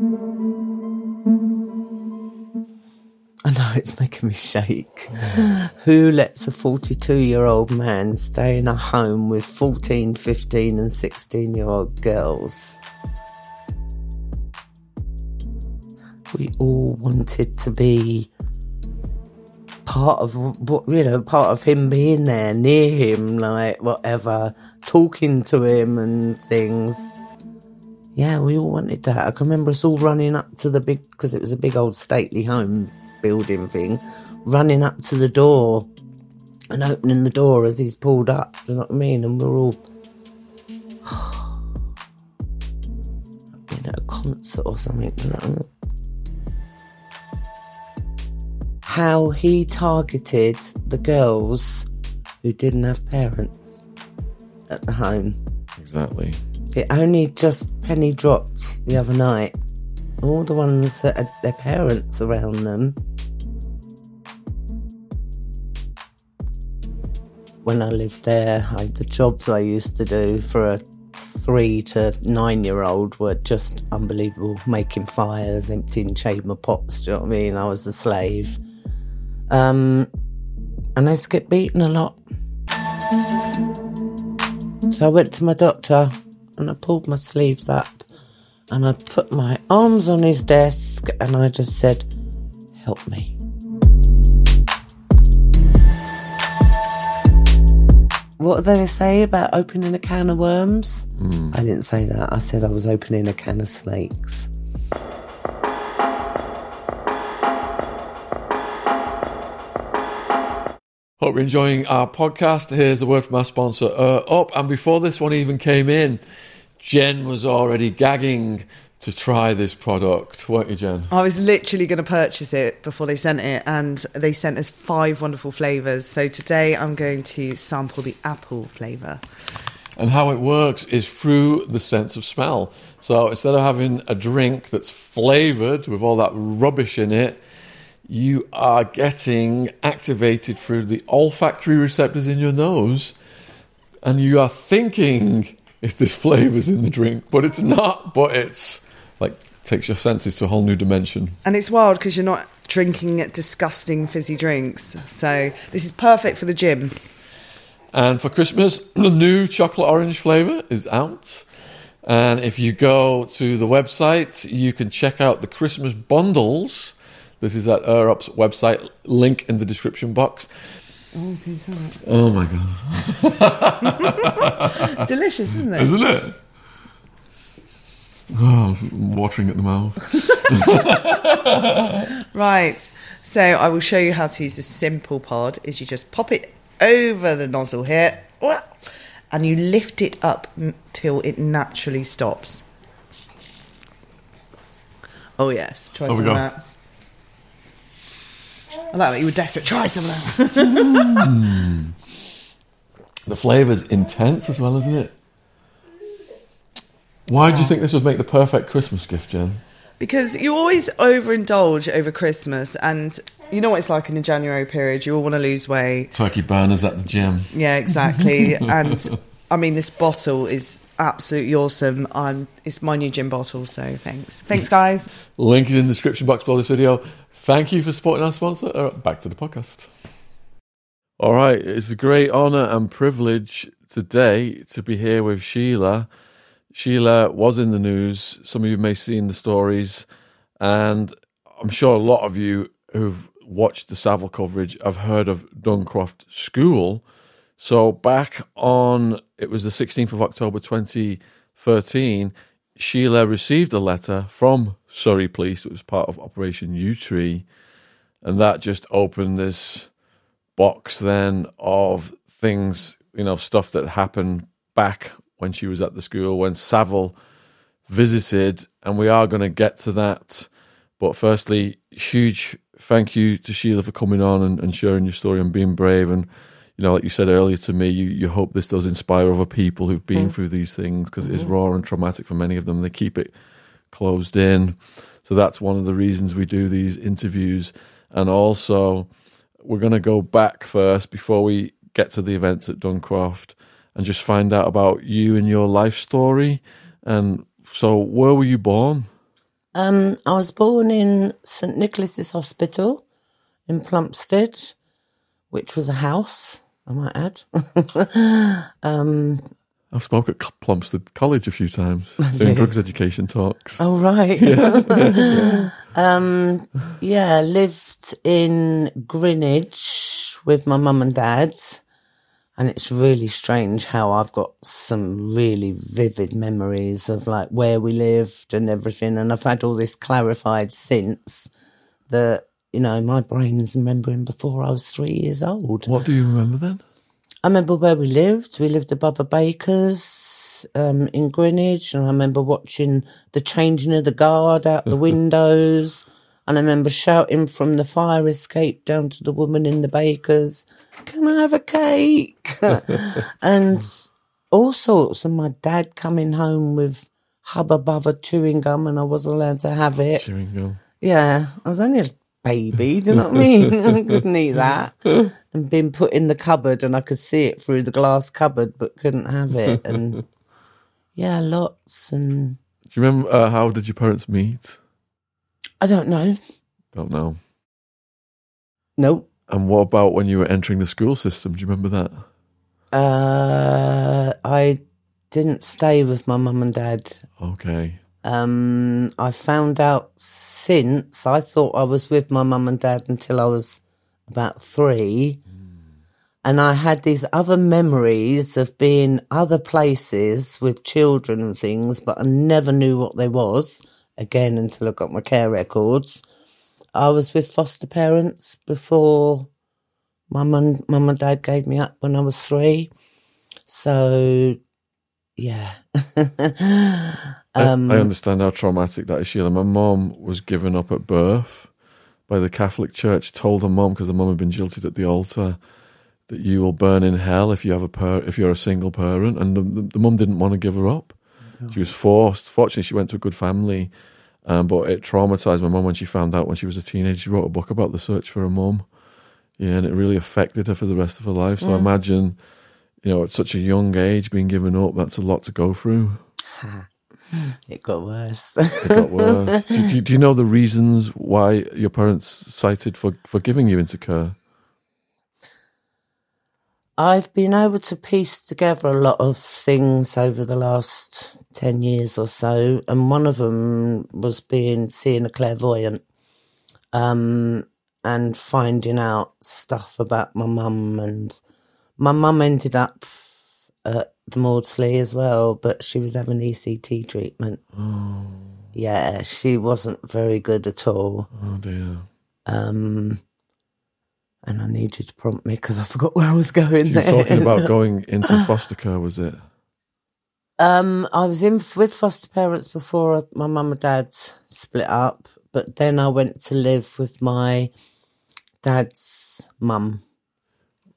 I know it's making me shake. Who lets a 42 year old man stay in a home with 14, 15, and 16 year old girls? We all wanted to be part of you know, part of him being there near him, like whatever, talking to him and things. Yeah, we all wanted that. I can remember us all running up to the big because it was a big old stately home building thing, running up to the door and opening the door as he's pulled up. You know what I mean? And we're all being at a concert or something. You know? How he targeted the girls who didn't have parents at the home. Exactly. It only just penny dropped the other night. All the ones that had their parents around them. When I lived there, I, the jobs I used to do for a three to nine year old were just unbelievable. Making fires, emptying chamber pots, do you know what I mean? I was a slave. Um, and I used to get beaten a lot. So I went to my doctor and I pulled my sleeves up and I put my arms on his desk and I just said, Help me. What do they say about opening a can of worms? Hmm. I didn't say that. I said I was opening a can of snakes. Hope you're enjoying our podcast. Here's a word from our sponsor, uh, Up. And before this one even came in, Jen was already gagging to try this product, weren't you, Jen? I was literally going to purchase it before they sent it, and they sent us five wonderful flavours. So today I'm going to sample the apple flavour. And how it works is through the sense of smell. So instead of having a drink that's flavored with all that rubbish in it, you are getting activated through the olfactory receptors in your nose, and you are thinking if there's flavors in the drink, but it's not. But it's like takes your senses to a whole new dimension. And it's wild because you're not drinking disgusting fizzy drinks. So this is perfect for the gym. And for Christmas, the new chocolate orange flavor is out. And if you go to the website, you can check out the Christmas bundles. This is at Air Up's website, link in the description box. Oh oh my god. Delicious, isn't it? Isn't it? Oh, watering at the mouth. Right. So I will show you how to use this simple pod. Is you just pop it over the nozzle here, and you lift it up till it naturally stops. Oh yes, try some of that. I like that you were desperate. Try some of that. The flavour's intense as well, isn't it? Why do you think this would make the perfect Christmas gift, Jen? Because you always overindulge over Christmas, and you know what it's like in the January period. You all want to lose weight. Turkey burners at the gym. Yeah, exactly. and I mean, this bottle is absolutely awesome. Um, it's my new gym bottle, so thanks. Thanks, guys. Link is in the description box below this video. Thank you for supporting our sponsor. Right, back to the podcast. All right, it's a great honour and privilege today to be here with Sheila. Sheila was in the news. Some of you may have seen the stories, and I'm sure a lot of you who've watched the Savile coverage have heard of Duncroft School. So back on, it was the 16th of October 2013, Sheila received a letter from Surrey Police. It was part of Operation Yewtree, and that just opened this box then of things, you know, stuff that happened back when she was at the school, when Savile visited, and we are going to get to that. But firstly, huge thank you to Sheila for coming on and, and sharing your story and being brave. And, you know, like you said earlier to me, you, you hope this does inspire other people who've been mm. through these things because it is mm-hmm. raw and traumatic for many of them. They keep it closed in. So that's one of the reasons we do these interviews. And also, we're going to go back first before we get to the events at Duncroft and just find out about you and your life story. And so, where were you born? Um, I was born in St Nicholas's Hospital in Plumstead, which was a house, I might add. um, I've spoke at Plumstead College a few times doing drugs education talks. oh, right. yeah. um, yeah, lived in Greenwich with my mum and dad. And it's really strange how I've got some really vivid memories of like where we lived and everything. And I've had all this clarified since that, you know, my brain's remembering before I was three years old. What do you remember then? I remember where we lived. We lived above a baker's um, in Greenwich, and I remember watching the changing of the guard out the windows. And I remember shouting from the fire escape down to the woman in the baker's, "Can I have a cake?" and all sorts. And my dad coming home with Hubba Bubba chewing gum, and I wasn't allowed to have it. Chewing gum. Yeah, I was only a baby. Do you know what I mean? I couldn't eat that. And been put in the cupboard, and I could see it through the glass cupboard, but couldn't have it. And yeah, lots. And Do you remember uh, how did your parents meet? I don't know. Don't know. Nope. And what about when you were entering the school system? Do you remember that? Uh, I didn't stay with my mum and dad. Okay. Um, I found out since I thought I was with my mum and dad until I was about three. And I had these other memories of being other places with children and things, but I never knew what they was again until I got my care records. I was with foster parents before my mum, mum and dad gave me up when I was three. So, yeah. I- um, I, understand how traumatic that is, Sheila. My mom was given up at birth by the Catholic Church. Told her mom because her mom had been jilted at the altar that you will burn in hell if you have a par- if you're a single parent. And the, the, the mum didn't want to give her up. She was forced. Fortunately, she went to a good family, um, but it traumatized my mum when she found out when she was a teenager. She wrote a book about the search for her mum. Yeah, and it really affected her for the rest of her life. So I imagine, you know, at such a young age, being given up, that's a lot to go through. It got worse. It got worse. do, do, do you know the reasons why your parents cited for, for giving you into care? I've been able to piece together a lot of things over the last 10 years or so, and one of them was being seeing a clairvoyant um, and finding out stuff about my mum. And my mum ended up at the Maudsley as well, but she was having ECT treatment. Yeah, she wasn't very good at all. Oh dear. Um, and I need you to prompt me because I forgot where I was going. You were talking about going into foster care, was it? Um, I was in with foster parents before my mum and dad split up, but then I went to live with my dad's mum.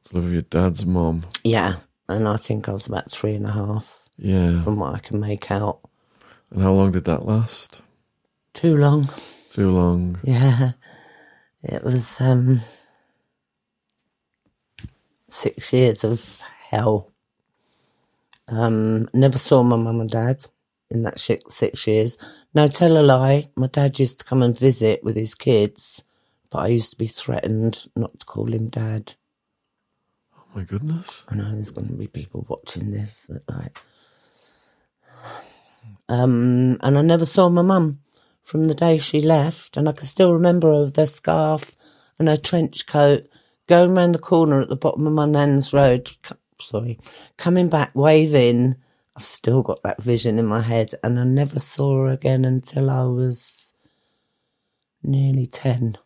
To live with your dad's mom. Yeah, and I think I was about three and a half, Yeah. from what I can make out. And how long did that last? Too long. Too long. Yeah, it was um six years of hell. Um, never saw my mum and dad in that six years. No, tell a lie. My dad used to come and visit with his kids, but I used to be threatened not to call him dad. My goodness. I know there's going to be people watching this that like. Um, and I never saw my mum from the day she left, and I can still remember her with her scarf and her trench coat going round the corner at the bottom of my nan's road. Sorry, coming back, waving. I've still got that vision in my head, and I never saw her again until I was nearly ten.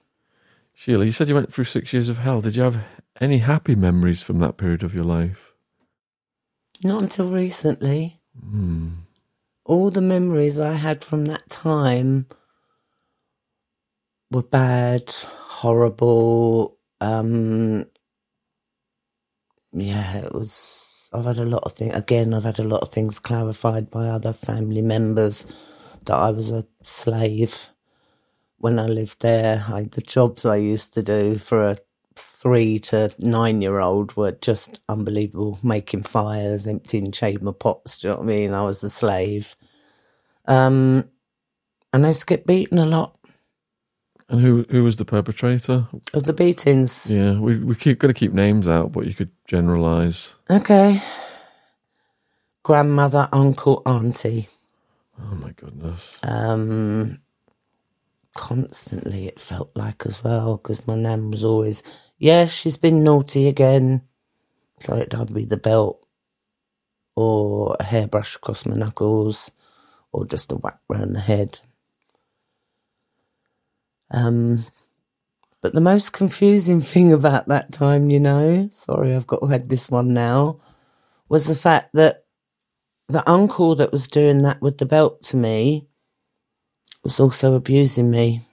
Sheila, you said you went through six years of hell. Did you have any happy memories from that period of your life? Not until recently. All the memories I had from that time were bad, horrible. Um, yeah, it was. I've had a lot of things. Again, I've had a lot of things clarified by other family members that I was a slave when I lived there. I, the jobs I used to do for a three to nine year old were just unbelievable. Making fires, emptying chamber pots. Do you know what I mean? I was a slave. Um, And I used to get beaten a lot And who who was the perpetrator? of the beatings. Yeah, we we keep going to keep names out, but you could generalize. Okay. Grandmother, uncle, auntie. Oh my goodness. Um, constantly it felt like as well because my nan was always, yeah, she's been naughty again. So it'd either be the belt or a hairbrush across my knuckles or just a whack round the head. Um, but the most confusing thing about that time, you know, sorry, I've got to add this one now, was the fact that the uncle that was doing that with the belt to me was also abusing me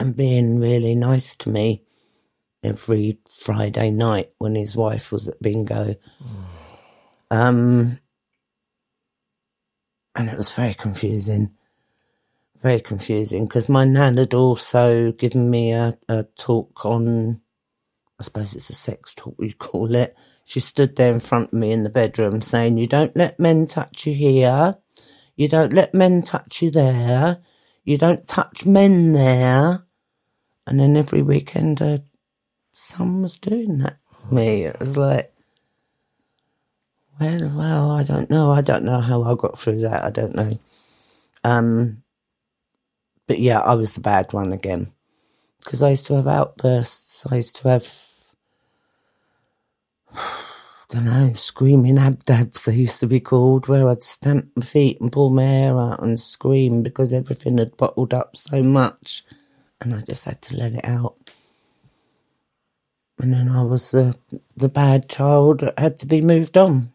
and being really nice to me every Friday night when his wife was at bingo. Um, and it was very confusing. Very confusing because my nan had also given me a, a talk on, I suppose it's a sex talk, we call it. She stood there in front of me in the bedroom saying, You don't let men touch you here. You don't let men touch you there. You don't touch men there. And then every weekend, her son was doing that to me. It was like, well, well, I don't know. I don't know how I got through that. I don't know. Um, but yeah, I was the bad one again because I used to have outbursts. I used to have, I don't know, screaming abdabs. They used to be called, where I'd stamp my feet and pull my hair out and scream because everything had bottled up so much, and I just had to let it out. And then I was the the bad child that had to be moved on.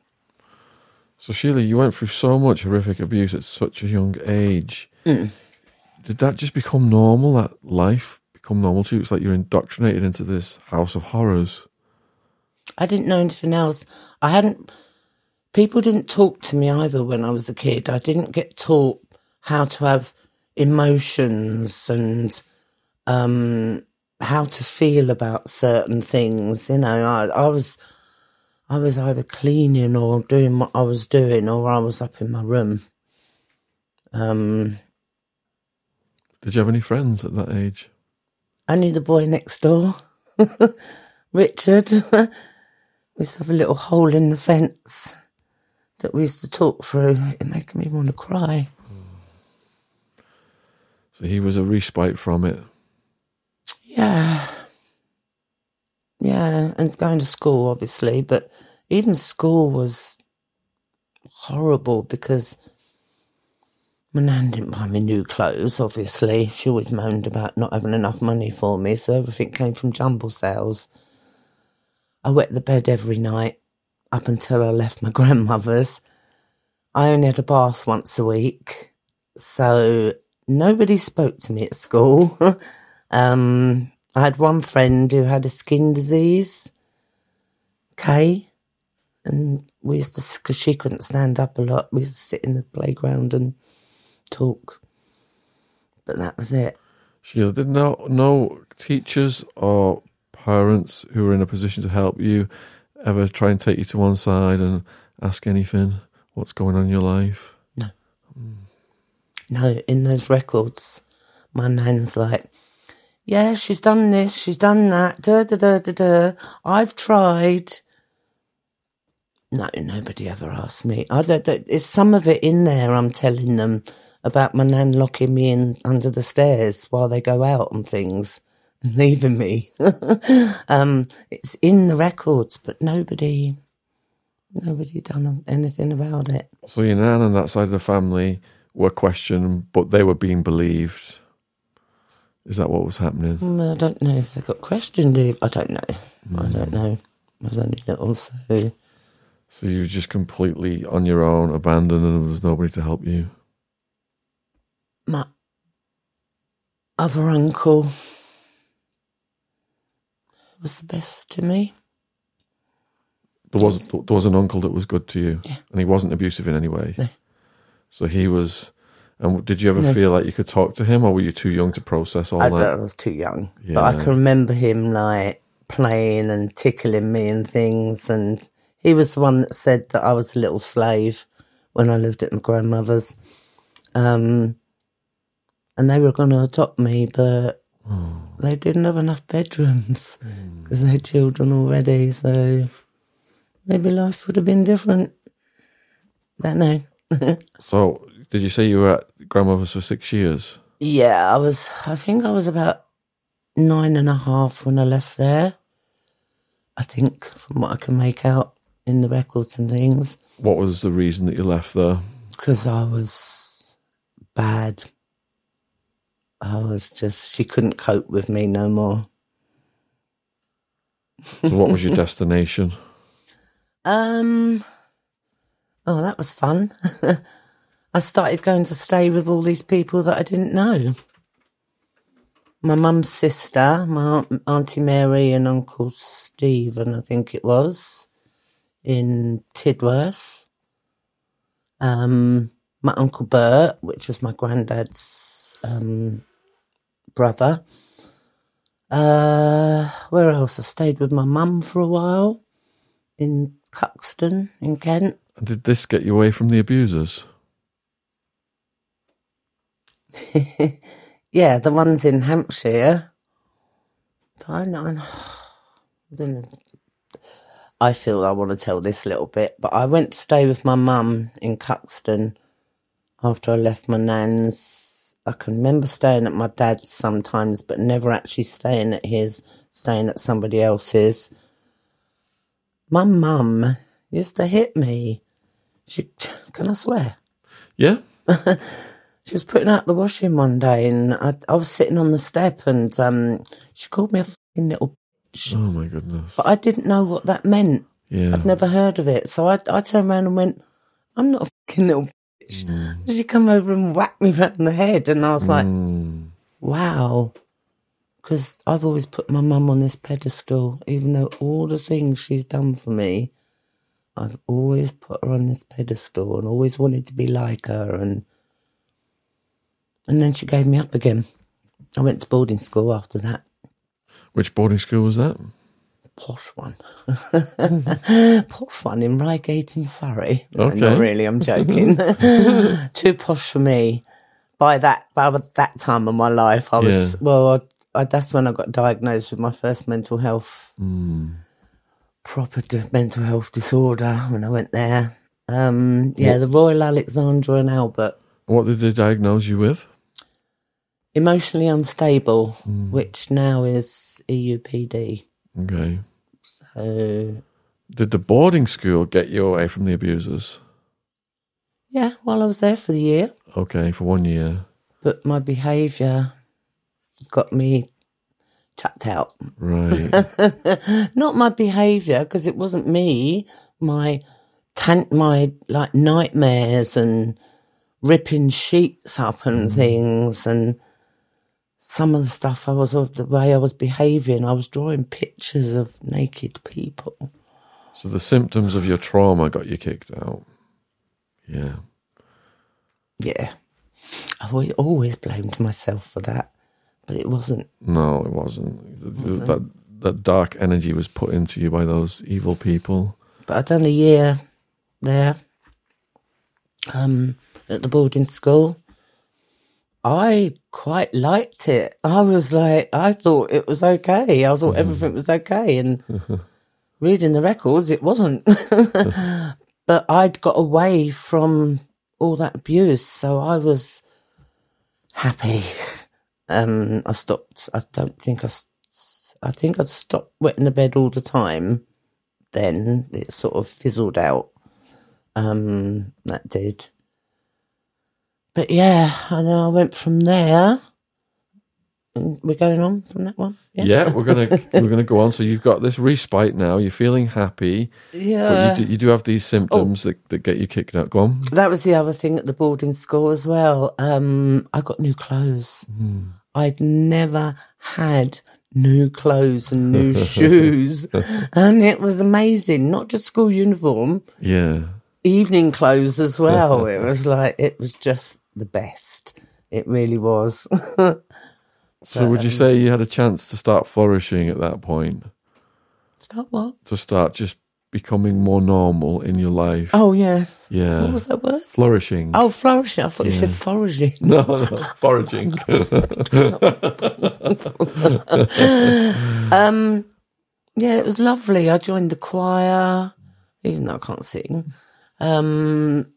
So Sheila, you went through so much horrific abuse at such a young age. Mm. Did that just become normal? That life become normal to you? It's like you're indoctrinated into this house of horrors. I didn't know anything else. I hadn't. People didn't talk to me either when I was a kid. I didn't get taught how to have emotions and um, how to feel about certain things. You know, I, I was, I was either cleaning or doing what I was doing, or I was up in my room. Um, Did you have any friends at that age? only the boy next door, Richard. we used to have a little hole in the fence that we used to talk through. It made me want to cry. So he was a respite from it. Yeah. Yeah, and going to school, obviously, but even school was horrible because my nan didn't buy me new clothes, obviously. She always moaned about not having enough money for me, so everything came from jumble sales. I wet the bed every night up until I left my grandmother's. I only had a bath once a week, so nobody spoke to me at school. um, I had one friend who had a skin disease, Kay, and we used to, because she couldn't stand up a lot, we used to sit in the playground and talk. But that was it. Sheila, did no no teachers or parents who were in a position to help you ever try and take you to one side and ask anything? What's going on in your life? No, No, in those records, my nan's like, yeah, she's done this, she's done that, da da da da da. I've tried. No, nobody ever asked me. I don't, there's some of it in there. I'm telling them about my nan locking me in under the stairs while they go out and things and leaving me. um, it's in the records, but nobody, nobody done anything about it. So your nan and that side of the family were questioned, but they were being believed. Is that what was happening? Mm, I don't know if they got questioned. if- I don't know. I don't know. I was only little, so So you were just completely on your own, abandoned, and there was nobody to help you. my other uncle was the best to me. There was there was an uncle that was good to you, Yeah. and he wasn't abusive in any way. No. So he was. And did you ever No. feel like you could talk to him, or were you too young to process all I, that? I was too young, but I can remember him like playing and tickling me and things. And he was the one that said that I was a little slave when I lived at my grandmother's. Um, and they were going to adopt me, but they didn't have enough bedrooms because they had children already. So maybe life would have been different. Don't know. So, did you say you were at grandmother's for six years? Yeah, I was. I think I was about nine and a half when I left there. I think, from what I can make out in the records and things, What was the reason that you left there? because I was bad. I was just. She couldn't cope with me no more. So what was your destination? Um. Oh, that was fun. I started going to stay with all these people that I didn't know. My mum's sister, my aunt, Auntie Mary, and Uncle Stephen, I think it was, in Tidworth. Um, my Uncle Bert, which was my granddad's um, brother. Uh, where else? I stayed with my mum for a while in Cuxton in Kent. And did this get you away from the abusers? Yeah, the ones in Hampshire. I know. I don't know. I feel I want to tell this a little bit, but I went to stay with my mum in Cuxton after I left my nan's. I can remember staying at my dad's sometimes, but never actually staying at his, staying at somebody else's. My mum used to hit me. She, can I swear? Yeah. She was putting out the washing one day, and I, I was sitting on the step, and um, she called me a fucking little bitch. Oh my goodness. But I didn't know what that meant. Yeah. I'd never heard of it. So I, I turned around and went, I'm not a fucking little bitch. She come over and whacked me right in the head, and I was like, Mm. wow. Because I've always put my mum on this pedestal, even though all the things she's done for me, I've always put her on this pedestal and always wanted to be like her. And and then she gave me up again. I went to boarding school after that. Which boarding school was that? Posh one. posh one in Reigate in Surrey. No, Not really, I'm joking. Too posh for me. By that by that time of my life, I was Yeah. well. I, I, that's when I got diagnosed with my first mental health, Hmm. proper d- mental health disorder. When I went there, um, yeah, the Royal Alexandra and Albert, What did they diagnose you with? Emotionally unstable, Hmm. which now is EUPD. Okay. So Did the boarding school get you away from the abusers? yeah, while I was there for the year. Okay, for one year. but my behaviour got me chucked out. Right. Not my behaviour, because it wasn't me. My tan- my like nightmares and ripping sheets up and things, and some of the stuff I was of the way I was behaving. I was drawing pictures of naked people. so the symptoms of your trauma got you kicked out. Yeah. Yeah, I've always, always blamed myself for that, but it wasn't. No, it wasn't. That that dark energy was put into you by those evil people. But I'd done a year there um, at the boarding school. I quite liked it. I was like, I thought it was okay. I thought everything was okay. And reading the records, it wasn't. but I'd got away from all that abuse. So I was happy. Um, I stopped. I don't think I, I think I'd stopped wetting the bed all the time then it sort of fizzled out. Um, that did. But yeah, I know I went from there. We're going on from that one. Yeah, we're gonna we're gonna go on. So you've got this respite now. You're feeling happy, yeah. but you do, you do have these symptoms that, that get you kicked out. Go on. That was the other thing at the boarding school as well. Um, I got new clothes. I'd never had new clothes and new shoes, and it was amazing. Not just school uniform, Yeah. evening clothes as well. it was like it was just the best. It really was. So would you um, say you had a chance to start flourishing at that point? Start what? To start just becoming more normal in your life. Oh yeah. yeah. What was that word? Flourishing. Oh, flourishing. I thought you said foraging. No, no, foraging. Um, yeah, it was lovely. I joined the choir, even though I can't sing. Um,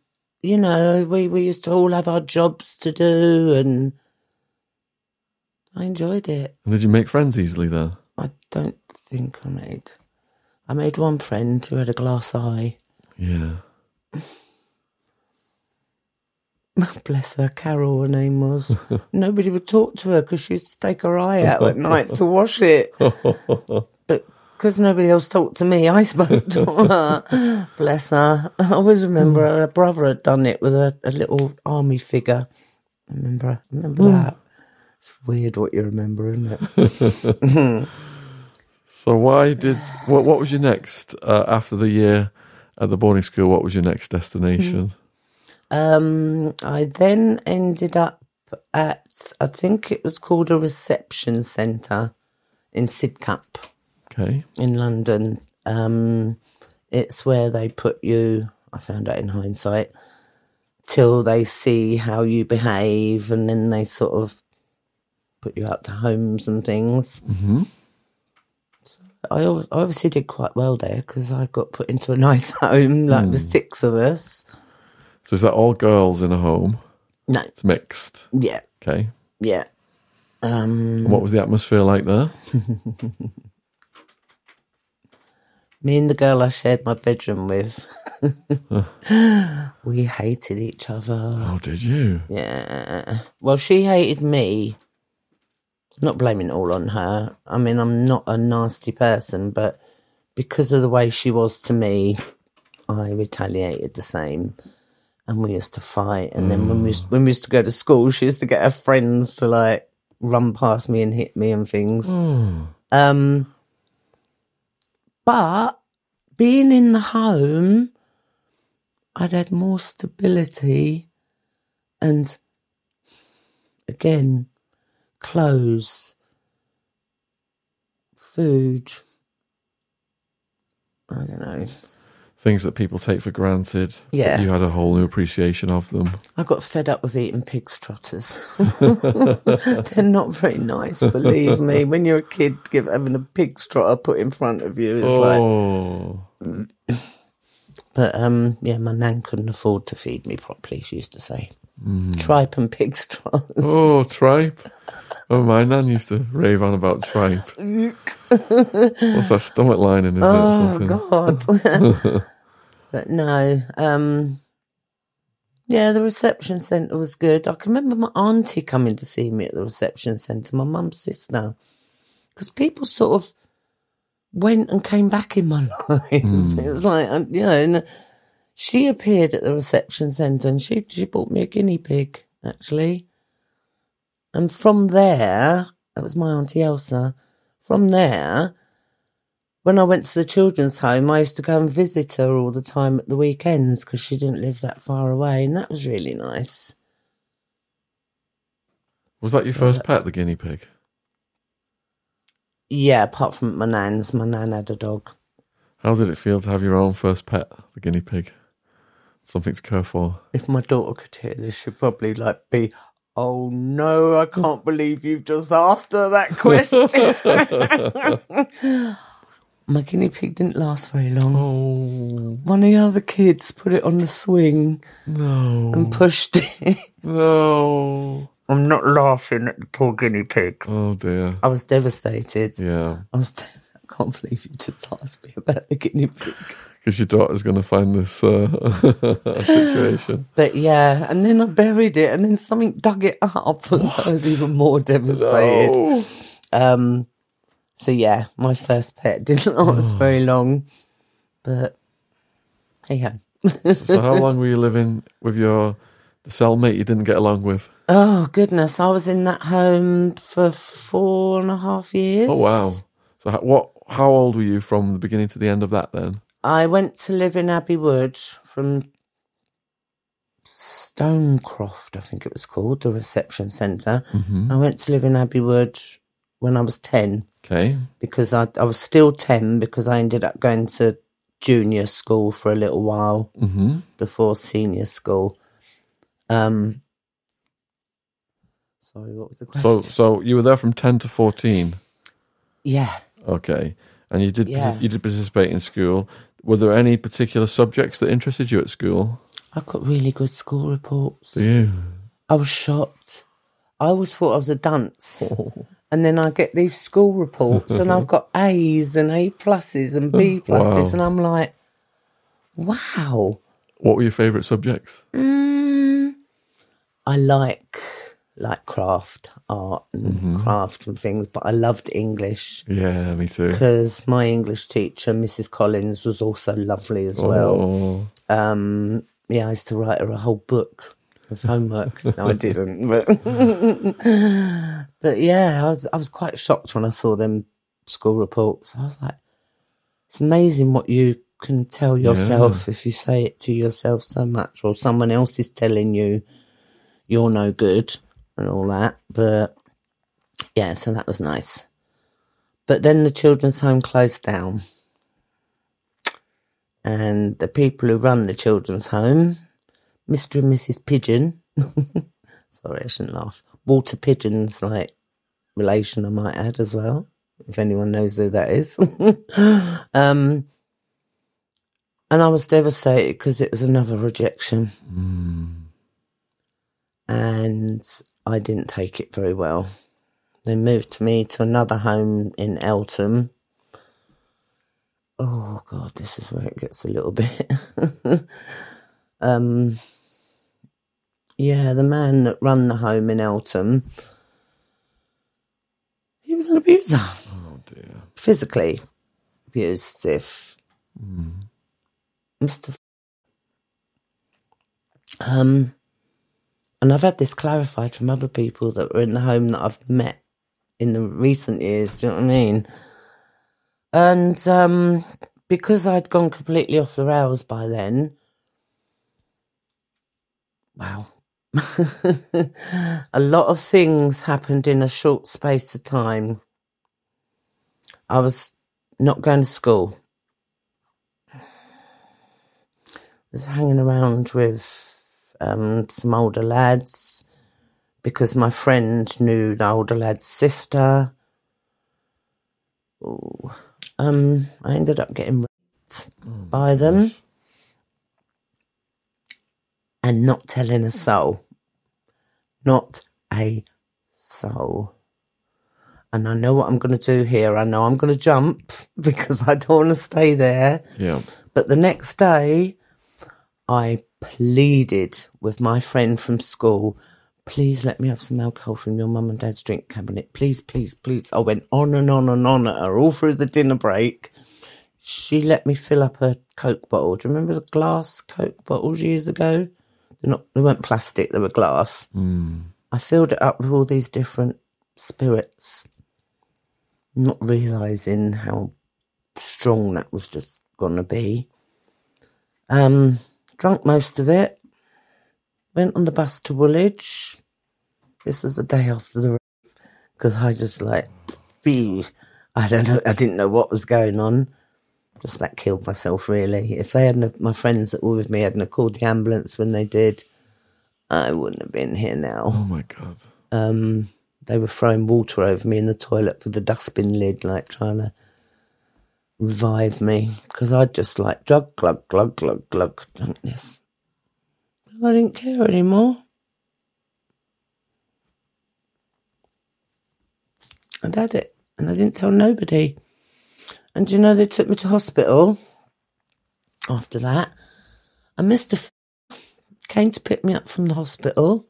you know, we, we used to all have our jobs to do, and I enjoyed it. Did you make friends easily there? I don't think I made. I made one friend who had a glass eye. Yeah. Bless her, Carol, her name was. Nobody would talk to her because she'd to take her eye out at night to wash it. Because nobody else talked to me, I spoke to her. Bless her. I always remember her brother had done it with a, a little army figure. I remember, I remember that. It's weird what you remember, isn't it? So why did what? What was your next uh, after the year at the boarding school? What was your next destination? Um, I then ended up at, I think it was called a reception centre in Sidcup. Okay. in London. Um, it's where they put you, I found out in hindsight, till they see how you behave and then they sort of put you out to homes and things. Mm-hmm. I ob- I obviously did quite well there because I got put into a nice home, like the six of us. So is that all girls in a home? No, It's mixed. yeah, Okay. yeah. Um, And what was the atmosphere like there? me and the girl I shared my bedroom with, we hated each other. Oh, did you? Yeah. Well, she hated me. Not blaming it all on her. I mean, I'm not a nasty person, but because of the way she was to me, I retaliated the same. And we used to fight. And then when we used, when we used to go to school, she used to get her friends to like run past me and hit me and things. Um, but being in the home, I'd had more stability and again, clothes, food. I don't know. Things that people take for granted. Yeah. You had a whole new appreciation of them. I got fed up with eating pig's trotters. They're not very nice, believe me. When you're a kid, give, having a pig's trotter put in front of you is like. oh. But um, yeah, my nan couldn't afford to feed me properly. She used to say, "Tripe and pig's trotters." Oh, tripe. Oh, my nan used to rave on about tripe. What's that stomach lining, is it? or Oh something? God! but no, um, yeah, the reception centre was good. I can remember my auntie coming to see me at the reception centre, my mum's sister, because people sort of went and came back in my life. It was like uh, you know, and she appeared at the reception centre and she she bought me a guinea pig actually, and from there, that was my auntie Elsa. From there, when I went to the children's home, I used to go and visit her all the time at the weekends because she didn't live that far away, and that was really nice. Was that your uh, first pet, the guinea pig? Yeah, apart from my nan's, my nan had a dog. How did it feel to have your own first pet, the guinea pig? Something to care for. If my daughter could hear this, she'd probably like be, "Oh no, I can't believe you've just asked her that question." my guinea pig didn't last very long. Oh, One of the other kids put it on the swing no. and pushed it. No. I'm not laughing at the poor guinea pig. Oh, dear. I was devastated. Yeah. I was. I can't believe you just asked me about the guinea pig. Because your daughter's going to find this uh, situation. But yeah, and then I buried it, and then something dug it up, and so I was even more devastated. Oh. Um. So yeah, my first pet didn't last very long, but hey ho. So, how long were you living with your the cellmate you didn't get along with? Oh goodness, I was in that home for four and a half years. Oh, wow. So, how, what? How old were you from the beginning to the end of that then? I went to live in Abbey Wood from Stonecroft, I think it was called, the reception center I went to live in Abbey Wood when I was 10 Okay. because I, I was still 10 because I ended up going to junior school for a little while Mm-hmm. before senior school. Um, sorry, what was the question? So, so you were there from ten to fourteen. yeah, Okay, and you did Yeah. you did participate in school. Were there any particular subjects that interested you at school? I got really good school reports. Yeah. I was shocked. I always thought I was a dunce. And then I get these school reports and I've got A's and A pluses and B pluses Wow. and I'm like, wow. What were your favourite subjects? Mm, I like like craft, art and craft and things, but I loved English Yeah, me too. because my English teacher, Mrs. Collins, was also lovely as well. Oh, Um, yeah, I used to write her a whole book of homework. no, I didn't. But, but yeah, I was I was quite shocked when I saw them school reports. I was like, it's amazing what you can tell yourself if you say it to yourself so much, or someone else is telling you you're no good and all that. But yeah, so that was nice. But then the children's home closed down and the people who run the children's home, Mr. and Mrs. Pidgeon. Sorry, I shouldn't laugh. Walter Pidgeon's like relation, I might add as well, if anyone knows who that is. um, and I was devastated because it was another rejection, and I didn't take it very well. They moved me to another home in Eltham oh god this is where it gets a little bit um yeah the man that run the home in eltham he was an abuser oh dear. physically abusive mr um and i've had this clarified from other people that were in the home that i've met in the recent years do you know what i mean and um, because I'd gone completely off the rails by then, wow, a lot of things happened in a short space of time. I was not going to school. I was hanging around with um, some older lads because my friend knew the older lad's sister. Ooh. Um, I ended up getting raped by them and not telling a soul. Not a soul. And I know what I'm going to do here. I know I'm going to jump because I don't want to stay there. Yeah. But the next day, I pleaded with my friend from school, please let me have some alcohol from your mum and dad's drink cabinet. Please, please, please. I went on and on and on at her all through the dinner break. She let me fill up a Coke bottle. Do you remember the glass Coke bottles years ago? They're not, they weren't plastic, they were glass. I filled it up with all these different spirits, not realizing how strong that was just going to be. Um, drunk most of it. Went on the bus to Woolwich. This was the day after the because I just like, I don't know, I didn't know what was going on. Just about killed myself really. If they hadn't, my friends that were with me hadn't called the ambulance when they did, I wouldn't have been here now Oh my god. um, they were throwing water over me in the toilet with the dustbin lid, like trying to revive me because I'd just like glug glug glug glug glug drunk this. I didn't care anymore. I'd had it, and I didn't tell nobody. And you know, they took me to hospital after that, and Mister F- came to pick me up from the hospital.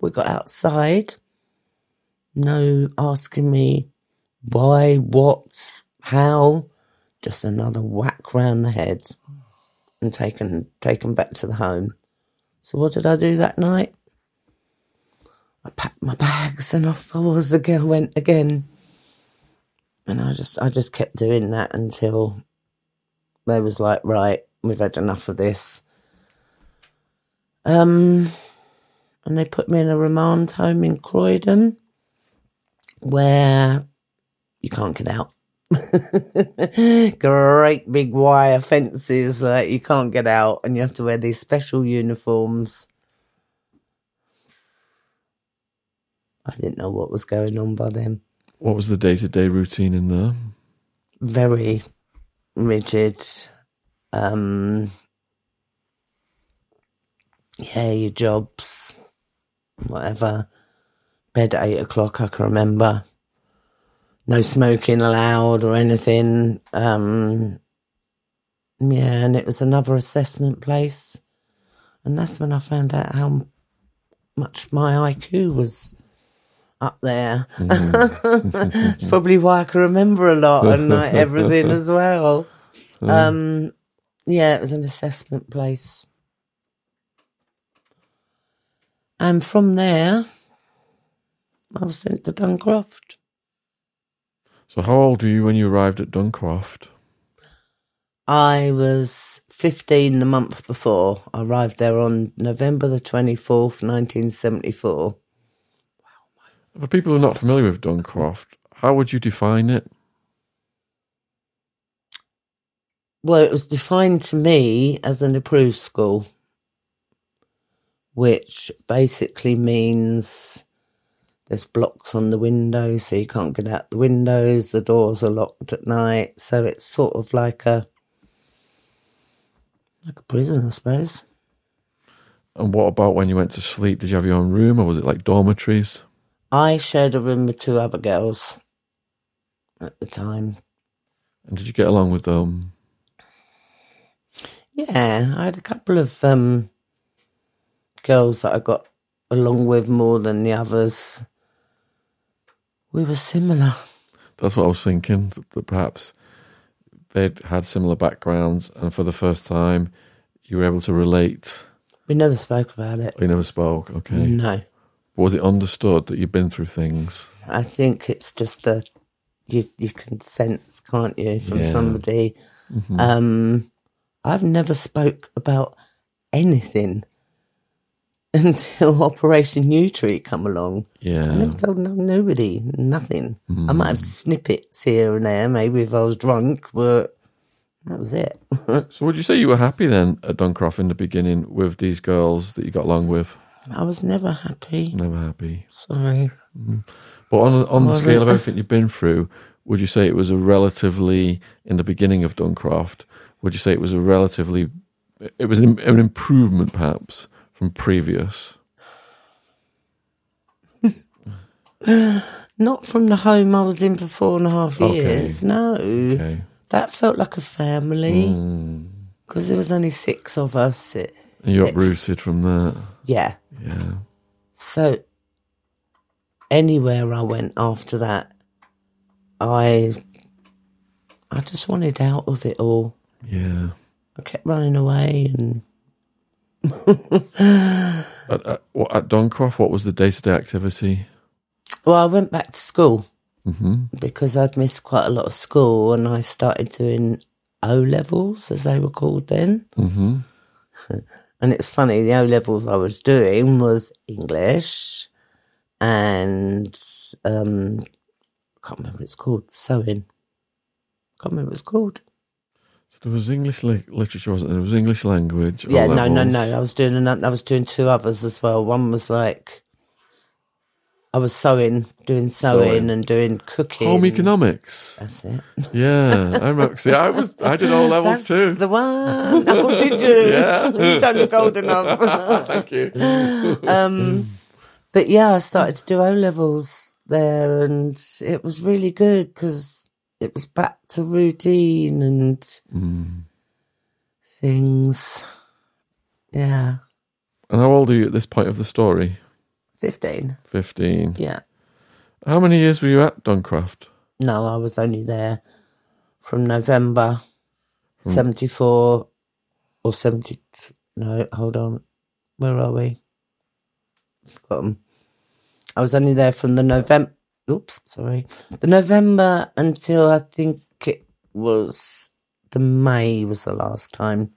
We got outside. No asking me why, what, how. Just another whack round the head and taken taken back to the home. So what did I do that night? I packed my bags and off I was The girl went again. And I just I just kept doing that until they was like, right, we've had enough of this. Um and they put me in a remand home in Croydon where you can't get out. Great big wire fences, like you can't get out, and you have to wear these special uniforms. I didn't know what was going on by then. What was the day to day routine in there? Very rigid. Um, yeah, your jobs, whatever. Bed at eight o'clock, I can remember. No smoking allowed or anything. Um, yeah, and it was another assessment place. And that's when I found out how much my IQ was up there. it's probably why I can remember a lot and like everything as well. Um, yeah, it was an assessment place. And from there, I was sent to Duncroft. So, how old were you when you arrived at Duncroft? I was 15 the month before. I arrived there on November the 24th, 1974. For people who are not familiar with Duncroft, how would you define it? Well, it was defined to me as an approved school, which basically means there's blocks on the windows, so you can't get out the windows. The doors are locked at night, so it's sort of like a like a prison, I suppose. And what about when you went to sleep? Did you have your own room or was it like dormitories? I shared a room with two other girls at the time. And did you get along with them? Yeah, I had a couple of um, girls that I got along with more than the others. We were similar. That's what I was thinking, that perhaps they'd had similar backgrounds and for the first time you were able to relate. We never spoke about it. We never spoke, okay. No. Was it understood that you'd been through things? I think it's just a you you can sense, can't you, from Yeah. somebody. Um, I've never spoke about anything until Operation Yewtree come along. Yeah. I never told no, nobody nothing. I might have snippets here and there, maybe if I was drunk, but that was it. So would you say you were happy then at Duncroft in the beginning with these girls that you got along with? I was never happy. Never happy. Sorry. Mm. But on on the scale of everything you've been through, would you say it was a relatively in the beginning of Duncroft? Would you say it was a relatively it was an, an improvement perhaps from previous? Not from the home I was in for four and a half Okay. years. No. Okay, That felt like a family Mm. because there was only six of us. It, and you uprooted from that. yeah. Yeah, So anywhere I went after that, I I just wanted out of it all. yeah. I kept running away and At, at, what- at Duncroft, what was the day to day activity? well, I went back to school hmm because I'd missed quite a lot of school and I started doing O levels as they were called then. hmm And it's funny, the O levels I was doing was English and um I can't remember what it's called, sewing. I Can't remember what it's called. So there was English li- literature, wasn't there? There was English language. Yeah, no, no, no. I was doing another, I was doing two others as well. One was like I was sewing, doing sewing, Sewing. and doing cooking. Home economics. That's it. Yeah, I remember. See, I was, I did all levels That's too. the one. Oh, did you? Yeah. you don't look old enough. Thank you. um, but yeah, I started to do O levels there, and it was really good because it was back to routine and Mm. things. Yeah, And how old are you at this point of the story? fifteen. 15. Yeah. How many years were you at Duncroft? No, I was only there from November seventy four or seventy. No, hold on. Where are we? Forgotten. I was only there from the November. Oops, sorry. The November until I think it was the May was the last time.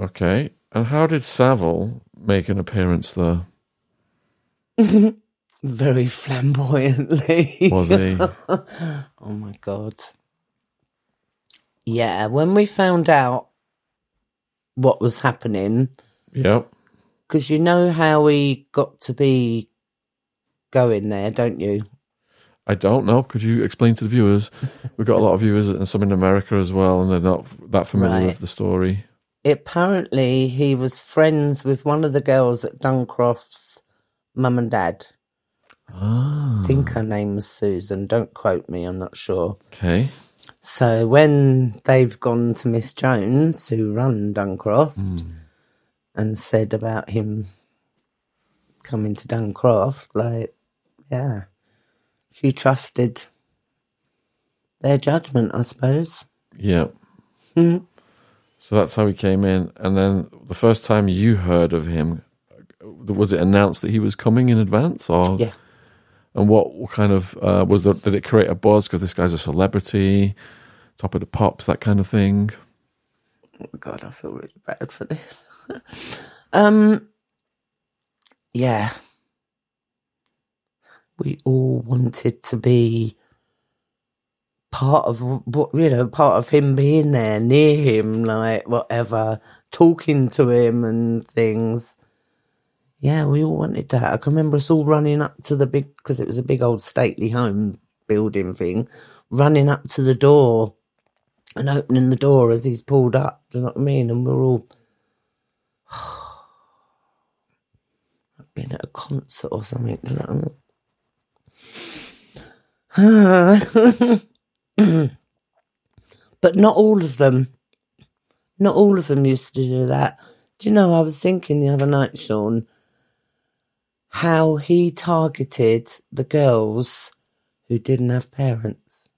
Okay. And how did Savile make an appearance there? Very flamboyantly. Was he? oh my god. Yeah, when we found out what was happening, Yep. because you know how we got to be going there, don't you? I don't know. Could you explain to the viewers? We've got a lot of viewers and some in America as well, and they're not that familiar Right. with the story. Apparently, he was friends with one of the girls at Duncroft's mum and dad. Ah. I think her name was Susan. Don't quote me, I'm not sure. Okay. So when they've gone to Miss Jones, who run Duncroft, and said about him coming to Duncroft, like, yeah, she trusted their judgment, I suppose. Yeah. Mhm. So that's how he came in, and then the first time you heard of him, was it announced that he was coming in advance, or Yeah. And what, kind of uh, was the, did it create a buzz because this guy's a celebrity, top of the pops, that kind of thing? Oh God, I feel really bad for this. um, yeah, we all wanted to be part of what you know, part of him being there near him, like whatever, talking to him and things. Yeah, we all wanted that. I can remember us all running up to the big because it was a big old stately home building thing, running up to the door and opening the door as he's pulled up. Do you know what I mean? And we're all been at a concert or something. Do you know what I mean? but not all of them. Not all of them used to do that. Do you know? I was thinking the other night, Shaun, how he targeted the girls who didn't have parents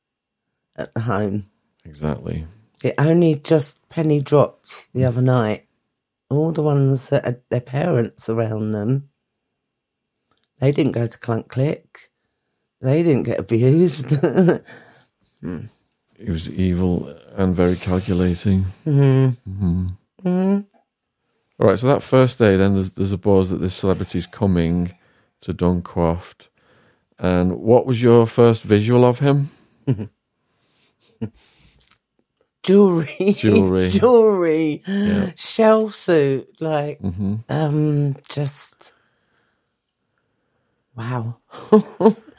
at the home. Exactly. It only just penny dropped the other night. All the ones that had their parents around them, they didn't go to Clunk Click. They didn't get abused. He was evil and very calculating. Mhm. Mhm. All right, so that first day, then there's there's a buzz that this celebrity's coming to Duncroft. And what was your first visual of him? Jewelry. Jewelry. Jewelry. Yeah. Shell suit. Like, hmm um, just. Wow.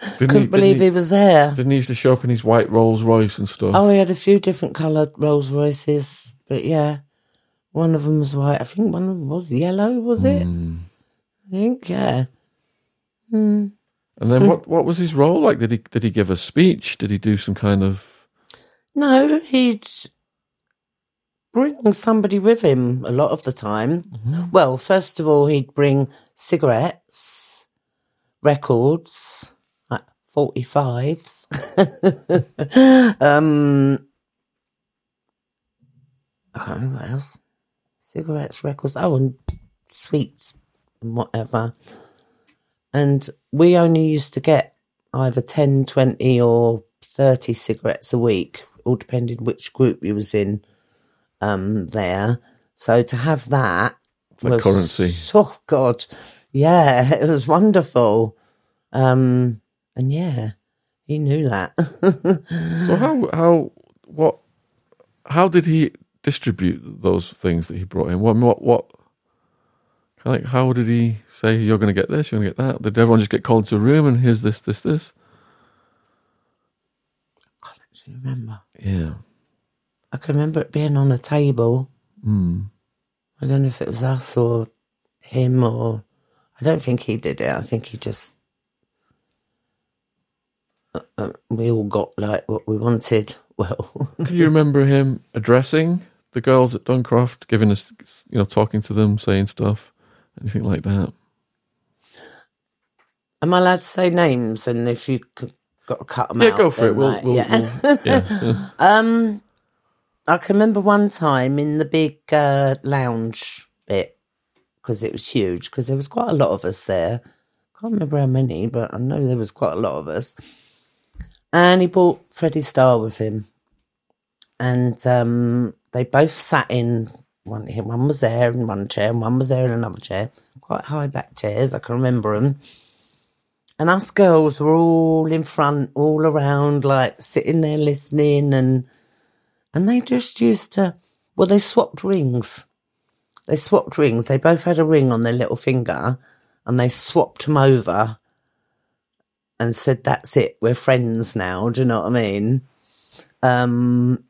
Didn't Couldn't he, believe didn't he was there. Didn't he used to show up in his white Rolls Royce and stuff? Oh, he had a few different coloured Rolls Royces, but yeah, one of them was white. I think one of them was yellow. Was it? Mm. I think yeah. And then what, what was his role like? Did he did he give a speech? Did he do some kind of No, he'd bring somebody with him a lot of the time. Well, first of all, he'd bring cigarettes, records, like forty fives. um, I can't remember what else. Cigarettes, records, oh, and sweets and whatever. And we only used to get either 10, 20 or 30 cigarettes a week, all depending which group you was in um, there. So to have that was- currency? Oh God, yeah, it was wonderful. Um, and yeah, he knew that. So how how what how did he distribute those things that he brought in? What what what like how did he say you're going to get this, you're going to get that? Did everyone just get called to a room and here's this this this? I Do you remember? Yeah. I can remember it being on a table. Mm. I don't know if it was us or him or I don't think he did it. I think he just uh, uh, we all got like what we wanted. Well, Can you remember him addressing the girls at Duncroft, giving us you know talking to them, saying stuff, anything like that? am I allowed to say names? And if you could, got to cut them Yeah, out, go for then, it. We'll, like, we'll, yeah. we'll- yeah. Um, I can remember one time in the big uh, lounge bit because it was huge because there was quite a lot of us there. I Can't remember how many, but I know there was quite a lot of us. And he brought Freddie Starr with him, and um, they both sat in one. One was there in one chair, and one was there in another chair. Quite high back chairs. I can remember them. And us girls were all in front, all around, like sitting there listening and and they just used to. Well, they swapped rings. They swapped rings. They both had a ring on their little finger, and they swapped them over, and said, "That's it. We're friends now." Do you know what I mean? Um,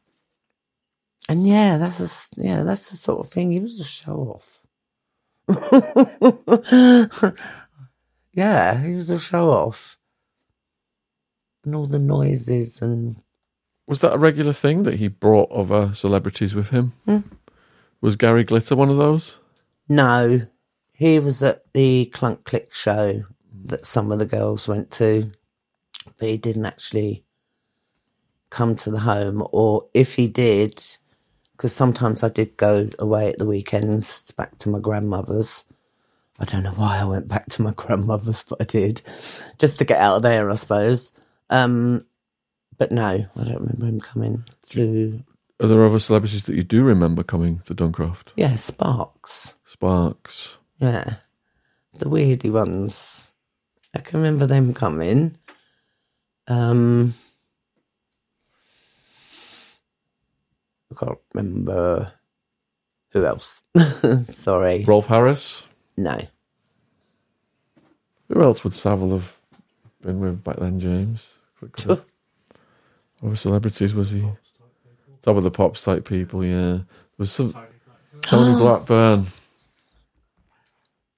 and yeah, that's a yeah, that's the sort of thing. He was a show off. yeah, he was a show off, and all the noises and Was that a regular thing that he brought other celebrities with him? Hmm. Was Gary Glitter one of those? No, he was at the Clunk Click show that some of the girls went to, but he didn't actually come to the home. Or if he did, because sometimes I did go away at the weekends back to my grandmother's. I don't know why I went back to my grandmother's, but I did, just to get out of there, I suppose. Um, but no, I don't remember him coming through. Are there other celebrities that you do remember coming to Duncroft? Yeah, Sparks. Sparks. Yeah. The weirdy ones. I can remember them coming. Um I can't remember who else. Sorry. Rolf Harris. No. Who else would Savile have been with back then, James? What Other celebrities was he? Top of the pops type people, yeah. There was some Tony Blackburn.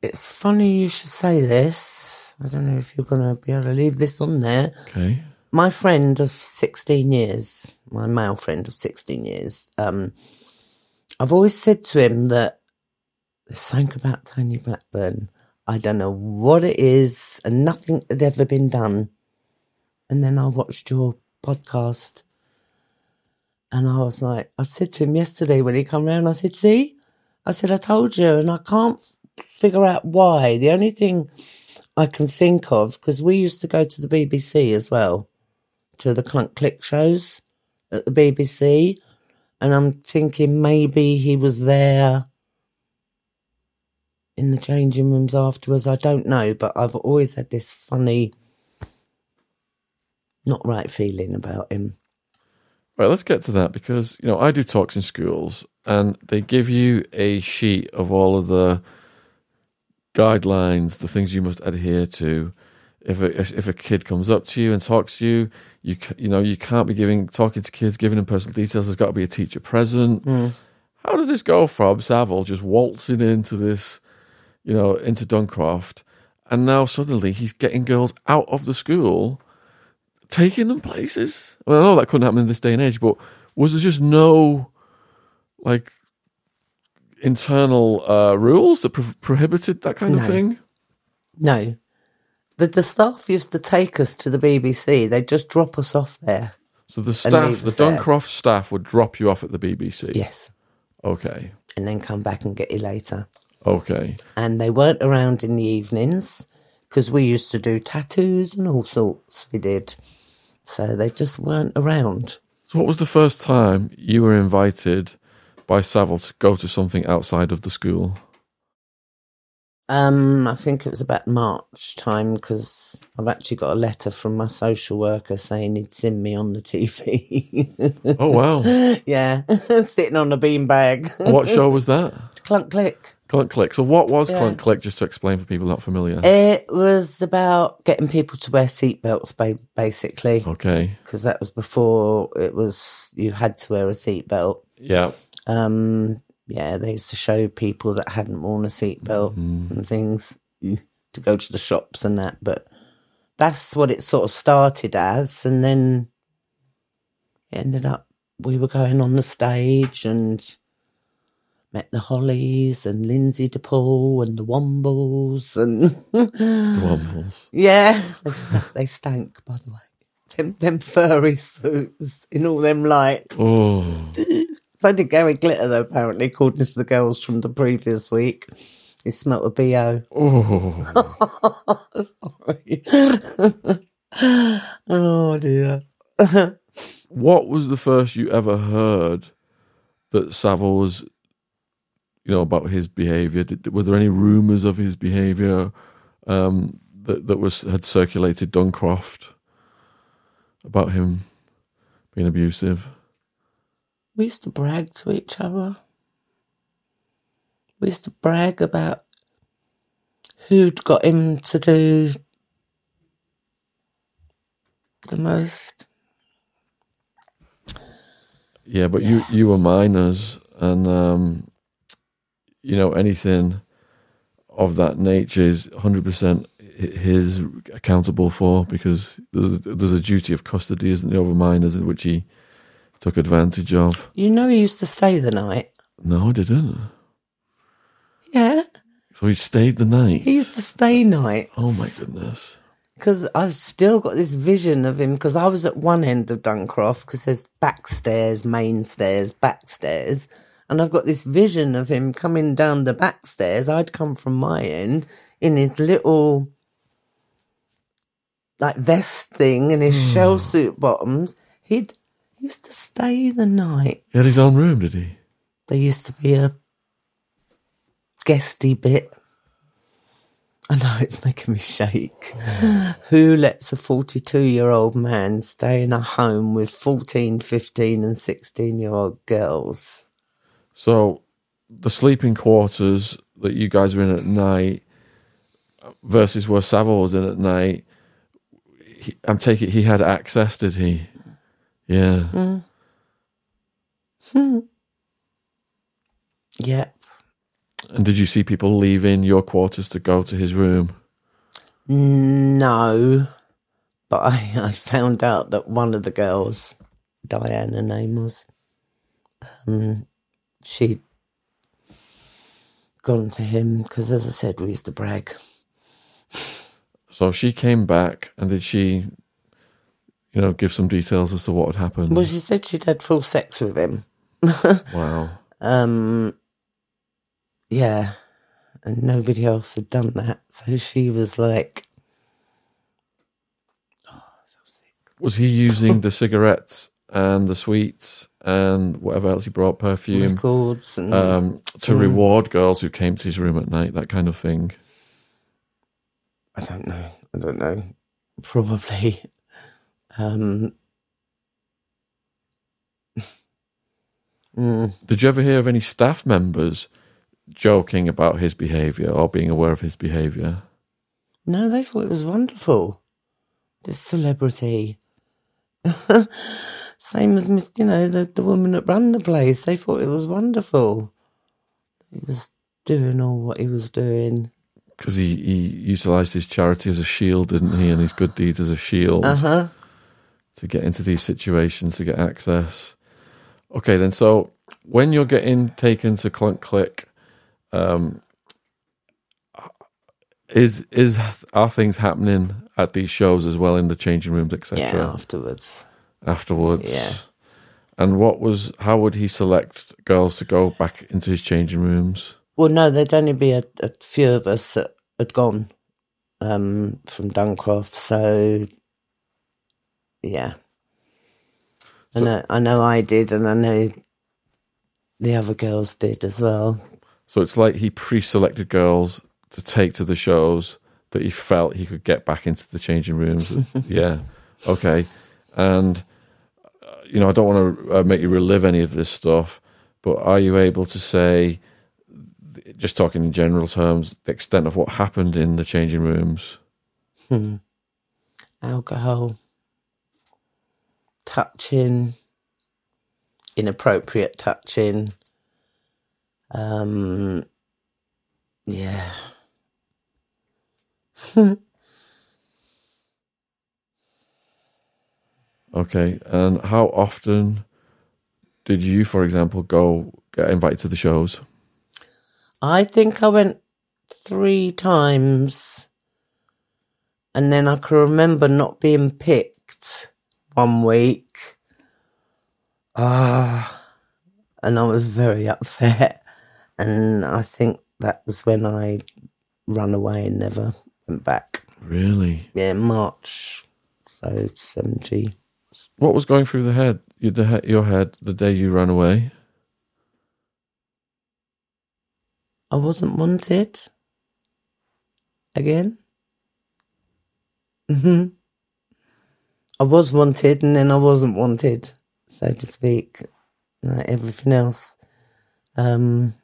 It's funny you should say this. I don't know if you're gonna be able to leave this on there. Okay. my friend of 16 years, my male friend of 16 years, um, I've always said to him that there's something about Tony Blackburn. I don't know what it is, and nothing had ever been done. And then I watched your podcast, and I was like, I said to him yesterday when he come round, I said, see, I said, I told you, and I can't figure out why. The only thing I can think of, because we used to go to the BBC as well, to the Clunk Click shows at the BBC, and I'm thinking maybe he was there in the changing rooms afterwards. I don't know, but I've always had this funny, not right feeling about him. Right, let's get to that because you know I do talks in schools, and they give you a sheet of all of the guidelines, the things you must adhere to. If a if a kid comes up to you and talks to you, you you know you can't be giving talking to kids, giving them personal details. There's got to be a teacher present. Hmm. How does this go from Savile just waltzing into this, you know, into Duncroft, and now suddenly he's getting girls out of the school taking them places. Well, I know that couldn't happen in this day and age, but was there just no like internal uh, rules that pro- prohibited that kind of No. thing? No. The, the staff used to take us to the BBC. They'd just drop us off there. So the staff, the. Duncroft staff, would drop you off at the BBC. Yes. Okay. And then come back and get you later. Okay. and they weren't around in the evenings because we used to do tattoos and all sorts. We did, so they just weren't around. So, what was the first time you were invited by Savile to go to something outside of the school? Um, I think it was about March time because I've actually got a letter from my social worker saying he'd seen me on the TV. Oh wow! yeah, sitting on a beanbag. what show was that? Clunk click. Clunk Click. So, what was Yeah. Clunk Click? Just to explain for people not familiar. It was about getting people to wear seatbelts, ba- basically, Okay. because that was before it was you had to wear a seatbelt. Yeah. Um, yeah, they used to show people that hadn't worn a seatbelt and things to go to the shops and that. But that's what it sort of started as, and then it ended up we were going on the stage and met the Hollies and Lynsey de Paul and the Wombles and The Wombles. yeah, they stank, they stank by the way. Them, them furry suits in all them lights. Oh. So did Gary Glitter, though, apparently, according to the girls from the previous week. He smelt a BO. Oh. Sorry. oh, dear. what was the first you ever heard that Savile was, you know, about his behaviour? Were there any rumours of his behaviour um, that that was had circulated Duncroft about him being abusive? We used to brag to each other. We used to brag about who'd got him to do the most. Yeah, but you you were minors, and um, you know anything of that nature is hundred percent his accountable for because there's there's a duty of custody, isn't there, over minors, in which he took advantage of. You know, he used to stay the night. No, I didn't. Yeah, So he stayed the night. he used to stay nights. oh my goodness. Because I've still got this vision of him. Because I was at one end of Duncroft, because there's back stairs, main stairs, back stairs, and I've got this vision of him coming down the back stairs. I'd come from my end in his little like vest thing and his hmm. shell suit bottoms. He'd he used to stay the night. He had his own room, did he? There used to be a guesty bit. I know it's making me shake. Who lets a 42 year old man stay in a home with 14, 15, and 16 year old girls? So the sleeping quarters that you guys were in at night versus where Savile was in at night. He, I'm taking he had access, did he? Yeah. Hmm. Yep. And did you see people leaving your quarters to go to his room? No. But I, I found out that one of the girls, Diane, her name was, um, she'd gone to him because, as I said, we used to brag. So she came back, and did she, you know, give some details as to what had happened? Well, she said she'd had full sex with him. wow. Um, yeah, and nobody else had done that. So she was like, oh, so sick." Was he using the cigarettes and the sweets and whatever else he brought, perfume, records and um, to reward girls who came to his room at night, that kind of thing? I don't know. I don't know. Probably. Um, mm, Did you ever hear of any staff members joking about his behaviour or being aware of his behaviour? no, they thought it was wonderful. This celebrity. Same as Miss, you know, the, the woman that ran the place. They thought it was wonderful. He was doing all what he was doing. Because he, he utilised his charity as a shield, didn't he? And his good deeds as a shield Uh huh. To get into these situations, to get access. Okay, then, so when you're getting taken to Clunk Click, um, is is are things happening at these shows as well in the changing rooms, etc. Yeah, afterwards. afterwards. Yeah. And what was how would he select girls to go back into his changing rooms? Well, no, there'd only be a, a few of us that had gone um, from Duncroft, so yeah. I know, I know, I did, and I know the other girls did as well. So it's like he pre-selected girls to take to the shows that he felt he could get back into the changing rooms. yeah. Okay. And uh, you know, I don't want to uh, make you relive any of this stuff, but are you able to say just talking in general terms the extent of what happened in the changing rooms? Hmm. Alcohol, touching, inappropriate touching. Um, yeah. Okay. And how often did you, for example, go get invited to the shows? I think I went three times, and then I can remember not being picked one week. Ah, and I was very upset, and I think that was when I ran away and never went back. Really? Yeah, March, so seventy. What was going through the head, your, the, he- your head the day you ran away? I wasn't wanted again. hmm I was wanted and then I wasn't wanted, so to speak. like everything else. Um,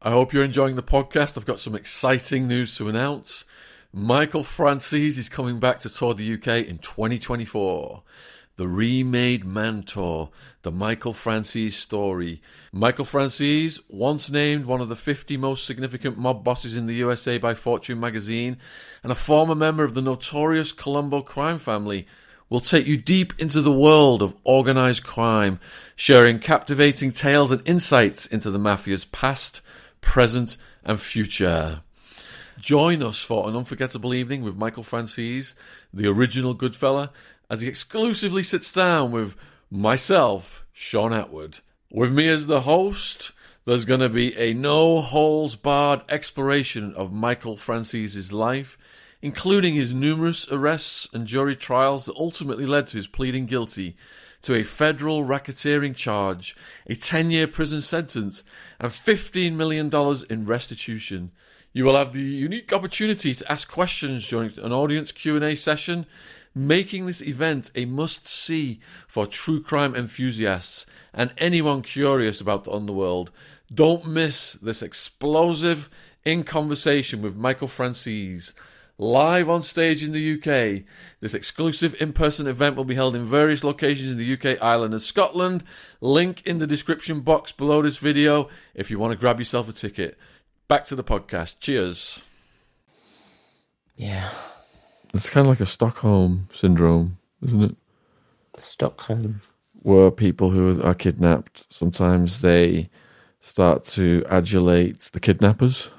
I hope you're enjoying the podcast. I've got some exciting news to announce. Michael Franzese is coming back to tour the UK in 2024. The Remade Man Tour, the Michael Franzese story. Michael Franzese, once named one of the 50 most significant mob bosses in the USA by Fortune magazine, and a former member of the notorious Colombo crime family, will take you deep into the world of organized crime, sharing captivating tales and insights into the mafia's past, present, and future. Join us for an unforgettable evening with Michael Franzese, the original Goodfella, as he exclusively sits down with myself, Shaun Attwood. With me as the host, there's going to be a no holes barred exploration of Michael Franzese's life, including his numerous arrests and jury trials that ultimately led to his pleading guilty to a federal racketeering charge, a 10 year prison sentence, and $15 million in restitution. You will have the unique opportunity to ask questions during an audience Q&A session making this event a must see for true crime enthusiasts and anyone curious about the underworld. Don't miss this explosive in conversation with Michael Franzese. Live on stage in the UK. This exclusive in person event will be held in various locations in the UK, Ireland, and Scotland. Link in the description box below this video if you want to grab yourself a ticket. Back to the podcast. Cheers. yeah, It's kind of like a Stockholm syndrome, isn't it? Stockholm. Where people who are kidnapped sometimes they start to adulate the kidnappers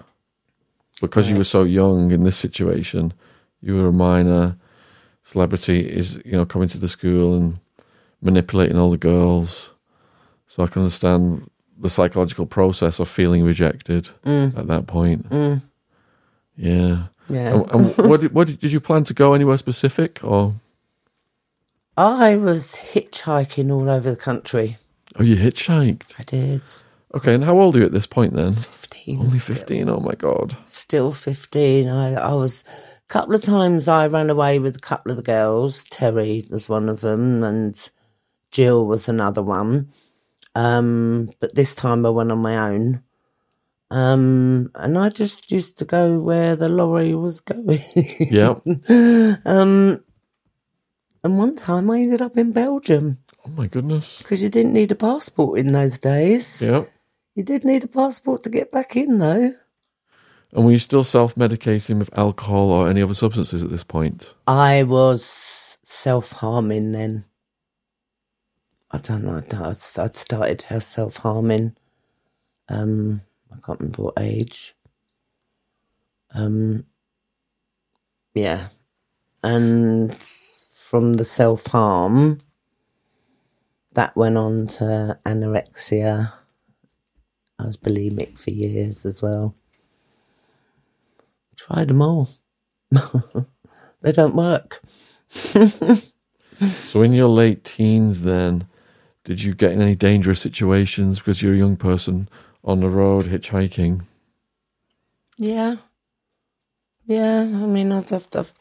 because you were so young in this situation. You were a minor celebrity, is you know coming to the school and manipulating all the girls. So I can understand the psychological process of feeling rejected mm. at that point. Mm. Yeah. Yeah. And, and what did, what did, did you plan to go anywhere specific or? I was hitchhiking all over the country. Oh, you hitchhiked. I did. Okay, and how old are you at this point then? 15. Only still. 15. Oh my God. Still 15. I, I was, a couple of times I ran away with a couple of the girls. Terry was one of them and Jill was another one. Um, but this time I went on my own. Um, and I just used to go where the lorry was going. Yeah. um, and one time I ended up in Belgium Oh my goodness. because you didn't need a passport in those days. Yeah. You did need a passport to get back in, though. And were you still self medicating with alcohol or any other substances at this point? I was self harming then. I don't know. I'd, I'd started self harming. Um, I can't remember what age. Um, yeah, and from the self harm, that went on to anorexia. I was bulimic for years as well. Tried them all. they don't work. So in your late teens, then, did you get in any dangerous situations because you're a young person on the road hitchhiking? Yeah. Yeah, I mean, I've, I've,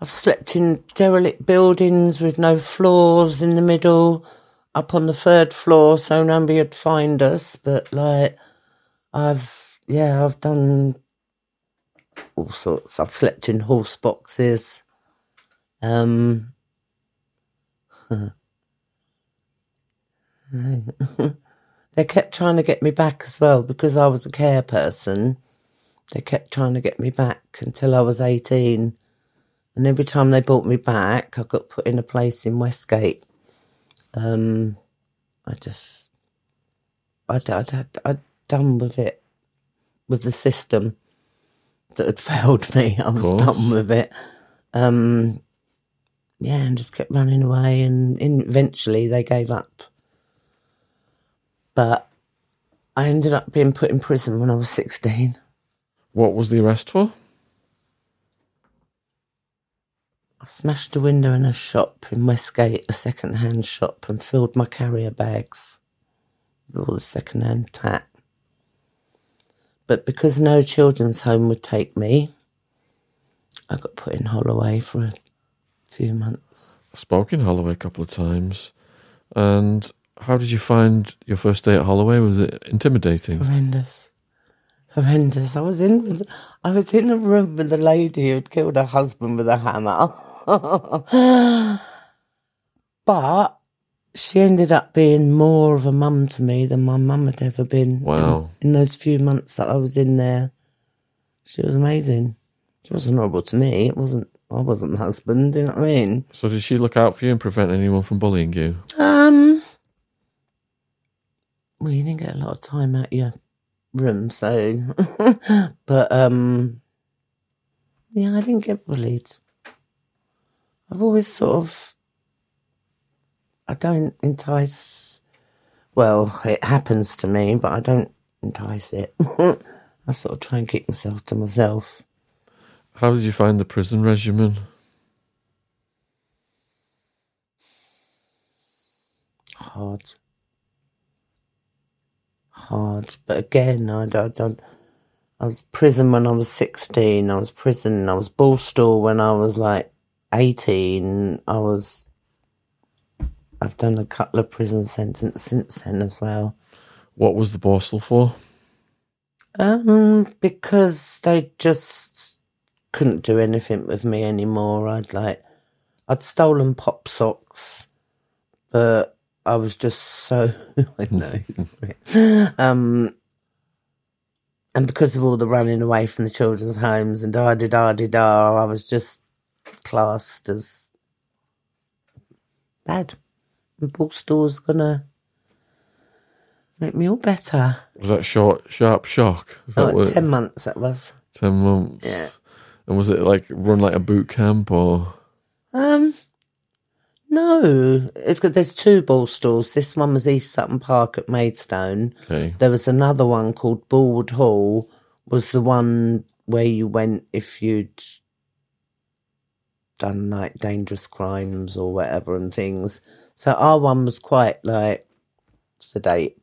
I've, slept in derelict buildings with no floors in the middle, up on the third floor, so nobody would find us. But, like, I've, yeah, I've done all sorts. I've slept in horse boxes. Um, they kept trying to get me back as well because I was a care person. They kept trying to get me back until I was 18. And every time they brought me back, I got put in a place in Westgate. Um, I just, I'd, I'd, I'd, I'd done with it, with the system that had failed me. I was done with it. Um, yeah, and just kept running away. And in, eventually they gave up. But I ended up being put in prison when I was 16. What was the arrest for? I smashed a window in a shop in Westgate, a second hand shop, and filled my carrier bags with all the second hand tat. But because no children's home would take me, I got put in Holloway for a few months. I spoke in Holloway a couple of times, and how did you find your first day at Holloway? Was it intimidating? Horrendous. Horrendous. I was in I was in a room with a lady who'd killed her husband with a hammer. but she ended up being more of a mum to me than my mum had ever been. Wow. In, in those few months that I was in there. She was amazing. She wasn't horrible to me. It wasn't I wasn't the husband, do you know what I mean? So did she look out for you and prevent anyone from bullying you? Um, well, you didn't get a lot of time at your room, so. but um, yeah, I didn't get bullied. I've always sort of. I don't entice. Well, it happens to me, but I don't entice it. I sort of try and keep myself to myself. How did you find the prison regimen? hard. Hard. But again, I, I don't. I was prison when I was 16. I was prison. I was Borstal when I was like 18. I was. I've done a couple of prison sentences since then as well. What was the Borstal for? Um, because they just couldn't do anything with me anymore. I'd like, I'd stolen pop socks, but I was just so I know. um, and because of all the running away from the children's homes and da da da da da, I was just classed as bad. And Borstal's gonna make me all better. Was that short, sharp shock? Is that Oh, ten months that was. 10 months? Yeah. And was it like run like a boot camp or? Um, no, it's got, there's two Borstals. This one was East Sutton Park at Maidstone. Okay. There was another one called Bullwood Hall. Was the one where you went if you'd done like dangerous crimes or whatever and things. So our one was quite like sedate.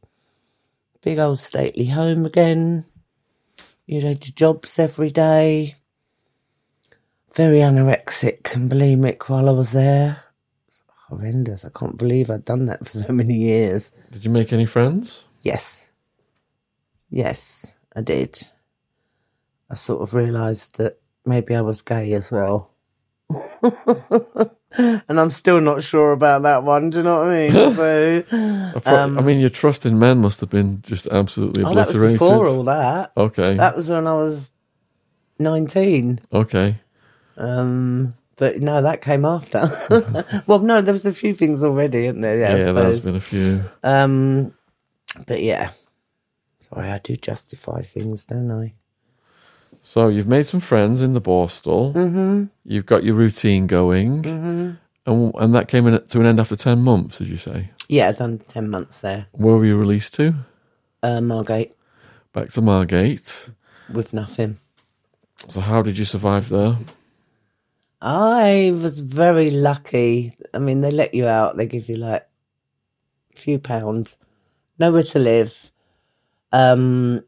Big old stately home again. You had your jobs every day. Very anorexic and bulimic while I was there. Horrendous. I can't believe I'd done that for so many years. Did you make any friends? Yes. Yes, I did. I sort of realised that maybe I was gay as well. and I'm still not sure about that one, do you know what I mean? So, I, pro- I mean, your trust in men must have been just absolutely Um, oh, that was before all that. Okay. That was when I was 19. okay. Um, but no, that came after. well, no, there was a few things already, isn't there? Yeah, I Yeah, there's been a few. Um, but yeah. Sorry, I do justify things, don't I? So you've made some friends in the Borstal. Mm-hmm. You've got your routine going. Mm-hmm. And, and that came in to an end after 10 months, did you say? Yeah, I've done 10 months there. Where were you released to? Uh, Margate, Back to Margate. with nothing. So how did you survive there? I was very lucky. I mean, they let you out, they give you like a few pounds, nowhere to live. Um,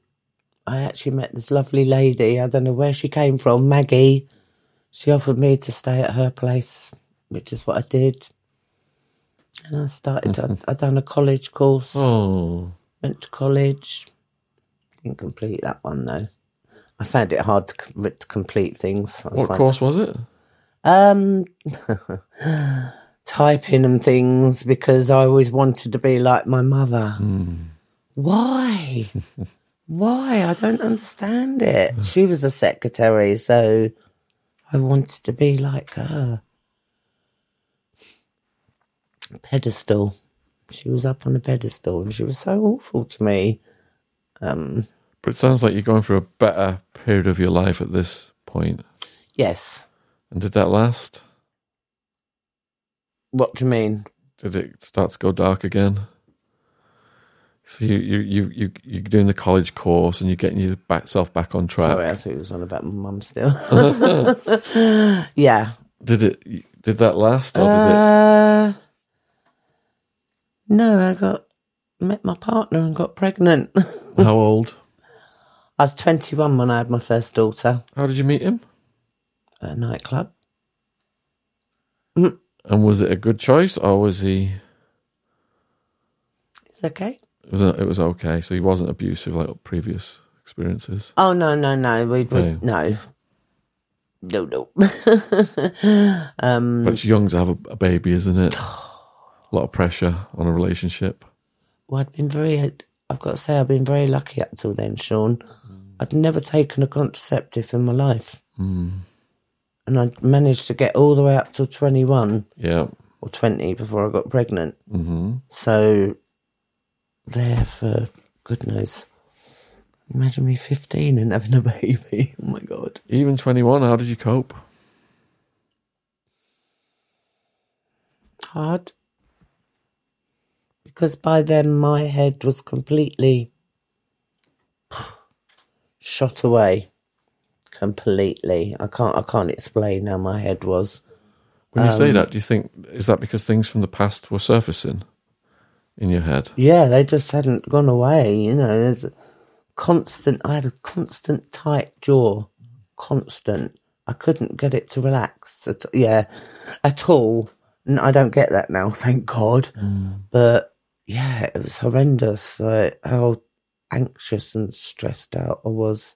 I actually met this lovely lady. I don't know where she came from, Maggie. She offered me to stay at her place, which is what I did. And I started, I, I done a college course, Oh, went to college. Didn't complete that one though. I found it hard to, to complete things. What course was it? Um, typing and things because I always wanted to be like my mother. Why? Why? I don't understand it. She was a secretary, so I wanted to be like her. Pedestal. She was up on a pedestal and she was so awful to me. Um, But it sounds like you're going through a better period of your life at this point. yes. And did that last? What do you mean? Did it start to go dark again? So you you you you you're doing the college course and you're getting yourself back on track. Sorry, I thought it was on about my mum still. yeah. Did it? Did that last, or did it? Uh, no, I got met my partner and got pregnant. How old? I was 21 when I had my first daughter How did you meet him? At a nightclub. And was it a good choice, or was he? It's okay. It was it was okay. So he wasn't abusive like previous experiences. Oh no, no, no. We, we Okay. no, no, no. um, But it's young to have a, a baby, isn't it? A lot of pressure on a relationship. well, I'd been very. I've got to say, I've been very lucky up till then, Shaun. I'd never taken a contraceptive in my life, Mm. And I managed to get all the way up to twenty-one Yeah. or twenty before I got pregnant. hmm So, there for good knows. Imagine me fifteen and having a baby. Oh my god. Even twenty one. How did you cope? hard because by then my head was completely shot away completely. I can't i can't explain how my head was. When you say Um, that, do you think is that because things from the past were surfacing in your head? yeah they just hadn't gone away you know. There's a constant i had a constant tight jaw constant. I couldn't get it to relax at, yeah at all. And i don't get that now thank god. But yeah it was horrendous. Like how anxious and stressed out i was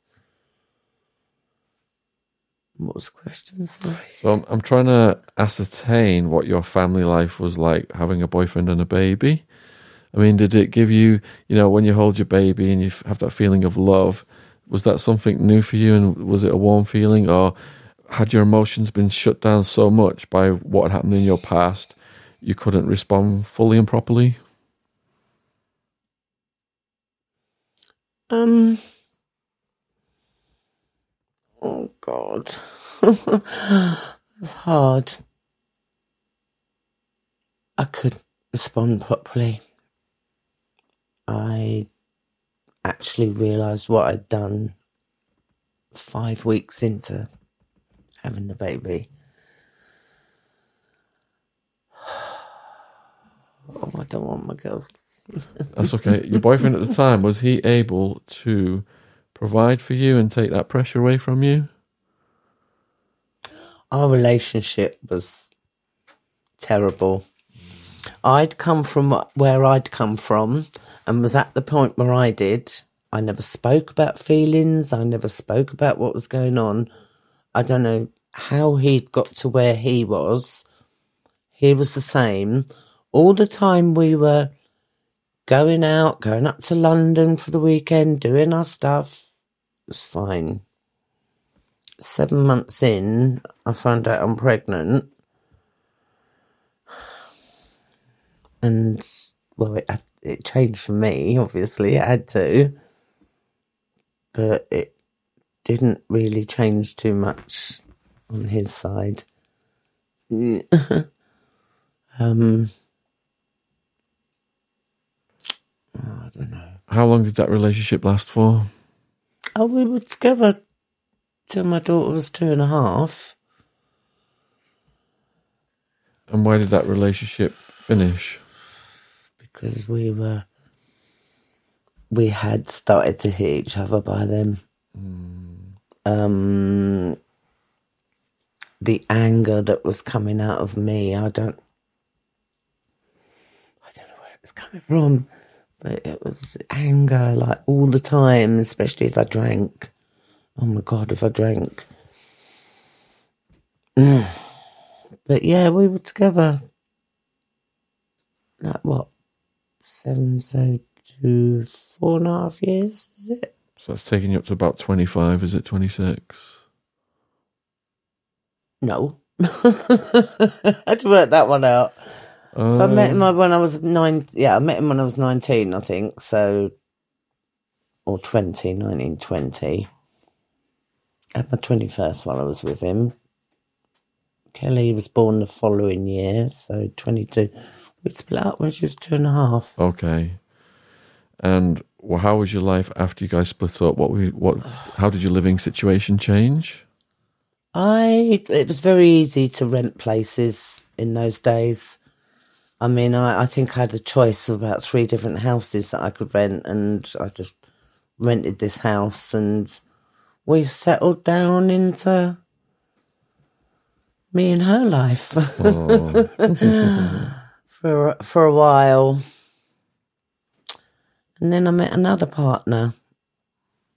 what was the question sorry So I'm, I'm trying to ascertain what your family life was like having a boyfriend and a baby. I mean, did it give you, you know, when you hold your baby and you have that feeling of love, was that something new for you and was it a warm feeling or had your emotions been shut down so much by what happened in your past you couldn't respond fully and properly? Um. Oh God, it's hard. I could respond properly. I actually realised what I'd done five weeks into having the baby. Oh, I don't want my girls. That's okay. your boyfriend at the time, was he able to provide for you and take that pressure away from you? our relationship was terrible. I'd come from where I'd come from and was at the point where I did. I never spoke about feelings. I never spoke about what was going on. I don't know how he'd got to where he was. He was the same. All the time we were going out, going up to London for the weekend, doing our stuff. It was fine seven months in, I found out I'm pregnant. And, well, it, it changed for me, obviously, it had to. But it didn't really change too much on his side. um, don't know. How long did that relationship last for? Oh, we were together till my daughter was two and a half. And why did that relationship finish? because we were we had started to hit each other by then. Um, the anger that was coming out of me, I don't, I don't know where it was coming from, it was anger like all the time, especially if I drank. Oh my god, if I drank. But yeah, we were together. Like what? Seven, so two, four and a half years, is it? So that's taking you up to about 25, is it 26? No. I had to work that one out. So I met um, him when I was nine. Yeah, I met him when I was 19, I think. So, or 20, 19, 20. I had my 21st while I was with him. Kelly was born the following year, so 22. We split up when she was two and a half. Okay. And well, how was your life after you guys split up? What were you, what? How did your living situation change? I it was very easy to rent places in those days. I mean, I, I think I had a choice of about three different houses that I could rent, and I just rented this house, and we settled down into me and her life Oh, for for a while. And then I met another partner,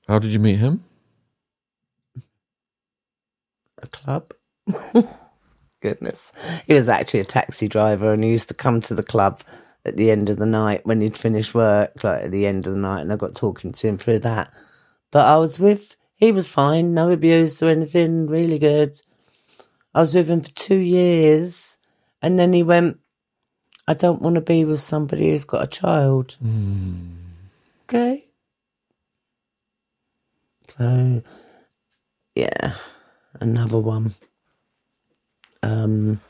How did you meet him? a club. Goodness. He was actually a taxi driver and he used to come to the club at the end of the night when he'd finished work, like at the end of the night, and I got talking to him through that. But I was with, he was fine, no abuse or anything, really good. I was with him for two years and then he went, I don't want to be with somebody who's got a child. Hmm. Okay. So, yeah, another one. Um,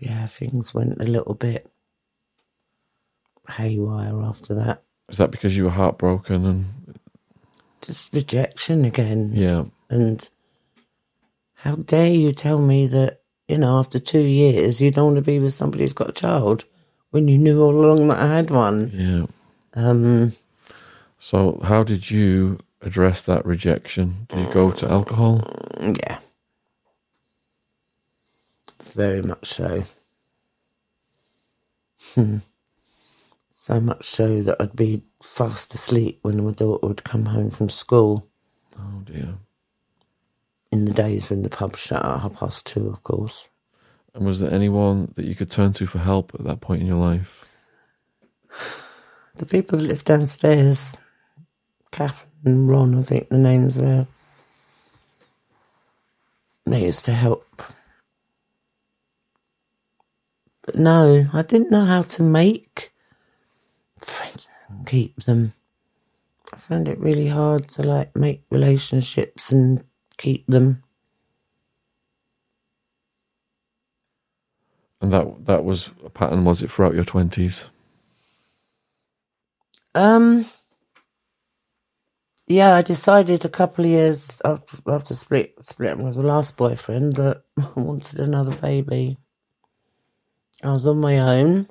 yeah, things went a little bit haywire after that. Is that because you were heartbroken and Just rejection again. yeah? And how dare you tell me that, you know, after two years you don't want to be with somebody who's got a child when you knew all along that I had one? Yeah. Um, So how did you address that rejection? Did you go to alcohol? yeah. Very much so. Hmm. So much so that I'd be fast asleep when my daughter would come home from school Oh dear. in the days when the pub shut at half past two, of course. And was there anyone that you could turn to for help at that point in your life? The people that live downstairs, Catherine and Ron, I think the names were, they used to help. But no, I didn't know how to make friends and keep them. I found it really hard to like make relationships and keep them. And that that was a pattern, was it, throughout your twenties? Um. Yeah, I decided a couple of years after, split splitting with the last boyfriend that I wanted another baby. I was on my own.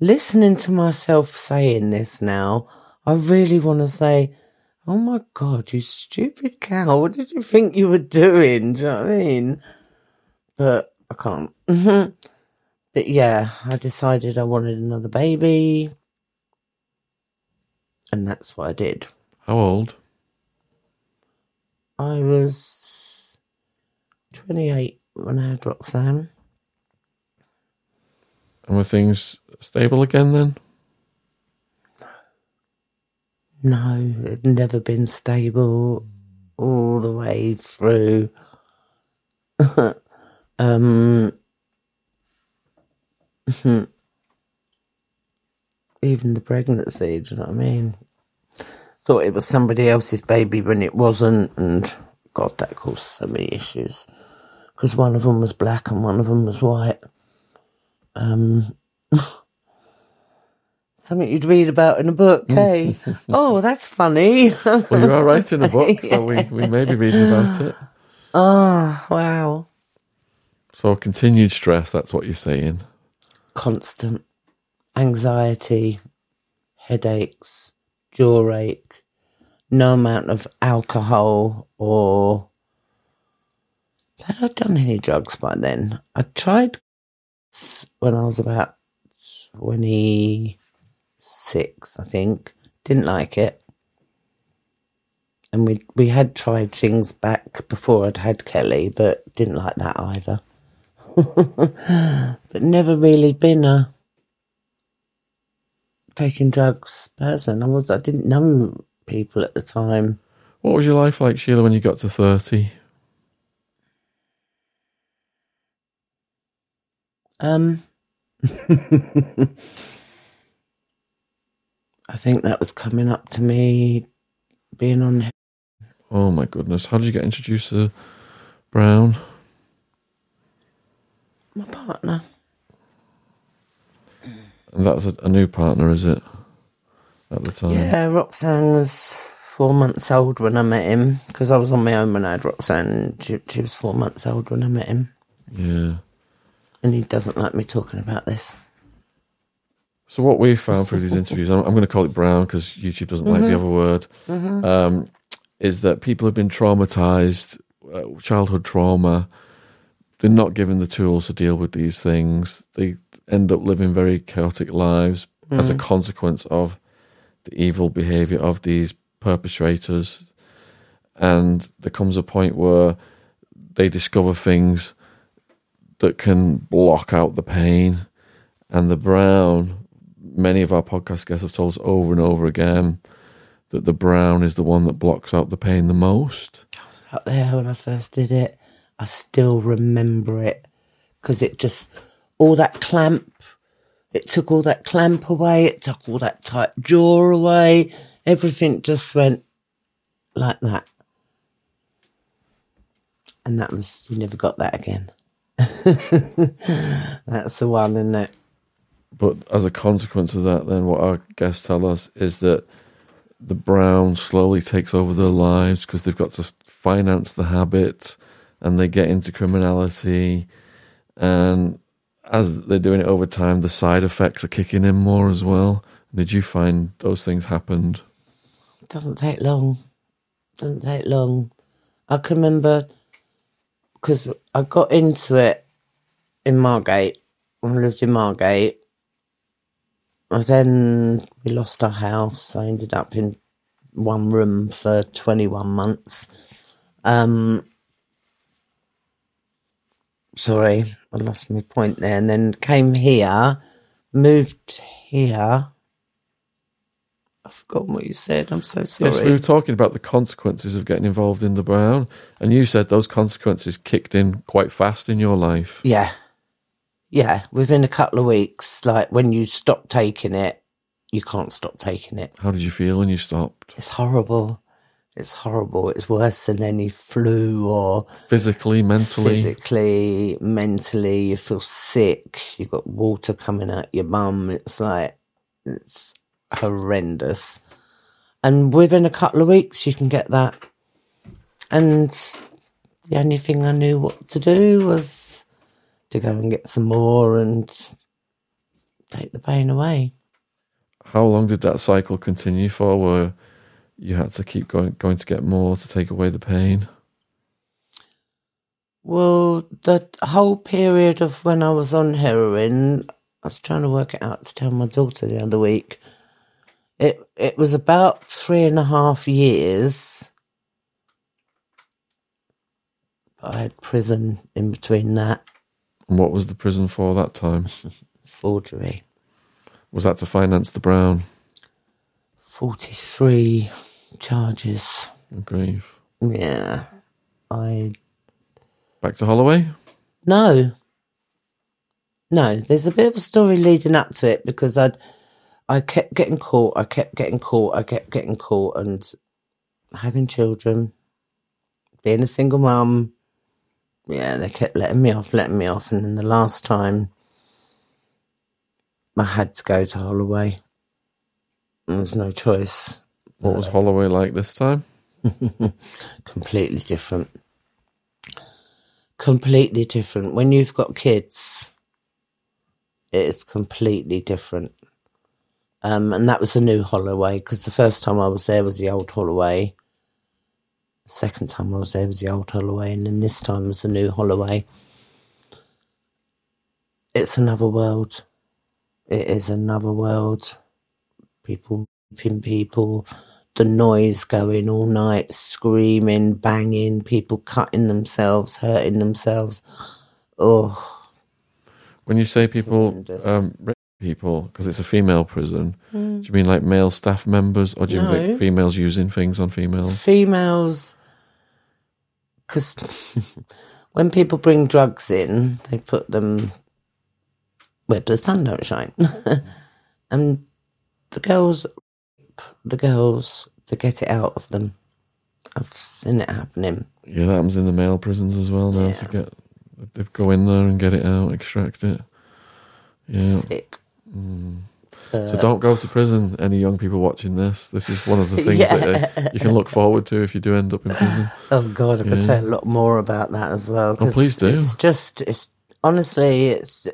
Listening to myself saying this now, I really want to say, "Oh my god, you stupid cow! What did you think you were doing?" Do you know what I mean? But I can't. but yeah, I decided I wanted another baby. And that's what I did. How old? I was 28 when I had Roxanne. And were things stable again then? No, it'd never been stable all the way through. um, even the pregnancy, do you know what I mean? Thought it was somebody else's baby when it wasn't, and God, that caused so many issues. Because one of them was black and one of them was white. Um, something you'd read about in a book, hey? oh, that's funny. Well, you are writing a book, so we, we may be reading about it. oh, wow. So continued stress, that's what you're saying. Constant anxiety, headaches, jaw ache, no amount of alcohol or. Had I done any drugs by then? I tried when I was about 26, I think. Didn't like it. And we we had tried things back before I'd had Kelly, but didn't like that either. but never really been a taking drugs person. I was I didn't know people at the time. What was your life like, Sheila, when you got to 30? Um, I think that was coming up to me being on. Oh my goodness. How did you get introduced to Brown? My partner. And that's a, a new partner, is it? At the time? Yeah, Roxanne was four months old when I met him because I was on my own when I had Roxanne. She, she was four months old when I met him, Yeah. and he doesn't like me talking about this. So what we found through these interviews, I'm, I'm going to call it brown because YouTube doesn't like the other word, um, is that people have been traumatized, uh, childhood trauma. They're not given the tools to deal with these things. They end up living very chaotic lives as a consequence of the evil behavior of these perpetrators. And there comes a point where they discover things that can block out the pain. And the brown, many of our podcast guests have told us over and over again that the brown is the one that blocks out the pain the most. I was out there when I first did it, I still remember it because it just all that clamp. It took all that clamp away. It took all that tight jaw away. Everything just went like that. And that was, you never got that again. That's the one, isn't it? But as a consequence of that, then what our guests tell us is that the brown slowly takes over their lives because they've got to finance the habit and they get into criminality. And as they're doing it over time, the side effects are kicking in more as well. Did you find those things happened? Doesn't take long. Doesn't take long. I can remember because I got into it in Margate when I lived in Margate. And then we lost our house. I ended up in one room for 21 months. Um, sorry, I lost my point there. And then came here, moved here. I've forgotten what you said. I'm so sorry. Yes, we were talking about the consequences of getting involved in the brown, and you said those consequences kicked in quite fast in your life. Yeah. Yeah. Within a couple of weeks, like when you stop taking it, you can't stop taking it. How did you feel when you stopped? It's horrible. It's horrible. It's worse than any flu or Physically, mentally? physically, mentally. You feel sick. You've got water coming out your bum. It's like, it's horrendous. And within a couple of weeks, you can get that. And the only thing I knew what to do was to go and get some more and take the pain away. How long did that cycle continue for where you had to keep going, going to get more to take away the pain? Well, the whole period of when I was on heroin, I was trying to work it out to tell my daughter the other week. It it was about three and a half years. But I had prison in between that And what was the prison for that time? forgery. Was that to finance the brown? Forty three charges. Grief. Yeah. I Back to Holloway? No. No, there's a bit of a story leading up to it because I'd I kept getting caught, I kept getting caught, I kept getting caught and having children, being a single mum. Yeah, they kept letting me off, letting me off, and then the last time I had to go to Holloway. There was no choice. What was Holloway like this time? completely different. Completely different. When you've got kids, it is completely different. Um, and that was the new Holloway because the first time I was there was the old Holloway. Second time I was there was the old Holloway, and then this time was the new Holloway. It's another world. It is another world. People people, the noise going all night, screaming, banging, people cutting themselves, hurting themselves. Oh, When you say people um, people because it's a female prison, do you mean like male staff members, or do you No. think females using things on females? females, because when people bring drugs in, they put them where the sun don't shine, and the girls, the girls to get it out of them. I've seen it happening. Yeah, that happens in the male prisons as well now. To get they go in there and get it out, extract it. Yeah. Sick. So don't go to prison. Any young people watching this, this is one of the things that uh, you can look forward to if you do end up in prison. Oh God, I could Yeah. tell a lot more about that as well. 'cause please do. It's just, it's honestly, it's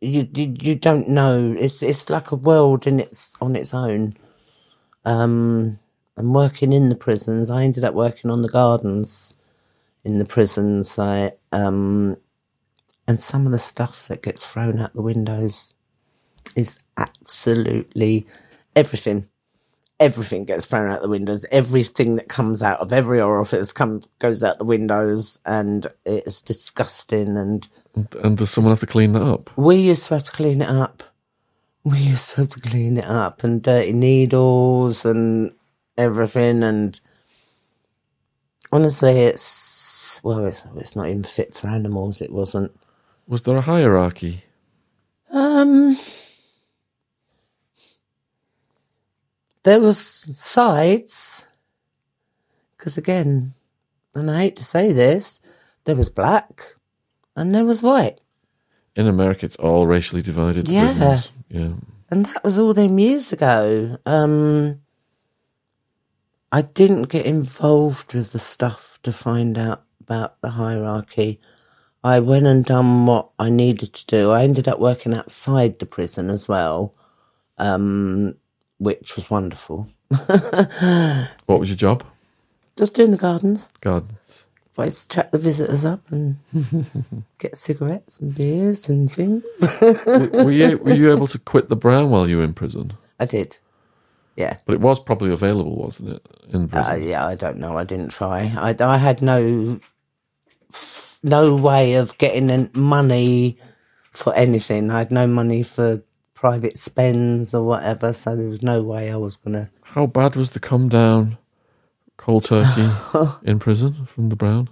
you, you, you don't know. It's, it's like a world in its on its own. Um, and working in the prisons, I ended up working on the gardens in the prisons. I, um, And some of the stuff that gets thrown out the windows is absolutely everything. Everything gets thrown out the windows. Everything that comes out of every orifice comes goes out the windows, and it's disgusting. And And does someone have to clean that up? we used to have to clean it up. We used to have to clean it up, and dirty needles and everything. And honestly, it's well, it's it's not even fit for animals. It wasn't. Was there a hierarchy? Um, there was sides, because again, and I hate to say this, there was black and there was white, In America, it's all racially divided. Yeah. prisons. Yeah. and that was all them years ago. Um, I didn't get involved with the stuff to find out about the hierarchy. I went and done what I needed to do. I ended up working outside the prison as well, um, which was wonderful. What was your job? Just doing the gardens. Gardens. I used to chat the visitors up and get cigarettes and beers and things. were you were you able to quit the brown while you were in prison? I did. Yeah. But it was probably available, wasn't it? In prison. Uh, yeah, I don't know. I didn't try. I, I had no no way of getting money for anything. I had no money for private spends or whatever, so there was no way I was gonna. How bad was the come down cold turkey in prison from the brown?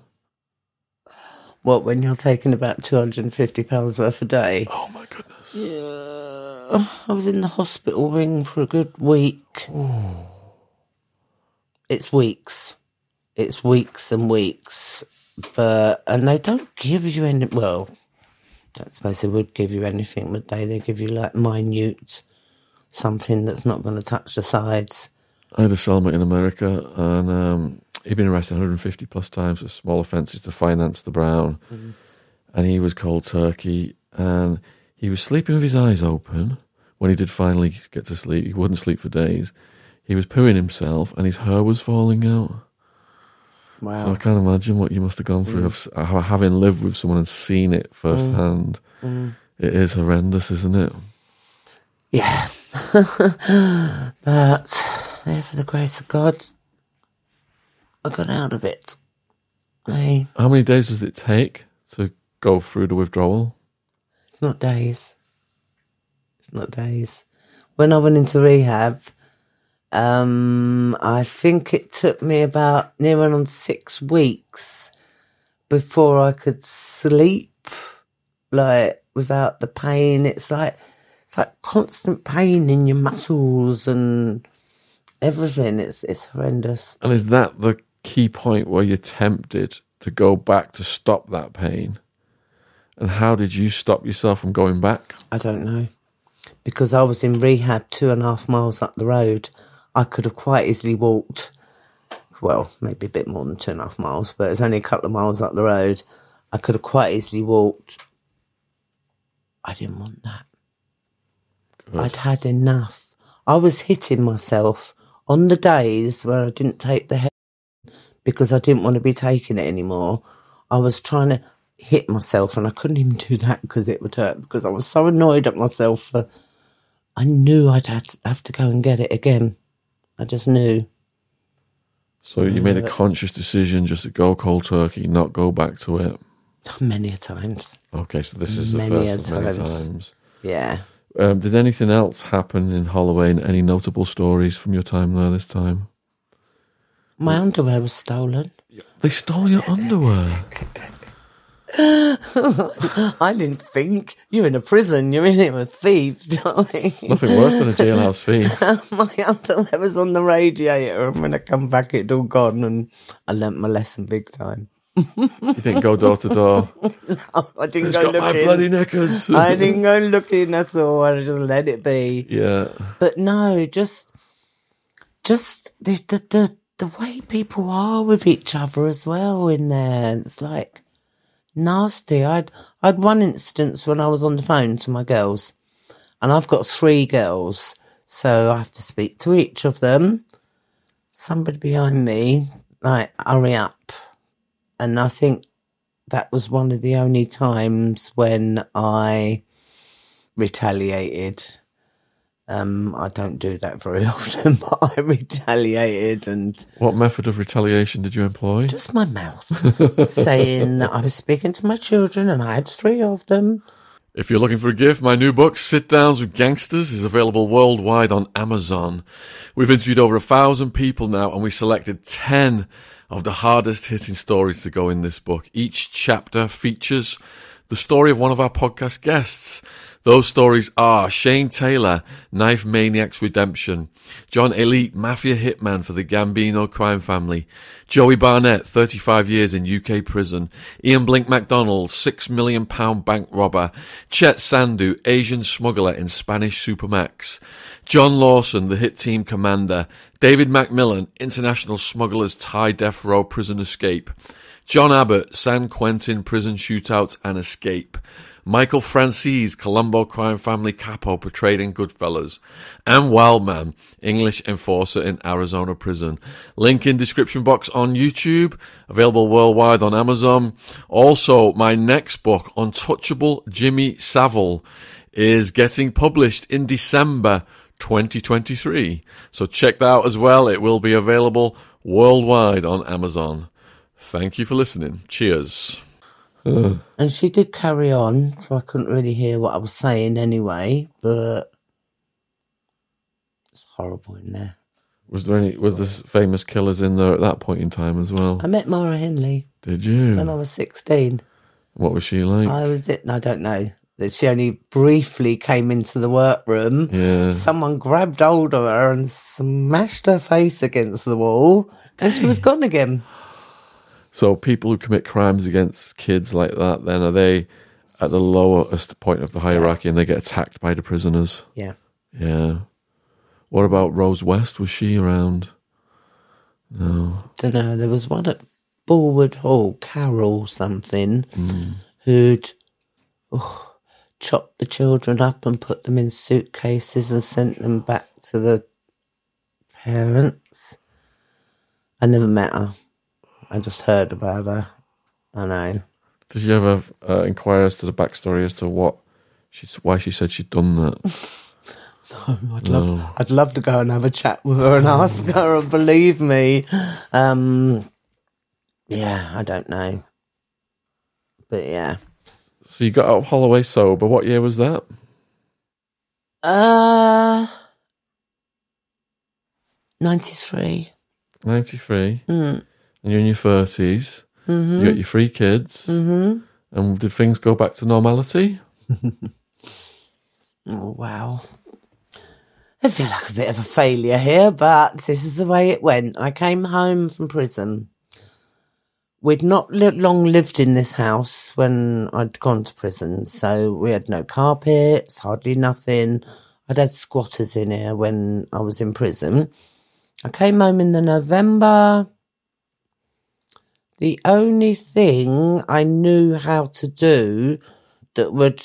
What when you're taking about two hundred and fifty pounds worth a day? Oh my goodness. Yeah, I was in the hospital wing for a good week. It's weeks. It's weeks and weeks. But, and they don't give you any, well, I suppose they would give you anything, would they? They give you like minute something that's not going to touch the sides. I had a cellmate in America, and um, he'd been arrested 150 plus times for small offences to finance the Brown, and he was cold turkey, and he was sleeping with his eyes open when he did finally get to sleep. He wouldn't sleep for days. He was pooing himself, and his hair was falling out. So I can't imagine what you must have gone through, of, uh, having lived with someone and seen it firsthand. It is horrendous, isn't it? Yeah. but, there for the grace of God, I got out of it. Hey, How many days does it take to go through the withdrawal? It's not days. It's not days. When I went into rehab, um, I think it took me about near on six weeks before I could sleep, like without the pain. It's like it's like constant pain in your muscles and everything. It's it's horrendous. And is that the key point where you're tempted to go back to stop that pain? And how did you stop yourself from going back? I don't know. Because I was in rehab two and a half miles up the road. I could have quite easily walked, well, maybe a bit more than two and a half miles, but it's only a couple of miles up the road. I could have quite easily walked. I didn't want that. I'd had enough. I was hitting myself on the days where I didn't take the heroin because I didn't want to be taking it anymore. I was trying to hit myself and I couldn't even do that because it would hurt because I was so annoyed at myself for I knew I'd have to, have to go and get it again. I just knew. So you made a conscious decision just to go cold turkey, not go back to it. Many a times. Okay, so this is the first of many times. times. Yeah. Um, did anything else happen in Holloway? Any notable stories from your time there this time? My underwear was stolen. They stole your underwear. I didn't think. You're in a prison, you're in it with thieves, darling. Nothing worse than a jailhouse fee. my underwear was on the radiator, and when I come back, it'd all gone, and I learnt my lesson big time. You didn't go door to door. I didn't Who's go got my looking. bloody knickers? I didn't go looking at all. I just let it be. yeah. But no, just, just the the the, the way people are with each other as well in there. It's like nasty. I'd I'd one instance when I was on the phone to my girls, and I've got three girls, so I have to speak to each of them. Somebody behind me, like, hurry up. And I think that was one of the only times when I retaliated. Um, I don't do that very often, but I retaliated and What method of retaliation did you employ? just my mouth, saying that I was speaking to my children and I had three of them. If you're looking for a gift, my new book, Sitdowns with Gangsters, is available worldwide on Amazon. We've interviewed over a thousand people now, and we selected 10 of the hardest hitting stories to go in this book. Each chapter features the story of one of our podcast guests. Those stories are Shane Taylor, Knife Maniacs Redemption, John Alite, Mafia Hitman for the Gambino crime family, Joey Barnett, 35 years in UK prison, Ian Blink MacDonald, £6 million bank robber, Chet Sandhu, Asian smuggler in Spanish Supermax, John Lawson, the hit team commander, David McMillan, international smugglers Thai death row prison escape, John Abbott, San Quentin prison shootouts and escape. Michael Franzese, Colombo crime family capo portrayed in Goodfellas. And Wildman, English enforcer in Arizona prison. Link in description box on YouTube, available worldwide on Amazon. Also, my next book, Untouchable Jimmy Savile, is getting published in December 2023. So check that out as well. It will be available worldwide on Amazon. Thank you for listening. Cheers. And she did carry on, so I couldn't really hear what I was saying anyway, but it's horrible in there. Was there any was there famous killers in there at that point in time as well? I met Myra Hindley Did you? when I was 16. What was she like? I was it. I don't know that she only briefly came into the workroom. Yeah. Someone grabbed hold of her and smashed her face against the wall, and she was gone again. So people who commit crimes against kids like that, then are they at the lowest point of the hierarchy and they get attacked by the prisoners? Yeah. Yeah. What about Rose West? Was she around? No. Don't know. There was one at Bullwood Hall, Carol something, hmm. who'd oh, chopped the children up and put them in suitcases and sent them back to the parents. I never met her. I just heard about her. I know. Did you ever uh, inquire as to the backstory as to what she, why she said she'd done that? I'd love, I'd love to go and have a chat with her and ask her. And believe me, um, yeah, I don't know, but yeah, So you got out of Holloway sober. What year was that? uh, ninety three. 93. Mm. And you're in your 30s. Mm-hmm. You got your three kids. Mm-hmm. And did things go back to normality? Oh wow. I feel like a bit of a failure here, but this is the way it went. I came home from prison. We'd not li- long lived in this house when I'd gone to prison, so we had no carpets, hardly nothing. I'd had squatters in here when I was in prison. I came home in the November. The only thing I knew how to do that would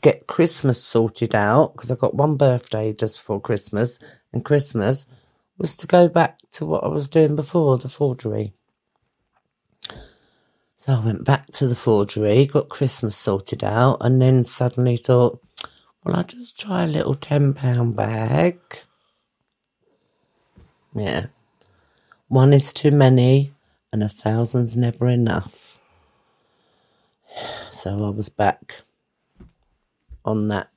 get Christmas sorted out because I got one birthday just before Christmas and Christmas was to go back to what I was doing before the forgery. So I went back to the forgery, got Christmas sorted out, and then suddenly thought, well, I'll just try a little £10 bag. Yeah. One is too many, and a thousand's never enough. So I was back on that.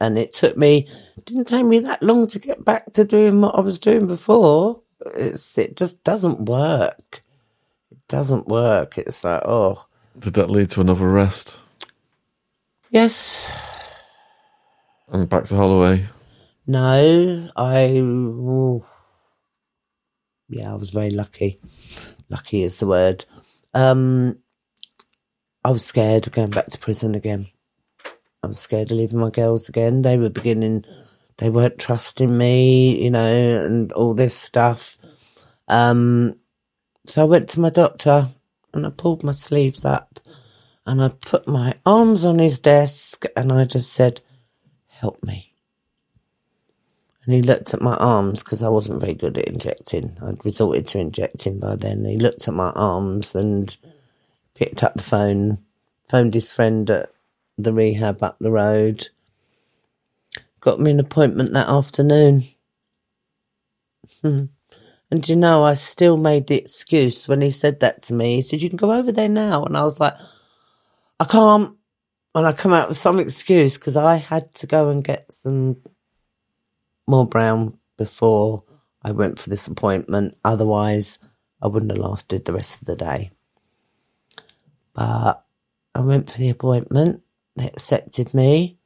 And it took me, didn't take me that long to get back to doing what I was doing before. It's, it just doesn't work. Doesn't work. It's like, oh, Did that lead to another arrest? yes, And back to Holloway? no, I, ooh. yeah, I was very lucky. Lucky is the word. Um, I was scared of going back to prison again. I was scared of leaving my girls again. They were beginning, they weren't trusting me, you know, and all this stuff. Um, so I went to my doctor and I pulled my sleeves up and I put my arms on his desk and I just said, help me. And he looked at my arms because I wasn't very good at injecting. I'd resorted to injecting by then. He looked at my arms and picked up the phone, phoned his friend at the rehab up the road, got me an appointment that afternoon. And you know, I still made the excuse when he said that to me. He said, You can go over there now. And I was like, I can't. And I come out with some excuse because I had to go and get some more brown before I went for this appointment. Otherwise, I wouldn't have lasted the rest of the day. But I went for the appointment. They accepted me.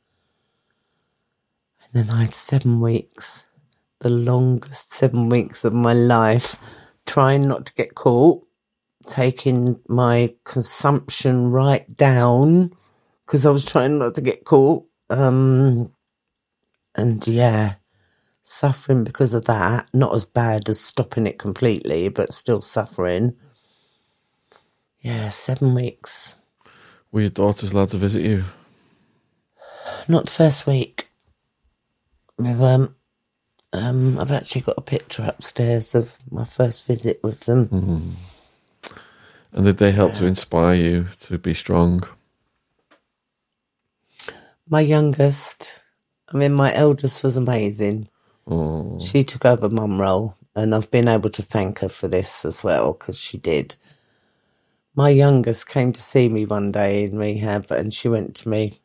And then I had seven weeks, the longest seven weeks of my life, trying not to get caught, taking my consumption right down because I was trying not to get caught. Um, and yeah, suffering because of that. Not as bad as stopping it completely, but still suffering. Yeah, seven weeks. Were your daughters allowed to visit you? Not the first week. We've, um, um, I've actually got a picture upstairs of my first visit with them. And did they help to inspire you to be strong? My youngest, I mean, my eldest was amazing. Oh, She took over mum role, and I've been able to thank her for this as well because she did. My youngest came to see me one day in rehab, and she went to me,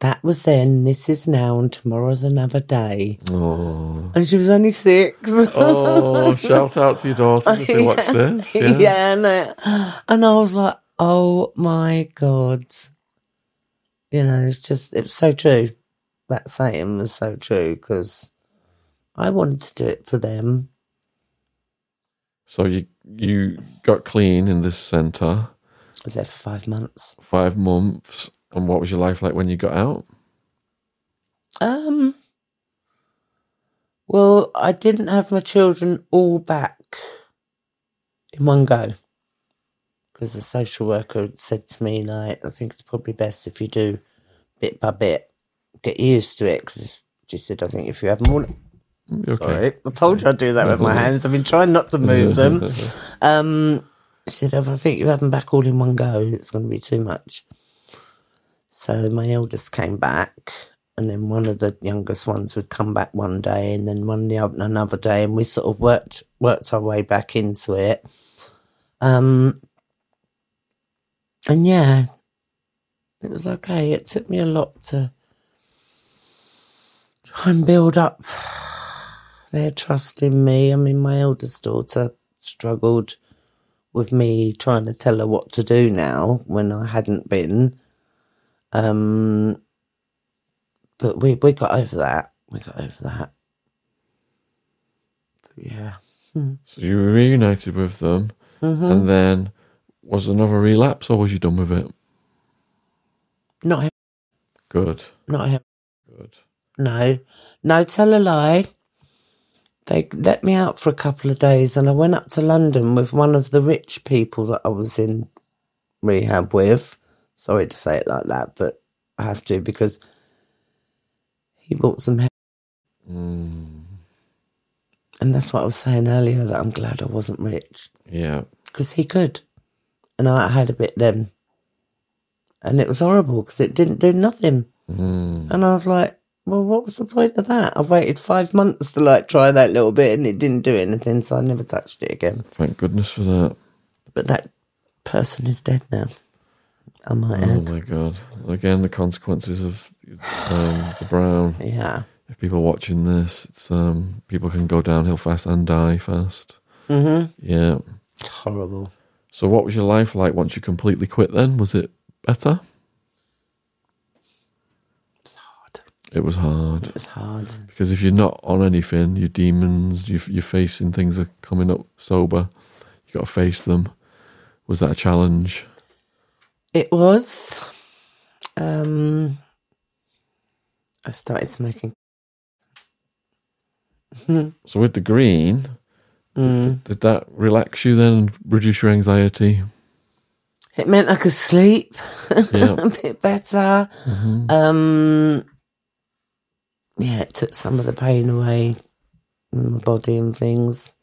"That was then. This is now, and tomorrow's another day." oh, And she was only six. oh! shout out to your daughter if they watch this. Yeah. yeah, and, I, and I was like, "Oh my god!" You know, it's just it's so true. That saying was so true because I wanted to do it for them. So you you got clean in this centre I was there for five months. five months, and what was your life like when you got out? Um. Well, I didn't have my children all back in one go because the social worker said to me, like, I think it's probably best if you do bit by bit, get used to it. Because she said, I think if you have more. You Okay. Sorry, I told you I'd do that with my hands. I've been trying not to move them. Um, she said, if I think you have them back all in one go, it's going to be too much. So my eldest came back, and then one of the youngest ones would come back one day, and then one the other another day, and we sort of worked worked our way back into it. Um, and yeah, it was okay. It took me a lot to try and build up their trust in me. I mean, my eldest daughter struggled with me trying to tell her what to do now when I hadn't been. Um, but we we got over that. We got over that. But yeah. So you were reunited with them, Mm-hmm. and then was another relapse, or was you done with it? Not him. Good, Not him. good. No. No, tell a lie. They let me out for a couple of days and I went up to London with one of the rich people that I was in rehab with. Sorry to say it like that, but I have to because he bought some he- Mm, and that's what I was saying earlier that I'm glad I wasn't rich yeah, because he could. And I had a bit then. And it was horrible because it didn't do nothing. mm, And I was like, well, what was the point of that? I waited five months to like try that little bit and it didn't do anything, so I never touched it again. thank goodness for that. But that person is dead now. I might Oh add. my god! Again, the consequences of um, the brown. Yeah. If people watching this, it's um, people can go downhill fast and die fast. Mm-hmm. Yeah. It's horrible. So, what was your life like once you completely quit? Then was it better? It's hard. It was hard It's hard. because if you're not on anything, your demons, you, you're facing things are coming up sober. You got to face them. Was that a challenge? It was. Um, I started smoking. So, with the green, Mm. did that relax you then and reduce your anxiety? It meant I could sleep Yeah. a bit better. Mhm. Um, yeah, it took some of the pain away in my body and things.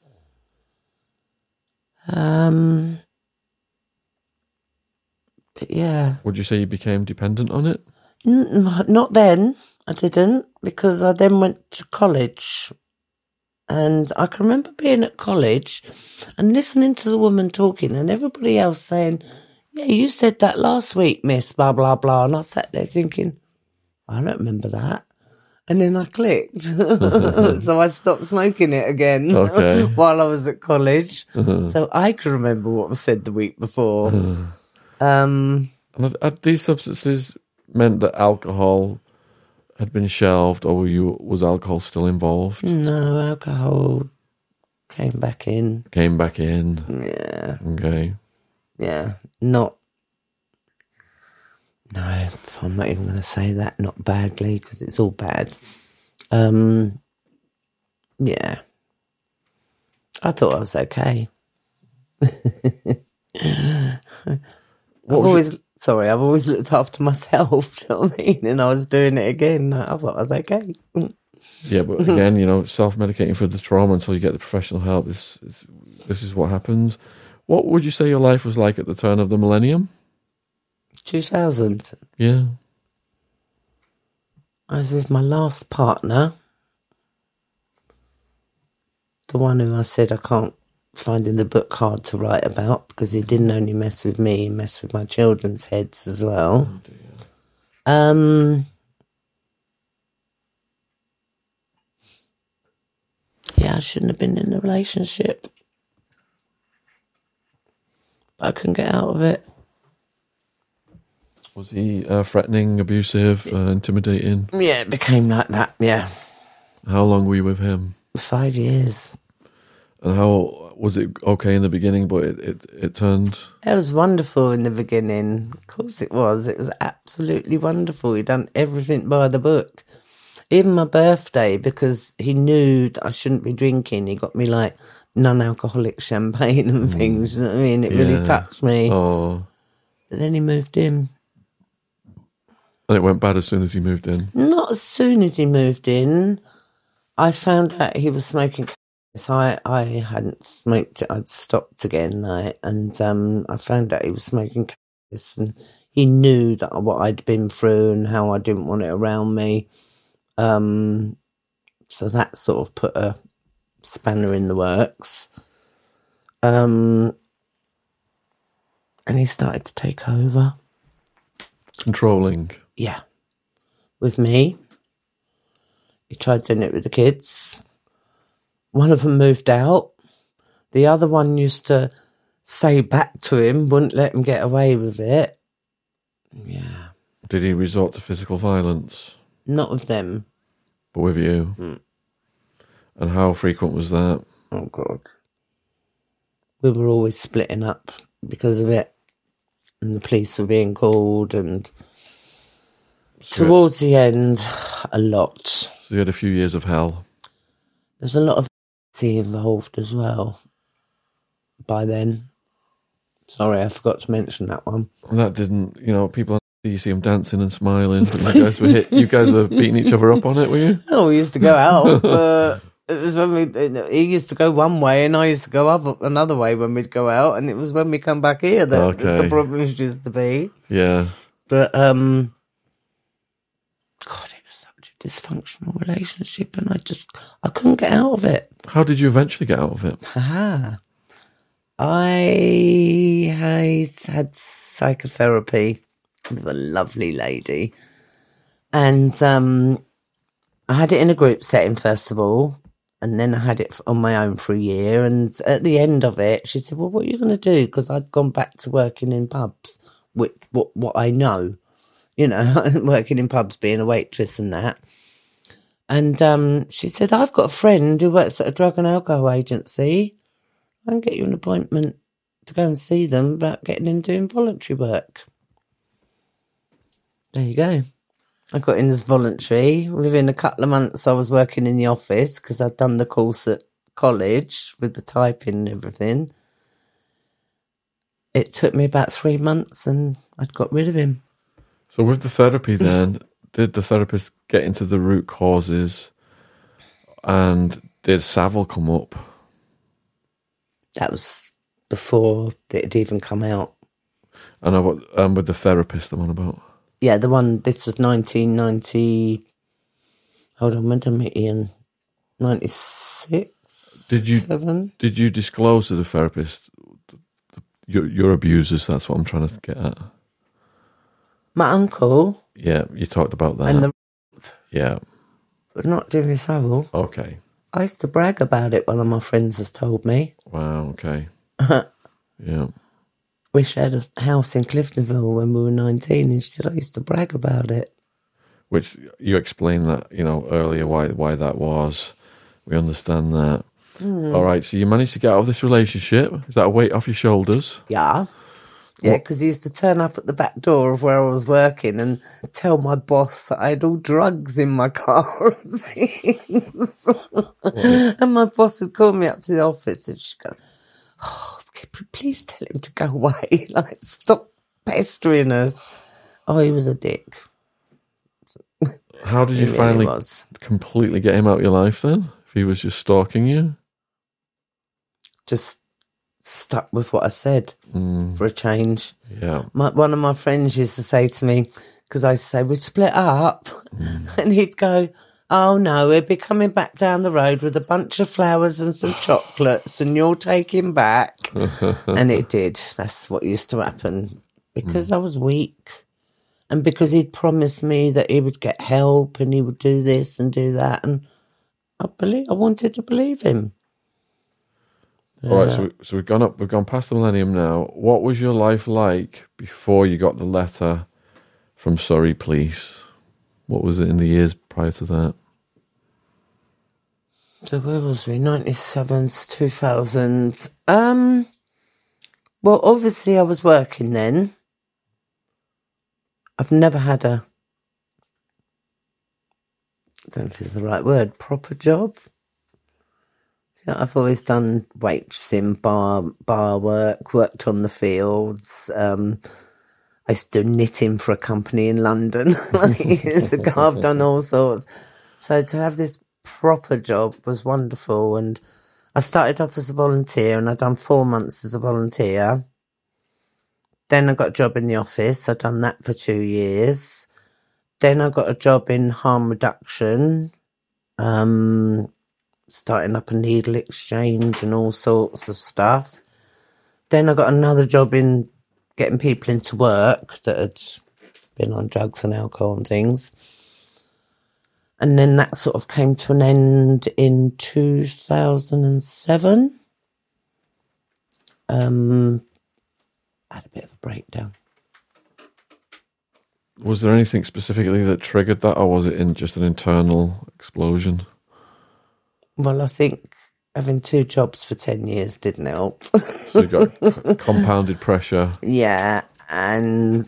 Um, yeah. Would you say you became dependent on it? N- not then. I didn't because I then went to college, and I can remember being at college and listening to the woman talking, and everybody else saying, "Yeah, you said that last week, Miss." Blah blah blah, and I sat there thinking, "I don't remember that." And then I clicked, so I stopped smoking it again Okay. while I was at college, so I can remember what was said the week before. Um, And had, these substances meant that alcohol had been shelved, or were you was alcohol still involved? No, alcohol came back in. Came back in. Yeah, Okay. yeah, not. No, I'm not even going to say that. Not badly because it's all bad. Um, yeah, I thought I was okay. I've your- always sorry. I've always looked after myself. Do you know what I mean? And I was doing it again. I thought I was okay. Mm. Yeah, but mm-hmm. again, you know, self medicating for the trauma until you get the professional help. This, this this is what happens. What would you say your life was like at the turn of the millennium? Two thousand. Yeah. I was with my last partner, the one who I said I can't find in the book hard to write about because he didn't only mess with me, he messed with my children's heads as well. Um, yeah, I shouldn't have been in the relationship, but I couldn't get out of it. Was he uh, threatening, abusive, uh, intimidating? Yeah, it became like that. Yeah, How long were you with him? five years. And how was it okay in the beginning, but it, it, it turned. It was wonderful in the beginning. Of course it was. It was absolutely wonderful. He done everything by the book. Even my birthday, because he knew that I shouldn't be drinking, he got me like non-alcoholic champagne and hmm. things. You know what I mean? It Yeah. really touched me. Oh. But then he moved in. And it went bad as soon as he moved in. Not as soon as he moved in, I found out he was smoking. Cannabis. I I hadn't smoked it. I'd stopped again, like, and um, I found out he was smoking cannabis, and he knew that what I'd been through and how I didn't want it around me. Um, so that sort of put a spanner in the works. Um, and he started to take over. Controlling. Yeah. With me. He tried doing it with the kids. One of them moved out. The other one used to say back to him, wouldn't let him get away with it. Yeah. Did he resort to physical violence? Not with them. But with you? Hmm. And how frequent was that? Oh, God. We were always splitting up because of it. And the police were being called, and So, towards the end, a lot. so you had a few years of hell. There's a lot of involved as well by then. Sorry, I forgot to mention that one. And that didn't, you know, people you see him dancing and smiling, but you guys were hit, you guys were beating each other up on it, were you? Oh, we used to go out, but it was when we. He used to go one way, and I used to go other, another way when we'd go out, and it was when we come back here that Okay. the problems used to be. Yeah. But um, God, it was such a dysfunctional relationship, and I just I couldn't get out of it. How did you eventually get out of it? Aha. I I had psychotherapy with a lovely lady, and um, I had it in a group setting first of all, and then I had it on my own for a year. And at the end of it, she said, "Well, what are you going to do?" Because I'd gone back to working in pubs, which what what I know, you know, working in pubs, being a waitress and that. And um, she said, I've got a friend who works at a drug and alcohol agency. I can get you an appointment to go and see them about getting in doing voluntary work. There you go. I got in as voluntary. Within a couple of months, I was working in the office because I'd done the course at college with the typing and everything. It took me about three months and I'd got rid of him. So with the therapy then, did the therapist get into the root causes and did Savile come up? That was before it had even come out. And I, what- um, with the therapist The one about. Yeah, the one, this was 1990. Hold on, when did I meet Ian? 96? Did you 7? did you disclose to the therapist the, the, your your abusers? That's what I'm trying to get at. My uncle Yeah, you talked about that. and the. yeah. But not doing Savile. Okay. I used to brag about it, one of my friends has told me. Wow. Okay. yeah. Wish I had a house in Cliftonville when we were 19, and she said I used to brag about it. Which you explained that you know earlier why why that was. We understand that. Hmm. All right. So you managed to get out of this relationship. Is that a weight off your shoulders? Yeah. Yeah, because he used to turn up at the back door of where I was working and tell my boss that I had all drugs in my car and things. and my boss would call me up to the office and she'd go, Oh, please tell him to go away. Like, stop pestering us. Oh, he was a dick. How did you really finally was. completely get him out of your life then? If he was just stalking you? Just stuck with what I said Mm, for a change. yeah. my, one of my friends used to say to me, because I say, we split up. And he'd go, oh no, he'll be coming back down the road with a bunch of flowers and some chocolates and you'll take him back. and it did. That's what used to happen because I was weak. And because he'd promised me that he would get help and he would do this and do that. And I believe, I wanted to believe him. All right, so, we, so we've gone up, we've gone past the millennium now. What was your life like before you got the letter from Surrey Police? What was it in the years prior to that? So where was we? Ninety seven to two thousand. Um well obviously I was working then. I've never had a I don't know if it's the right word, proper job. Yeah, I've always done waitressing, bar bar work, worked on the fields. Um, I used to do knitting for a company in London years ago. I've done all sorts. So to have this proper job was wonderful. And I started off as a volunteer and I'd done four months as a volunteer. Then I got a job in the office. I'd done that for two years. Then I got a job in harm reduction, um, starting up a needle exchange and all sorts of stuff. Then I got another job in getting people into work that had been on drugs and alcohol and things. And then that sort of came to an end in 2007. Um, I had a bit of a breakdown. Was there anything specifically that triggered that, or was it in just an internal explosion? Well, I think having two jobs for 10 years didn't help. So you got compounded pressure. yeah, and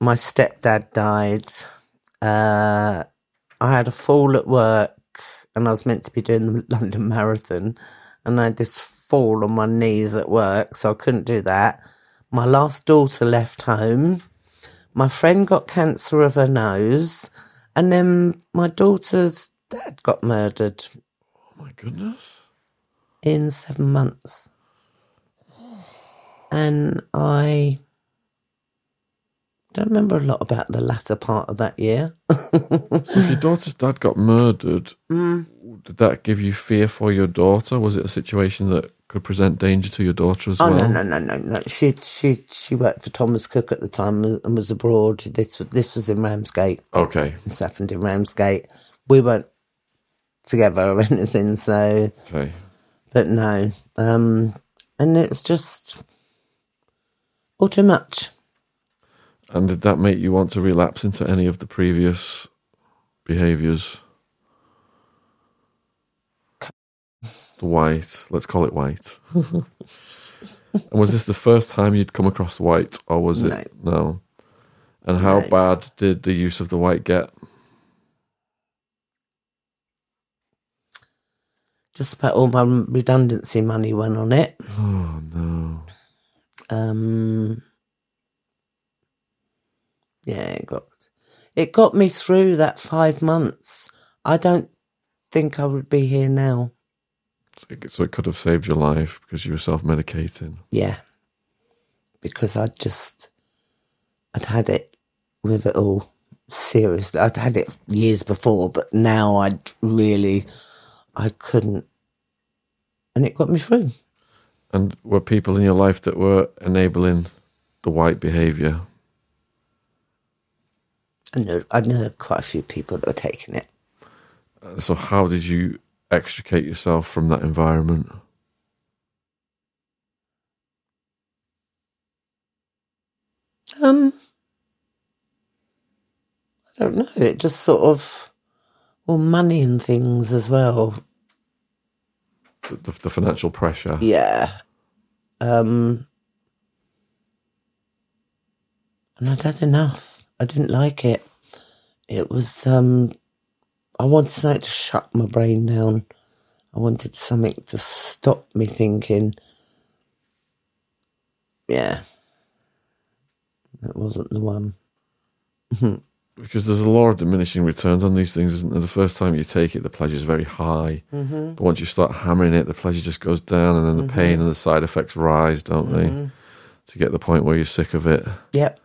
my stepdad died. Uh, I had a fall at work, and I was meant to be doing the London Marathon, and I had this fall on my knees at work, so I couldn't do that. My last daughter left home. My friend got cancer of her nose, and then my daughter's dad got murdered my goodness. in seven months. And I don't remember a lot about the latter part of that year. So if your daughter's dad got murdered, mm. did that give you fear for your daughter? Was it a situation that could present danger to your daughter as Oh well? no no no no no! She she she worked for Thomas Cook at the time and was abroad. This was this was in Ramsgate. Okay, This happened in Ramsgate. We weren't together or anything. So, okay. but no. Um, and it was just all too much. And did that make you want to relapse into any of the previous behaviours? The white, let's call it white. and was this the first time you'd come across white, or was it no? And how No. bad did the use of the white get? Just about all my redundancy money went on it. Oh no! Um, yeah, it got it got me through that five months. I don't think I would be here now. So it- So it could have saved your life because you were self-medicating. Yeah, because I'd just, I'd had it with it all seriously. I'd had it years before, but now I'd really, I couldn't, and it got me through. And were people in your life that were enabling the white behaviour? I know, I know quite a few people that were taking it. So how did you extricate yourself from that environment? Um, I don't know. It just sort of, well, money and things as well. The, the financial pressure. Yeah. Um, and I'd had enough. I didn't like it. It was, um, I wanted something to shut my brain down. I wanted something to stop me thinking. Yeah. That wasn't the one. Because there's a lot of diminishing returns on these things, isn't there? The first time you take it, the pleasure is very high. Mm-hmm. But once you start hammering it, the pleasure just goes down, and then the pain and the side effects rise, don't they? To get the point where you're sick of it. Yep.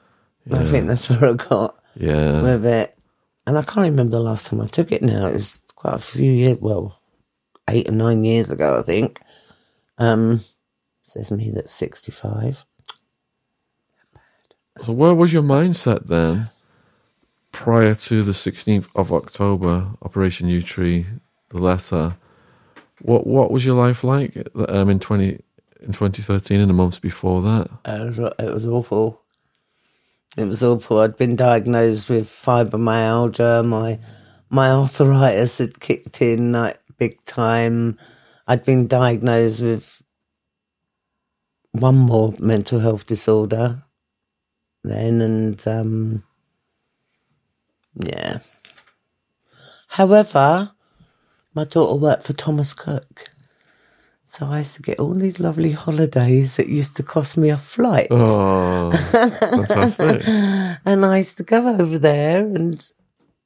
I think that's where I got. Yeah. with it. And I can't remember the last time I took it now. It was quite a few years, well, eight or nine years ago, I think. Um, says me that's 65. So where was your mindset then, prior to the 16th of October, Operation Yewtree, the letter? What what was your life like um, in 20 in 2013 and the months before that? It was, it was awful. It was awful. I'd been diagnosed with fibromyalgia. My, my arthritis had kicked in like big time. I'd been diagnosed with one more mental health disorder then, and um, yeah. However, my daughter worked for Thomas Cook. So I used to get all these lovely holidays that used to cost me a flight. Oh, fantastic! And I used to go over there and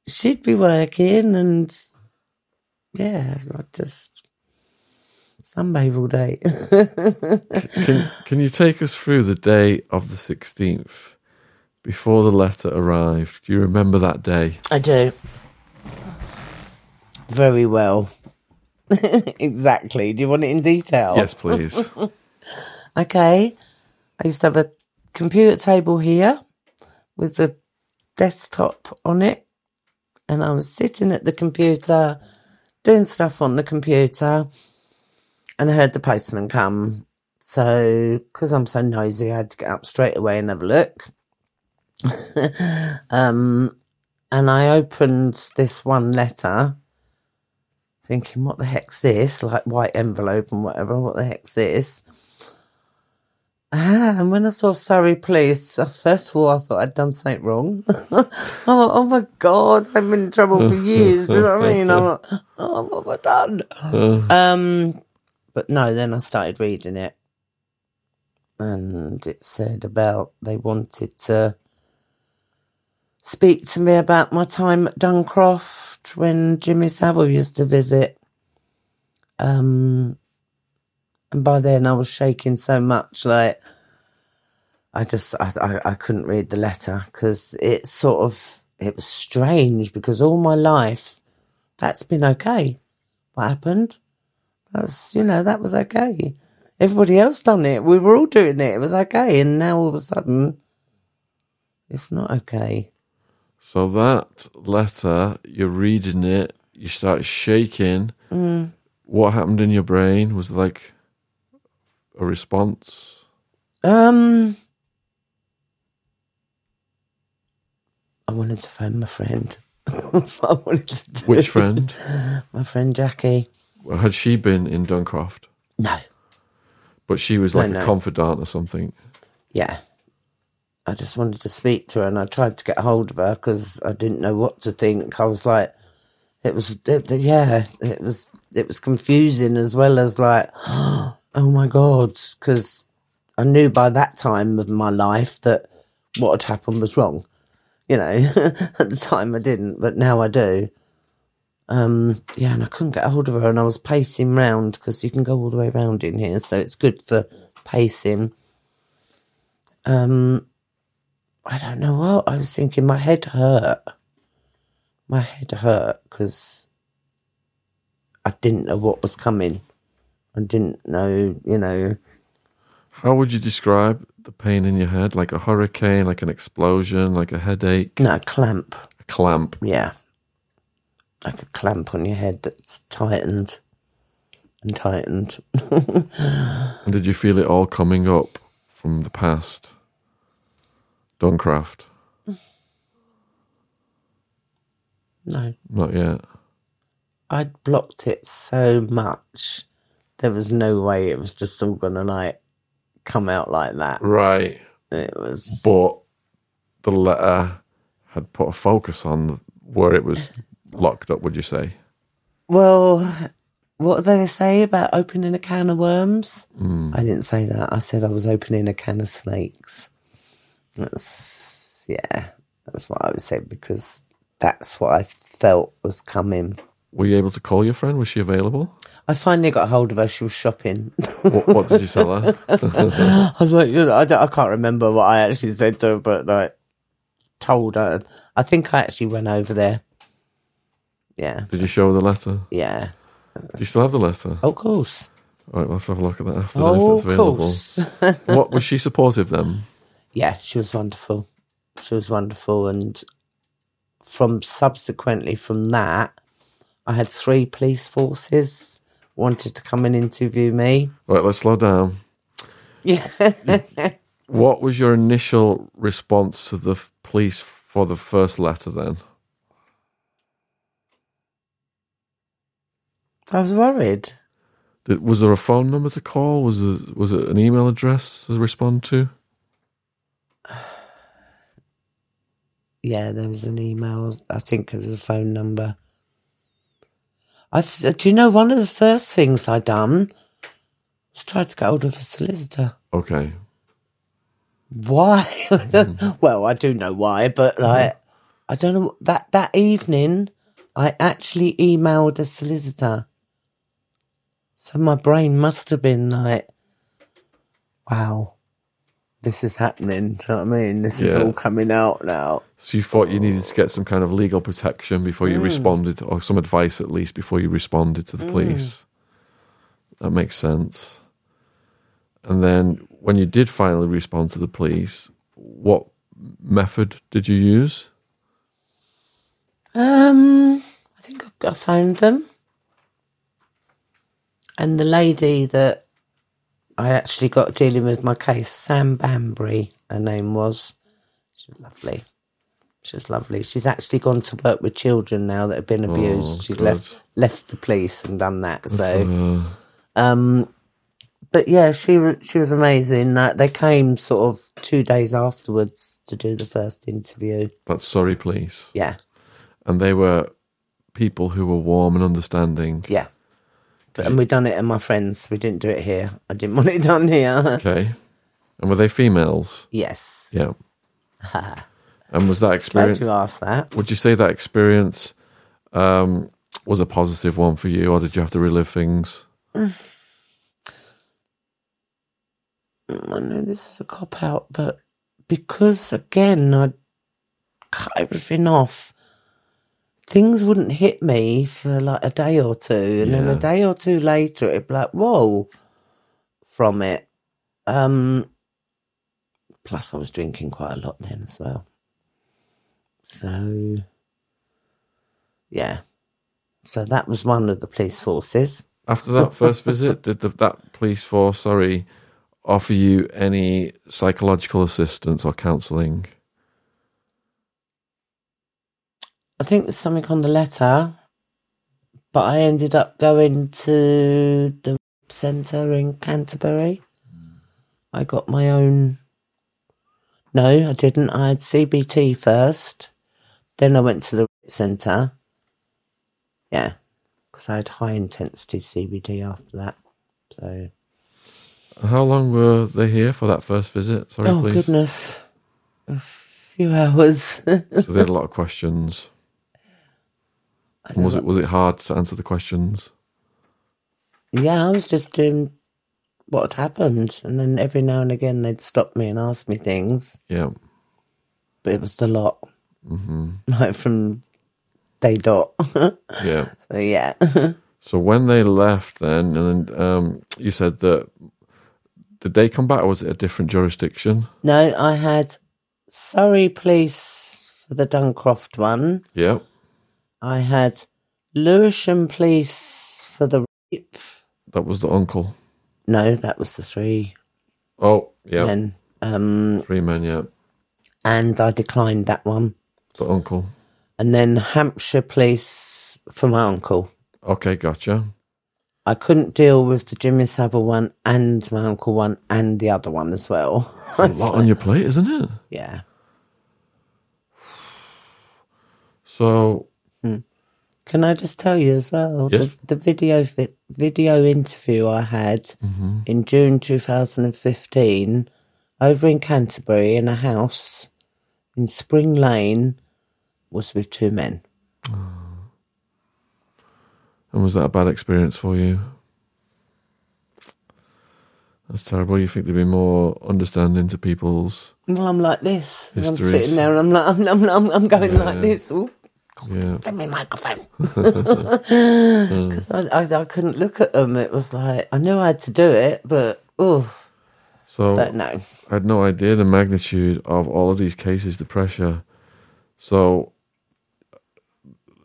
she'd be working and yeah, I just sunbathe all day. Can can you take us through the day of the 16th before the letter arrived? Do you remember that day? I do. Very well. exactly. Do you want it in detail? Yes, please. Okay. I used to have a computer table here with a desktop on it. And I was sitting at the computer, doing stuff on the computer. And I heard the postman come. So, because I'm so nosy, I had to get up straight away and have a look. um, and I opened this one letter thinking, what the heck's this? Like white envelope and whatever, what the heck's this? Ah, and when I saw Surrey Police, uh, first of all, I thought I'd done something wrong. oh, oh my God, I've been in trouble for years. Do you know what I mean? I'm like, oh, what have I done? Um, but no, then I started reading it. And it said about they wanted to speak to me about my time at Duncroft when Jimmy Savile used to visit. Um, and by then I was shaking so much, like I just I I, I couldn't read the letter because it sort of it was strange because all my life that's been okay. What happened? That's you know that was okay. Everybody else done it. We were all doing it. It was okay, and now all of a sudden, it's not okay. So that letter, you're reading it, you start shaking. Mm. What happened in your brain? Was like a response? Um, I wanted to find my friend. That's what I wanted to do. Which friend? My friend Jackie. Had she been in Duncroft? No. But she was like No, a no. confidant or something. Yeah. I just wanted to speak to her and I tried to get hold of her because I didn't know what to think. I was like, it was, it, yeah, it was, it was confusing as well as like, oh my God, because I knew by that time of my life that what had happened was wrong. You know, at the time I didn't, but now I do. Um, yeah, and I couldn't get hold of her, and I was pacing round because you can go all the way round in here, so it's good for pacing. Um, I don't know what I was thinking. My head hurt. My head hurt because I didn't know what was coming. I didn't know, you know. How would you describe the pain in your head? Like a hurricane, like an explosion, like a headache, No, a clamp. a clamp? Yeah. Like a clamp on your head that's tightened and tightened. And did you feel it all coming up from the past? Duncroft? no. Not yet. I'd blocked it so much. There was no way it was just all gonna like come out like that. Right. It was But the letter had put a focus on where it was locked up, would you say? well what do they say about opening a can of worms? Hmm. I didn't say that. I said I was opening a can of snakes. That's yeah, that's what I would say because that's what I felt was coming. Were you able to call your friend? Was she available? I finally got hold of her. She was shopping. what, what did you tell her? I was like, you know, I, don't- I can't remember what I actually said to her, but like, told her. I think I actually went over there. Yeah, Did you show her the letter? yeah. Do you still have the letter? Of course. All right, let's have a look at that after Oh, if it's available. course. what was she supportive then? Yeah, she was wonderful. She was wonderful, and from subsequently from that, I had three police forces wanted to come and interview me. Right, let's slow down. Yeah. What was your initial response to the police for the first letter then? I was worried. Was there a phone number to call? Was it, was it an email address to respond to? Yeah, there was an email. I think there's a phone number. I uh, do you know one of the first things I done was try to get hold of a solicitor. Okay. Why? well, I do know why, but mm-hmm. like I don't know that that evening I actually emailed a solicitor. So my brain must have been like, "Wow, this is happening." Do you know what I mean? This is Yeah. all coming out now. So you thought you needed to get some kind of legal protection before you responded, or some advice at least before you responded to the police. That makes sense. And then when you did finally respond to the police, what method did you use? Um, I think I- I found them. And the lady that I actually got dealing with my case, Sam Banbury, her name was. She was lovely. She was lovely. She's actually gone to work with children now that have been abused. She's good. left left the police and done that. So, um, but yeah, she she was amazing. Uh, they came sort of two days afterwards to do the first interview. That's sorry, police. Yeah, And they were people who were warm and understanding. Yeah. But, and we done it in my friends. We didn't do it here. I didn't want it done here. Okay. And were they females? yes. Yeah. and was that experience? Glad you asked that. Would you say that experience um, was a positive one for you, or did you have to relive things? I know this is a cop out, but because again I cut everything off, things wouldn't hit me for like a day or two, and then a day or two later it'd be like, whoa, from it. Um, plus I was drinking quite a lot then as well, so yeah. So that was one of the police forces. After that first visit, did the, that police force, sorry, offer you any psychological assistance or counselling? I think there's something on the letter, but I ended up going to the centre in Canterbury. I got my own. No, I didn't. I had CBT first, then I went to the centre. Yeah, because I had high intensity CBT after that. So, How long were they here for that first visit? Sorry, oh please. goodness, a few hours. So they had a lot of questions. And was it was it hard to answer the questions? Yeah, I was just doing what had happened, and then every now and again they'd stop me and ask me things, Yeah. but it was the lot, mm-hmm. like from day dot. Yeah. so yeah, So when they left, then, and then um, you said that did they come back, or was it a different jurisdiction? no, I had Surrey Police for the Duncroft one. Yeah. I had Lewisham Police for the rape. That was the uncle. No, that was the three. Oh, yeah. men. Um, Three men, yeah. and I declined that one. The uncle. And then Hampshire Police for my uncle. Okay, gotcha. I couldn't deal with the Jimmy Savile one and my uncle one and the other one as well. It's a lot on your plate, isn't it? yeah. So, Can I just tell you as well? Yes. The, the video vi- video interview I had mm-hmm. in June 2015 over in Canterbury in a house in Spring Lane was with two men. and was that a bad experience for you? That's terrible. You think they'd be more understanding to people's. Well, I'm like this. I'm sitting there and I'm like, I'm, I'm, I'm, going like this. Ooh, Yeah. give me a microphone. Because I, I, I couldn't look at them. It was like, I knew I had to do it, but, oh, So, but no. I had no idea the magnitude of all of these cases, the pressure. So,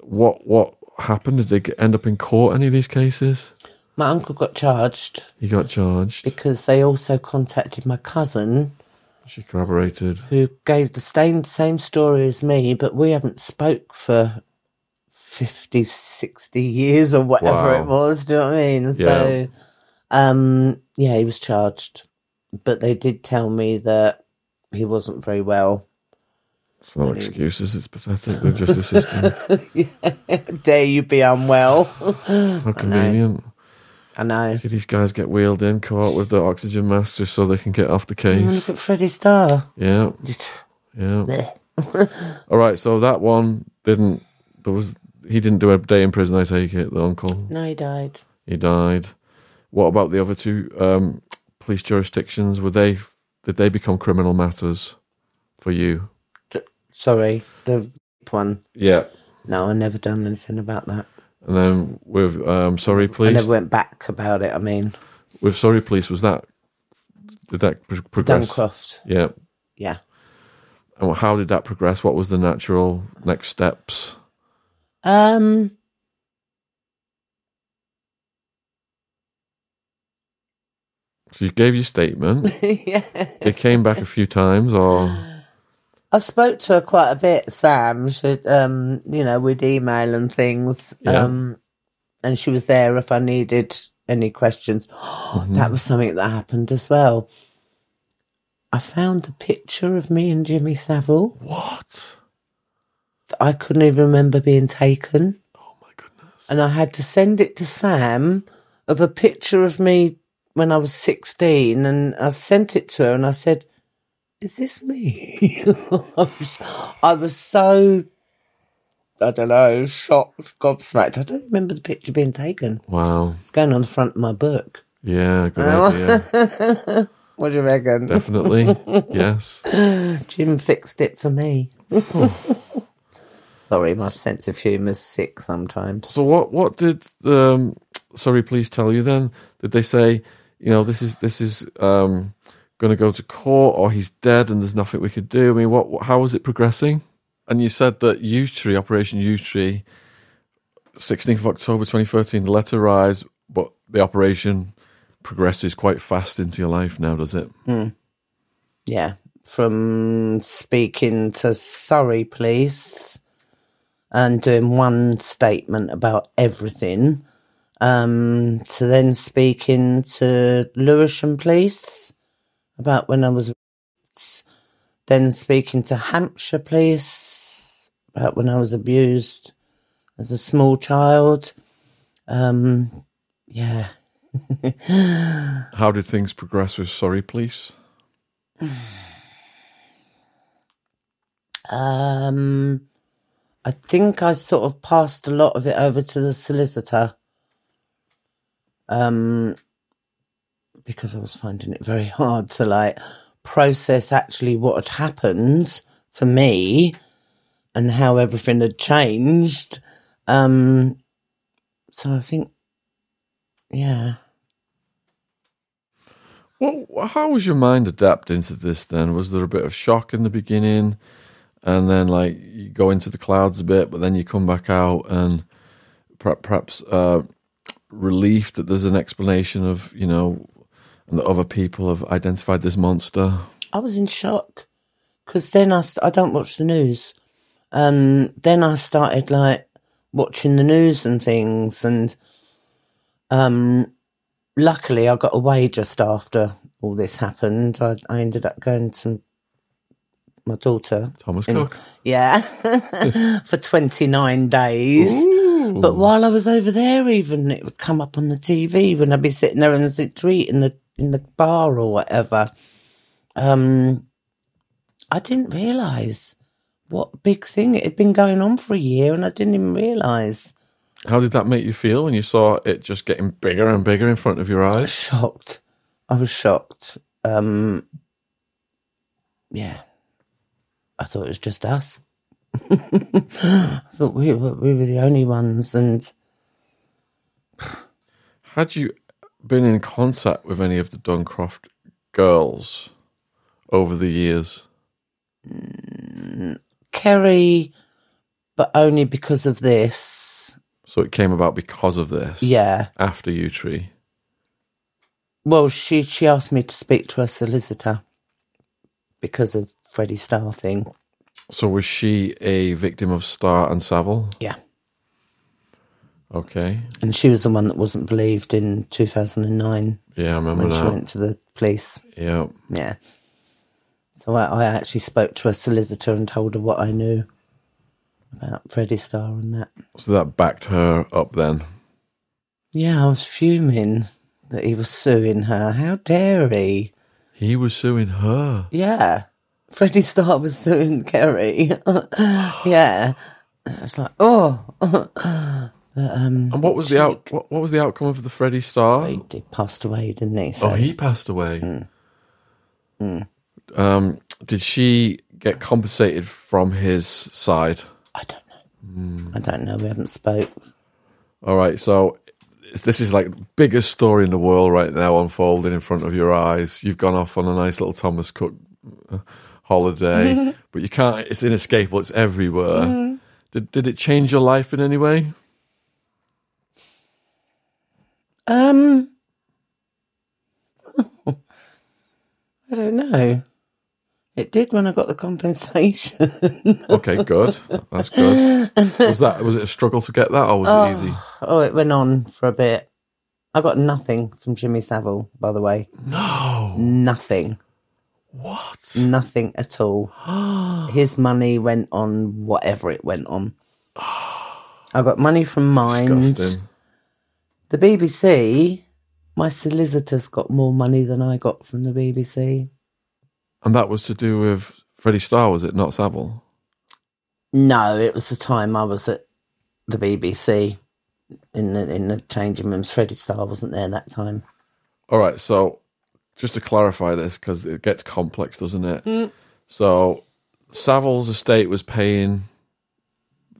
what what happened? Did they get- end up in court? Any of these cases? My uncle got charged He got charged. because they also contacted my cousin She corroborated. who gave the same same story as me, but we haven't spoke for 50, 60 years or whatever Wow. it was. Do you know what I mean? Yeah. So, um, yeah, he was charged, but they did tell me that he wasn't very well. It's no excuses. It's pathetic. The justice system. Dare you be unwell? How convenient. I know. See these guys get wheeled in caught with the oxygen mask just so they can get off the case. Look at Freddie Starr. Yeah, yeah. All right. So that one didn't. There was. He didn't do a day in prison. I take it. The uncle. No, he died. He died. What about the other two um, police jurisdictions? Were they? Did they become criminal matters for you? Sorry, the one. Yeah. No, I never done anything about that. And then with um, sorry, Please. I never went back about it. I mean, With sorry, Please, Was that? Did that pro- progress? Duncroft. Yeah. Yeah. And how did that progress? What was the natural next steps? Um. So you gave your statement. yeah. They came back a few times, or I spoke to her quite a bit, Sam. She, um, you know, we'd email and things. Yeah. Um, and she was there if I needed any questions. That was something that happened as well. I found a picture of me and Jimmy Savile. what? I couldn't even remember being taken. Oh my goodness! and I had to send it to Sam of a picture of me when I was 16 and I sent it to her and I said, is this me? I, was, I was so, I don't know, shocked, gobsmacked. I don't remember the picture being taken. Wow. It's going on the front of my book. Yeah, good Oh. idea. What do you reckon? Definitely. Yes. Jim fixed it for me. Sorry, my sense of humour's sick sometimes. So what? What did um, Surrey Police tell you then? Did they say, you know, this is this is um, going to go to court, or he's dead, and there's nothing we could do? I mean, what? How was it progressing? And you said that Yewtree, Operation Yewtree, 16th of October 2013, the letter rise, but the operation progresses quite fast into your life now, does it? Yeah, from speaking to Surrey Police and doing one statement about everything, um, to then speaking to Lewisham Police about when I was, then speaking to Hampshire Police about when I was abused as a small child. Um, yeah, How did things progress with Surrey Police? Um, I think I sort of passed a lot of it over to the solicitor. Um, because I was finding it very hard to like process actually what had happened for me and how everything had changed. Um, so I think, yeah. Well, how was your mind adapting to this then? Was there a bit of shock in the beginning? And then, like, you go into the clouds a bit, but then you come back out and perhaps uh, relief that there's an explanation of, you know, and that other people have identified this monster? I was in shock because then I, st- I don't watch the news. Um, then I started like watching the news and things, and um, luckily I got away just after all this happened. I, I ended up going to my daughter, Thomas in- Cook. yeah, for 29 days. But while I was over there, even it would come up on the TV when I'd be sitting there and eat in the in the bar or whatever. Um, I didn't realise what big thing it had been going on for a year, and I didn't even realise. How did that make you feel when you saw it just getting bigger and bigger in front of your eyes? Shocked. I was shocked. Um, yeah, I thought it was just us. I thought we were we were the only ones, and Had you been in contact with any of the Duncroft girls over the years? Kerry, but only because of this. So it came about because of this. Yeah. After Yewtree. Well, she she asked me to speak to her solicitor because of Freddie Starr thing. So was she a victim of Starr and Savile? Yeah. Okay. And she was the one that wasn't believed in 2009 Yeah, I remember when she went to the police. Yeah. Yeah. So I, I actually spoke to a solicitor and told her what I knew about Freddie Starr and that. So that backed her up then. Yeah, I was fuming that he was suing her. How dare he? He was suing her. Yeah. Freddie Starr was suing Kerry. yeah. It's like, oh. but, um, And what was the out? What, what was the outcome of the Freddie Starr? he, he passed away, didn't he? So, Oh, he passed away. Hmm. Um, did she get compensated from his side? I don't know. I don't know. We haven't spoke. All right, so this is like the biggest story in the world right now unfolding in front of your eyes. You've gone off on a nice little Thomas Cook uh, holiday, but you can't. It's inescapable. It's everywhere. Did did it change your life in any way? Um, I don't know. It did when I got the compensation. Okay, good. That's good. Was that was it a struggle to get that, or was it easy? oh, it went on for a bit. I got nothing from Jimmy Savile, by the way. No. Nothing. What? Nothing at all. His money went on whatever it went on. I got money from Mind. The BBC, my solicitors got more money than I got from the BBC. And that was to do with Freddie Starr, was it? Not Savile. No, it was the time I was at the BBC in the in the changing rooms. Freddie Starr wasn't there that time. All right, so just to clarify this, because it gets complex, doesn't it? Mm. So Savile's estate was paying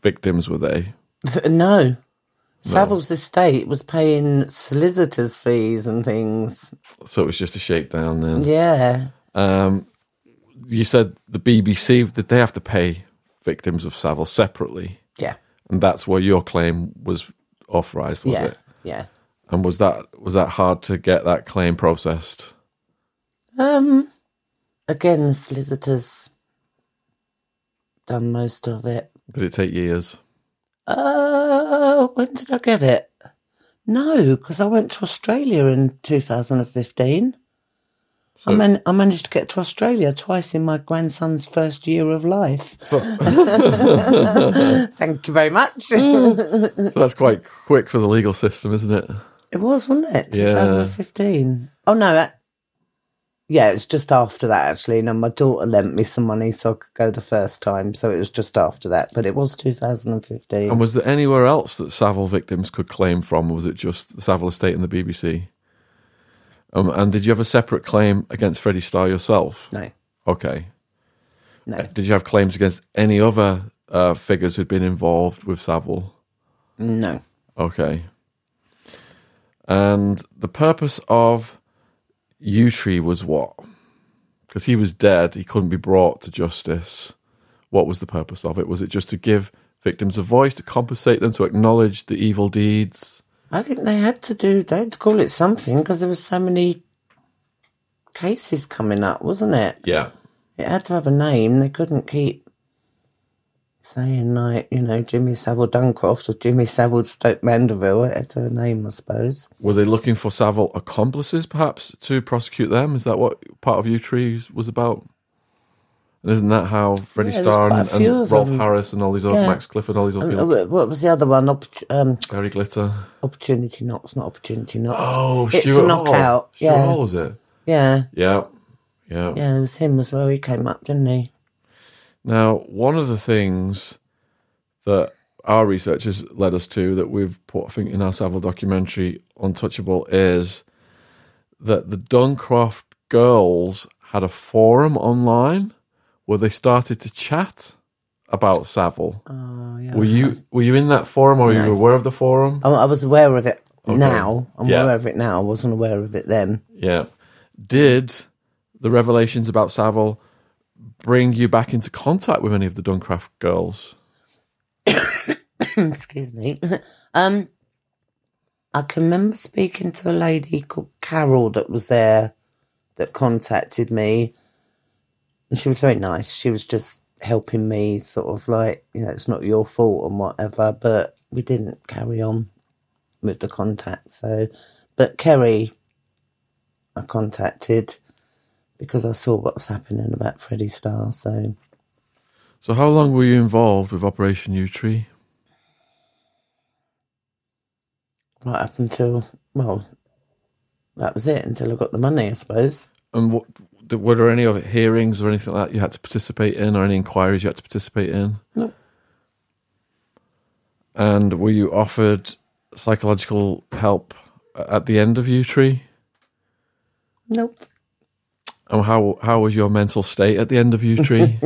victims, were they? No. Savile's estate was paying solicitors' fees and things. So it was just a shakedown then. Yeah. Um, you said the BBC did they have to pay victims of Savile separately, Yeah. and that's where your claim was authorised, was yeah. it? Yeah. And was that was that hard to get that claim processed? Um again solicitors done most of it. Did it take years? Uh when did I get it? No, because I went to Australia in 2015. I, So- man- I managed to get to Australia twice in my grandson's first year of life. So, Thank you very much. so that's quite quick for the legal system, isn't it? it was, wasn't it? Yeah. 2015. Oh, no. Yeah, it was just after that, actually. No, my daughter lent me some money so I could go the first time. So it was just after that. But it was 2015. And was there anywhere else that Savile victims could claim from, was it just the Savile estate and the BBC? Um, and did you have a separate claim against Freddie Starr yourself? No, Okay. no, Uh, Did you have claims against any other uh, figures who'd been involved with Savile? no. Okay. And the purpose of Yewtree was what? Because he was dead, he couldn't be brought to justice. What was the purpose of it? Was it just to give victims a voice, to compensate them, to acknowledge the evil deeds? I think they had to do. They had to call it something because there was so many cases coming up, wasn't it? Yeah. It had to have a name. They couldn't keep saying like you know Jimmy Savile Duncroft or Jimmy Savile Stoke Mandeville. A name, I suppose. Were they looking for Savile accomplices, perhaps, to prosecute them? Is that what part of Yewtree was about? And isn't that how Freddie Yeah, Starr and, and Rolf them. Harris and all these other Yeah. Max Clifford, all these other And, people, uh, what was the other one? Um, Gary Glitter. opportunity knocks, not opportunity knocks. Oh, it's Stuart a knockout. Hall. Stuart yeah, Hall was it? yeah, Yeah, yeah. yeah. It was him as well. He came up, didn't he? Now, one of the things that our research has led us to that we've put, I think, in our Savile documentary, Untouchable, is that the Duncroft girls had a forum online where they started to chat about Savile. Oh, yeah. Were you were you in that forum, or were you aware of the forum? I, I was aware of it now. I'm Yeah. aware of it now. I wasn't aware of it then. Yeah. Did the revelations about Savile bring you back into contact with any of the Duncroft girls? Excuse me. um, I can remember speaking to a lady called Carol that was there that contacted me. And she was very nice. She was just helping me, sort of like, you know, it's not your fault and whatever, but we didn't carry on with the contact. So, but Kerry, I contacted because I saw what was happening about Freddie Starr. So, So, how long were you involved with Operation Yewtree? right up until, well, that was it until I got the money, I suppose. And what, were there any other hearings or anything like that you had to participate in, or any inquiries you had to participate in? No. And were you offered psychological help at the end of Yewtree? Nope. And how how was your mental state at the end of Yewtree?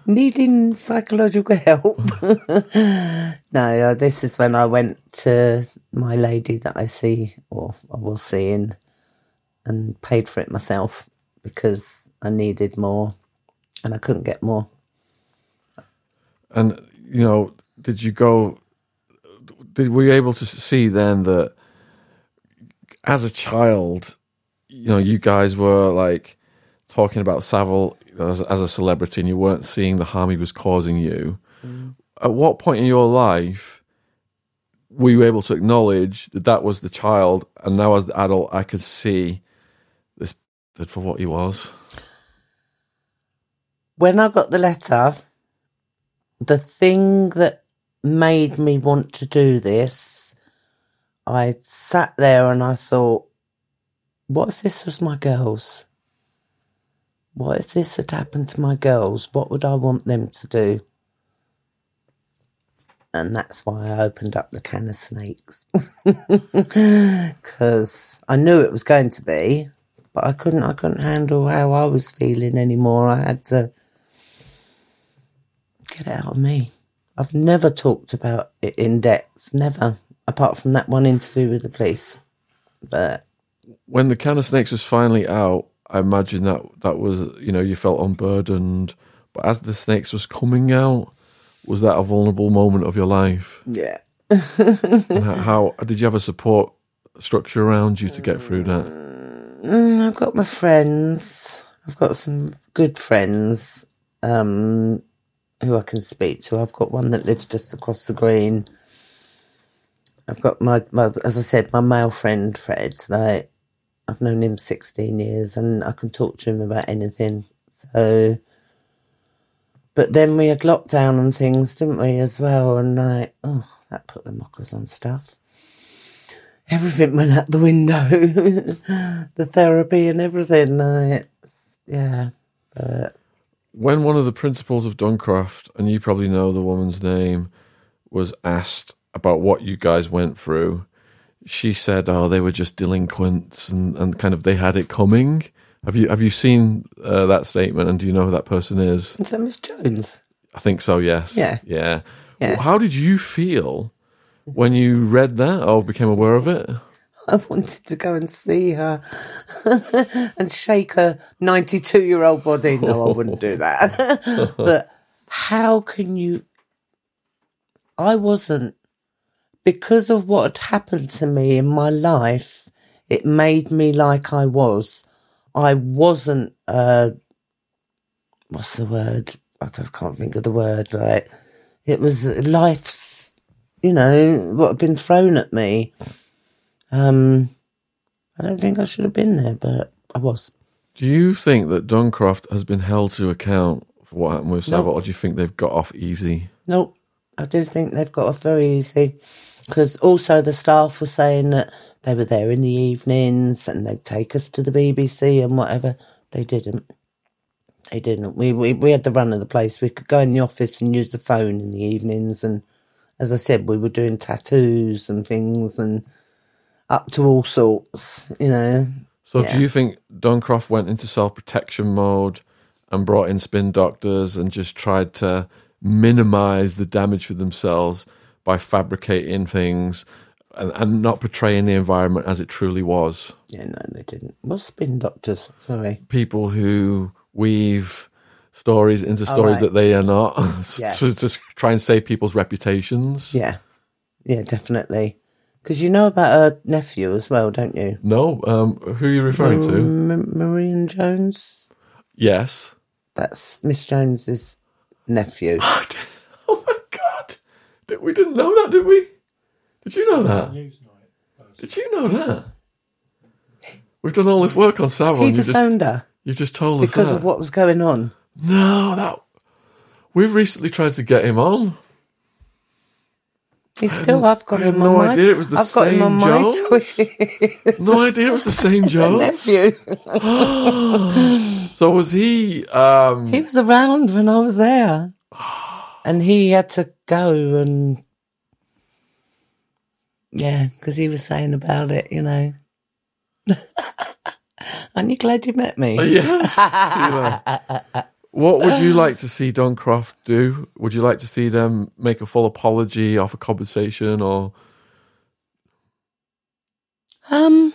Needing psychological help. no, uh, this is when I went to my lady that I see, or I was seeing, and paid for it myself because I needed more and I couldn't get more. And you know, did you go? Did were you able to see then that as a child, you know, you guys were like talking about Savile as, as a celebrity, and you weren't seeing the harm he was causing you. Mm. At what point in your life were you able to acknowledge that that was the child, and now as the adult, I could see this that for what he was? When I got the letter, the thing that made me want to do this, I sat there and I thought, what if this was my girls? What if this had happened to my girls? What would I want them to do? And that's why I opened up the can of snakes. Because I knew it was going to be, but I couldn't I couldn't handle how I was feeling anymore. I had to get it out of me. I've never talked about it in depth, never, apart from that one interview with the police. But when the can of snakes was finally out, I imagine that that was you know you felt unburdened. But as the snakes was coming out, was that a vulnerable moment of your life? yeah, how, did you have a support structure around you to get through that? Mm, I've got my friends. I've got some good friends um, who I can speak to. I've got one that lives just across the green. I've got my, my as I said, my male friend Fred. Like I've known him sixteen years, and I can talk to him about anything. So, but then we had lockdown and things, didn't we, as well? And like, oh, that put the mockers on stuff everything went out the window. the therapy and everything. It's, yeah. But When one of the principals of Duncroft, and you probably know the woman's name, was asked about what you guys went through, she said, "Oh, they were just delinquents, and, and kind of they had it coming." Have you have you seen uh, that statement, and do you know who that person is? Is that Miss Jones? I think so. Yes. Yeah. Yeah. Yeah. Well, how did you feel when you read that or became aware of it? I wanted to go and see her and shake her 92 year old body. No, I wouldn't do that. but how can you? I wasn't, because of what had happened to me in my life, it made me like I was. I wasn't, uh, what's the word? I just can't think of the word. Like, it was life's, you know, what had been thrown at me. Um, I don't think I should have been there, but I was. Do you think that Duncroft has been held to account for what happened with No. Savile, or do you think they've got off easy? Nope, I do think they've got off very easy. Because also the staff were saying that they were there in the evenings and they'd take us to the BBC and whatever. They didn't. They didn't. We, we we had the run of the place. We could go in the office and use the phone in the evenings. And as I said, we were doing tattoos and things and up to all sorts, you know. So Yeah. do you think Duncroft went into self protection mode and brought in spin doctors and just tried to minimize the damage for themselves by fabricating things and, and not portraying the environment as it truly was? Yeah, no, they didn't. What's spin doctors? Sorry. People who weave stories into stories right. that they are not Yeah. to just try and save people's reputations. Yeah, yeah, definitely. Because you know about her nephew as well, don't you? No, um, who are you referring to? M- Marion Jones. Yes. That's Miss Jones's nephew. Oh my god! Did- We didn't know that, did we? Did you know that? Did you know that? We've done all this work on Savile, he and you just disowned her you just told us because that. of what was going on. No, that we've recently tried to get him on. He's still. I've got I had him no on my. idea it was the I've got him on same my Jones. No idea it was the same Joe. nephew. So was he? Um, He was around when I was there, and he had to go and yeah, because he was saying about it, you know. Aren't you glad you met me? yes. Sheila. What would you like to see Duncroft do? Would you like to see them make a full apology, offer compensation, or Um,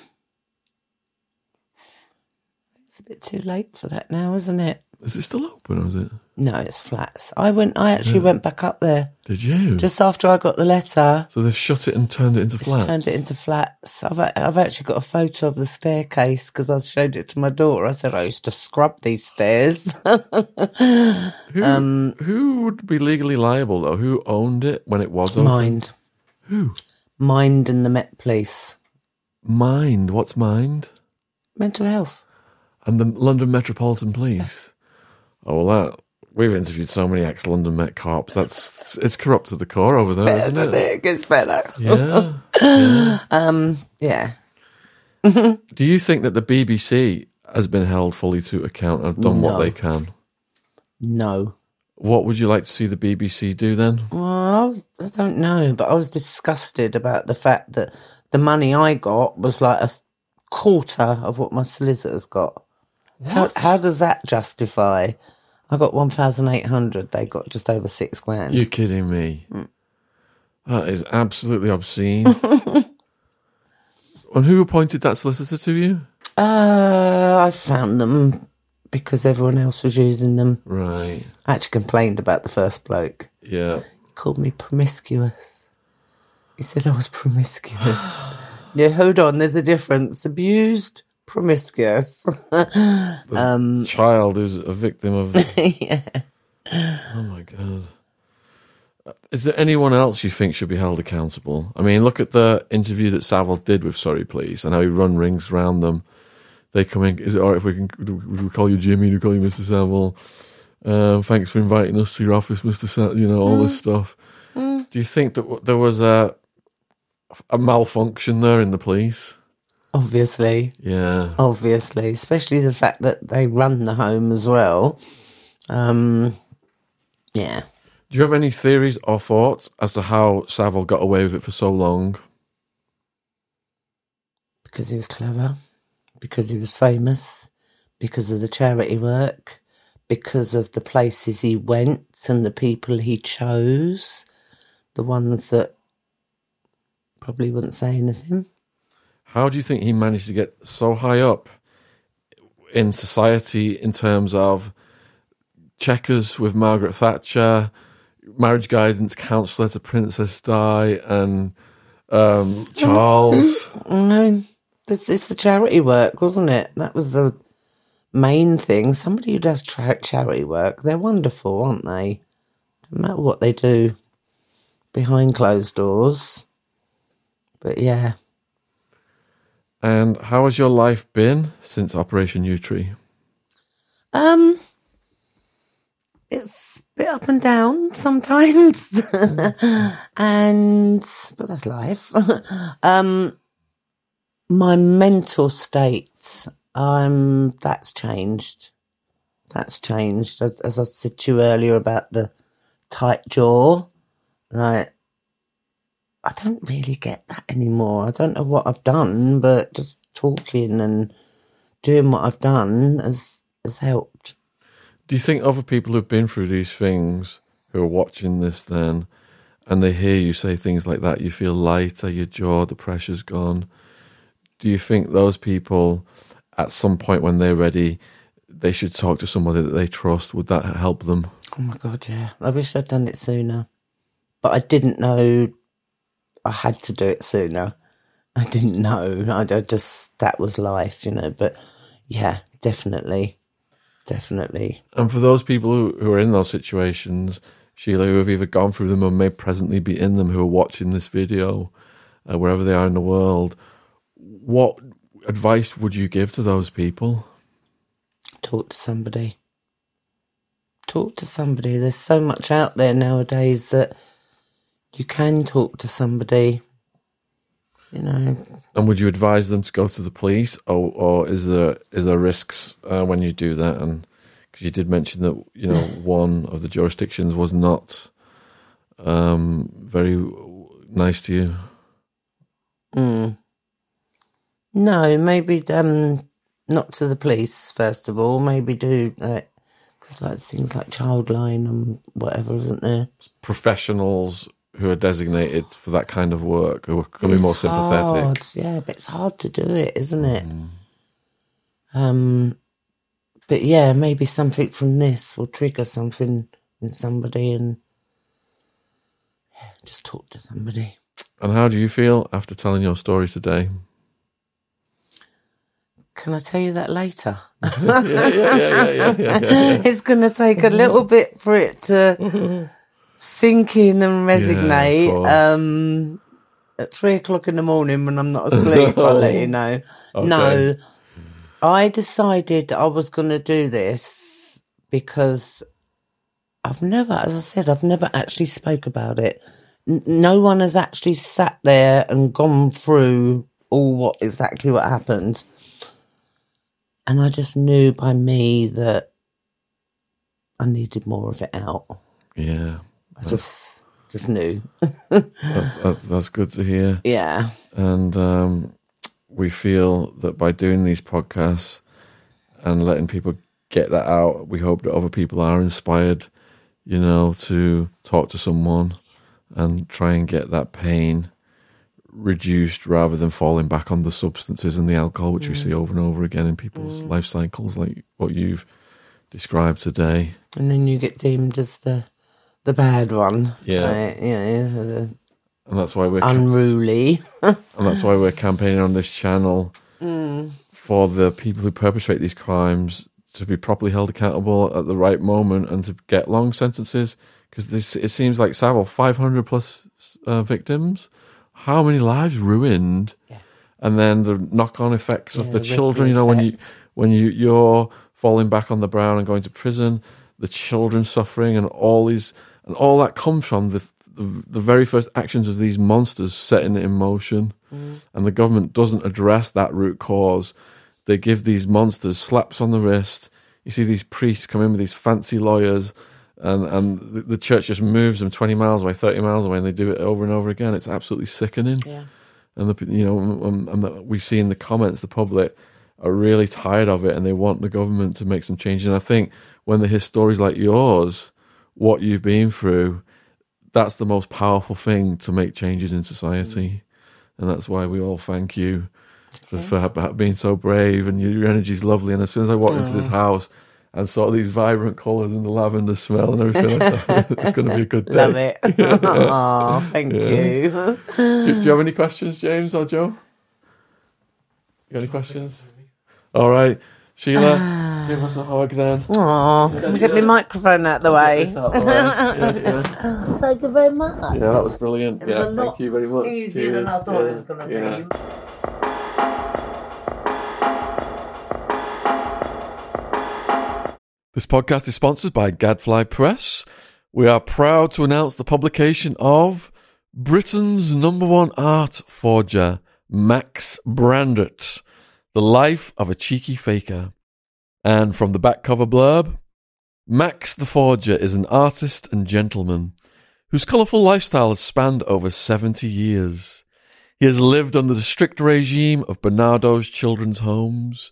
it's a bit too late for that now, isn't it? Is it still open? Or is it? No, it's flats. I went. I actually went back up there Did you? just after I got the letter. so they've shut it and turned it into It's flats. turned it into flats. I've I've actually got a photo of the staircase because I showed it to my daughter. I said I used to scrub these stairs. Who, Um, who would be legally liable though? Who owned it when it was open? Mind, Who? Mind, and the Met Police. Mind. What's Mind? Mental health. And the London Metropolitan Police. Oh well, that we've interviewed so many ex-London Met cops. That's it's corrupt to the core over there, isn't it? It gets better. Yeah. yeah. Um, yeah. Do you think that the BBC has been held fully to account and done what they can? No. What would you like to see the BBC do then? Well, I, was, I don't know, but I was disgusted about the fact that the money I got was like a quarter of what my solicitors got. How, how does that justify? I got one thousand eight hundred. They got just over six grand. You're kidding me. That is absolutely obscene. and who appointed that solicitor to you? Uh, I found them because everyone else was using them. Right. I actually complained about the first bloke. Yeah. He called me promiscuous. He said I was promiscuous. yeah, hold on, there's a difference. Abused, promiscuous. um, Child who's a victim of. yeah. Oh my god. Is there anyone else you think should be held accountable? I mean, look at the interview that Savile did with Surrey Police and how he run rings around them. They come in. Is it all right if we can do we call you Jimmy? Do we call you Mr. Savile? Um, thanks for inviting us to your office, Mr. Savile. You know all this stuff. Do you think that w- there was a a malfunction there in the police? Obviously, Yeah. obviously, especially the fact that they run the home as well. Um, yeah. Do you have any theories or thoughts as to how Savile got away with it for so long? Because he was clever, because he was famous, because of the charity work, because of the places he went and the people he chose, the ones that probably wouldn't say anything. How do you think he managed to get so high up in society in terms of Chequers with Margaret Thatcher, marriage guidance counselor to Princess Di, and um, Charles? No, it's, it's the charity work, wasn't it? That was the main thing. Somebody who does tra- charity work, they're wonderful, aren't they? No matter what they do behind closed doors. But yeah, And how has your life been since Operation Yewtree? um, it's a bit up and down sometimes, and but that's life. um, my mental state, um, that's changed. That's changed. As, I said to you earlier about the tight jaw, like I don't really get that anymore. I don't know what I've done, but just talking and doing what I've done has has helped. Do you think other people who've been through these things who are watching this then and they hear you say things like that, you feel lighter, your jaw, the pressure's gone? Do you think those people at some point when they're ready, they should talk to somebody that they trust? Would that help them? Oh my god, yeah. I wish I'd done it sooner. But I didn't know I had to do it sooner. I didn't know. I I just that was life, you know. But yeah, definitely. Definitely. And for those people who, who are in those situations, Sheila, who have either gone through them or may presently be in them, who are watching this video, uh, wherever they are in the world, what advice would you give to those people? Talk to somebody. Talk to somebody. There's so much out there nowadays that you can talk to somebody. You know, And would you advise them to go to the police, or, or is there is there risks uh, when you do that? And because you did mention that you know one of the jurisdictions was not um, very nice to you. Mm. No, maybe um, not to the police first of all. Maybe do like because like things like Childline and whatever, isn't there? Professionals who are designated for that kind of work who can be more sympathetic. hard, yeah, but it's hard to do it, isn't it? Um, but yeah, maybe something from this will trigger something in somebody, and yeah, just talk to somebody. And how do you feel after telling your story today? Can I tell you that later? yeah, yeah, yeah, yeah, yeah, yeah, yeah, yeah. it's going to take a little bit for it to sink in and resignate. course. um, at three o'clock in the morning when I'm not asleep, I'll let you know. No, I decided I was going to do this because I've never, as I said, I've never actually spoke about it. N- no one has actually sat there and gone through all what exactly what happened. And I just knew by me that I needed more of it out. Yeah, I just just knew. that's, that's, that's good to hear. yeah. And um, we feel that by doing these podcasts and letting people get that out, we hope that other people are inspired, you know, to talk to someone and try and get that pain reduced rather than falling back on the substances and the alcohol, which we see over and over again in people's life cycles, like what you've described today. And then you get deemed as the the bad one. Yeah. You know, And that's why we're unruly. and that's why we're campaigning on this channel Mm. for the people who perpetrate these crimes to be properly held accountable at the right moment and to get long sentences. Because this, it seems like Savile, five hundred plus uh, victims. How many lives ruined? Yeah. And then the knock-on effects of the the children. You know, when you when you you're falling back on the brown and going to prison, the children suffering, and all these and all that comes from the the, the very first actions of these monsters setting it in motion, mm-hmm. and the government doesn't address that root cause. They give these monsters slaps on the wrist. You see these priests come in with these fancy lawyers, and and the, the church just moves them twenty miles away, thirty miles away, and they do it over and over again. It's absolutely sickening. Yeah. and the you know, and, and the, we see in the comments the public are really tired of it and they want the government to make some changes. And I think when they hear stories like yours, what you've been through, that's the most powerful thing to make changes in society. Mm. And that's why we all thank you for, for being so brave and your energy is lovely. And as soon as I walked into this house and saw these vibrant colours and the lavender smell and everything, like that, it's going to be a good day. Love it. oh, thank you. Do, do you have any questions, James or Joe? You got any questions? All right. Sheila, ah. give us a hug then. Oh, can we get my microphone out the way? It's out the way. Yeah, yeah. Thank you very much. Yeah, that was brilliant. It was yeah, a lot thank you very much. Easier than I Cheers. thought it was going to yeah. be. This podcast is sponsored by Gadfly Press. We are proud to announce the publication of Britain's number one art forger, Max Brandrett, The Life of a Cheeky Faker. And from the back cover blurb, Max the Forger is an artist and gentleman whose colourful lifestyle has spanned over 70 years. He has lived under the strict regime of Barnardo's children's homes,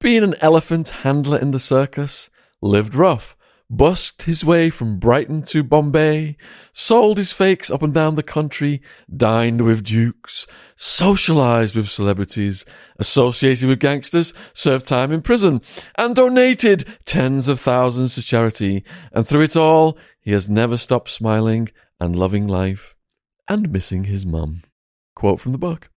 been an elephant handler in the circus, lived rough, busked his way from Brighton to Bombay, sold his fakes up and down the country, dined with dukes, socialized with celebrities, associated with gangsters, served time in prison, and donated tens of thousands to charity. And through it all, he has never stopped smiling and loving life and missing his mum. Quote from the book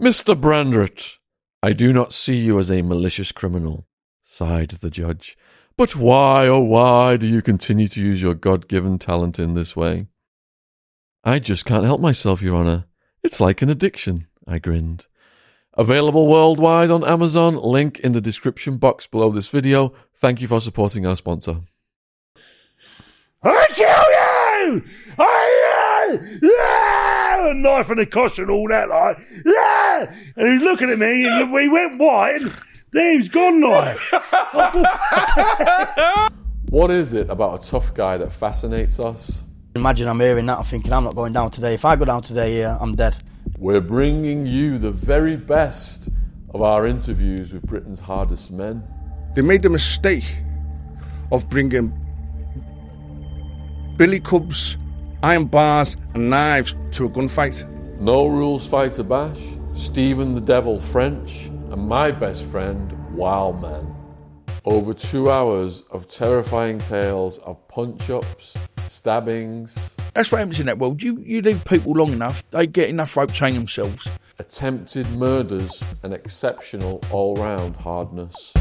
Mr. Brandrett, I do not see you as a malicious criminal, sighed the judge. But why, oh, why do you continue to use your God given talent in this way? I just can't help myself, Your Honour. It's like an addiction, I grinned. Available worldwide on Amazon, link in the description box below this video. Thank you for supporting our sponsor. I kill you! I uh, yeah! A knife and a and all that, like yeah! And he's looking at me, and we went white, and there he gone, like. What is it about a tough guy that fascinates us? Imagine I'm hearing that, I'm thinking I'm not going down today. If I go down today, yeah, I'm dead. We're bringing you the very best of our interviews with Britain's hardest men. They made the mistake of bringing billy clubs, iron bars, and knives to a gunfight. No Rules Fighter Bash, Stephen the Devil French, and my best friend, Wild Man. Over two hours of terrifying tales of punch ups, stabbings, That's what happens in that world. You you leave people long enough, they get enough rope train themselves. attempted murders, and exceptional all round hardness.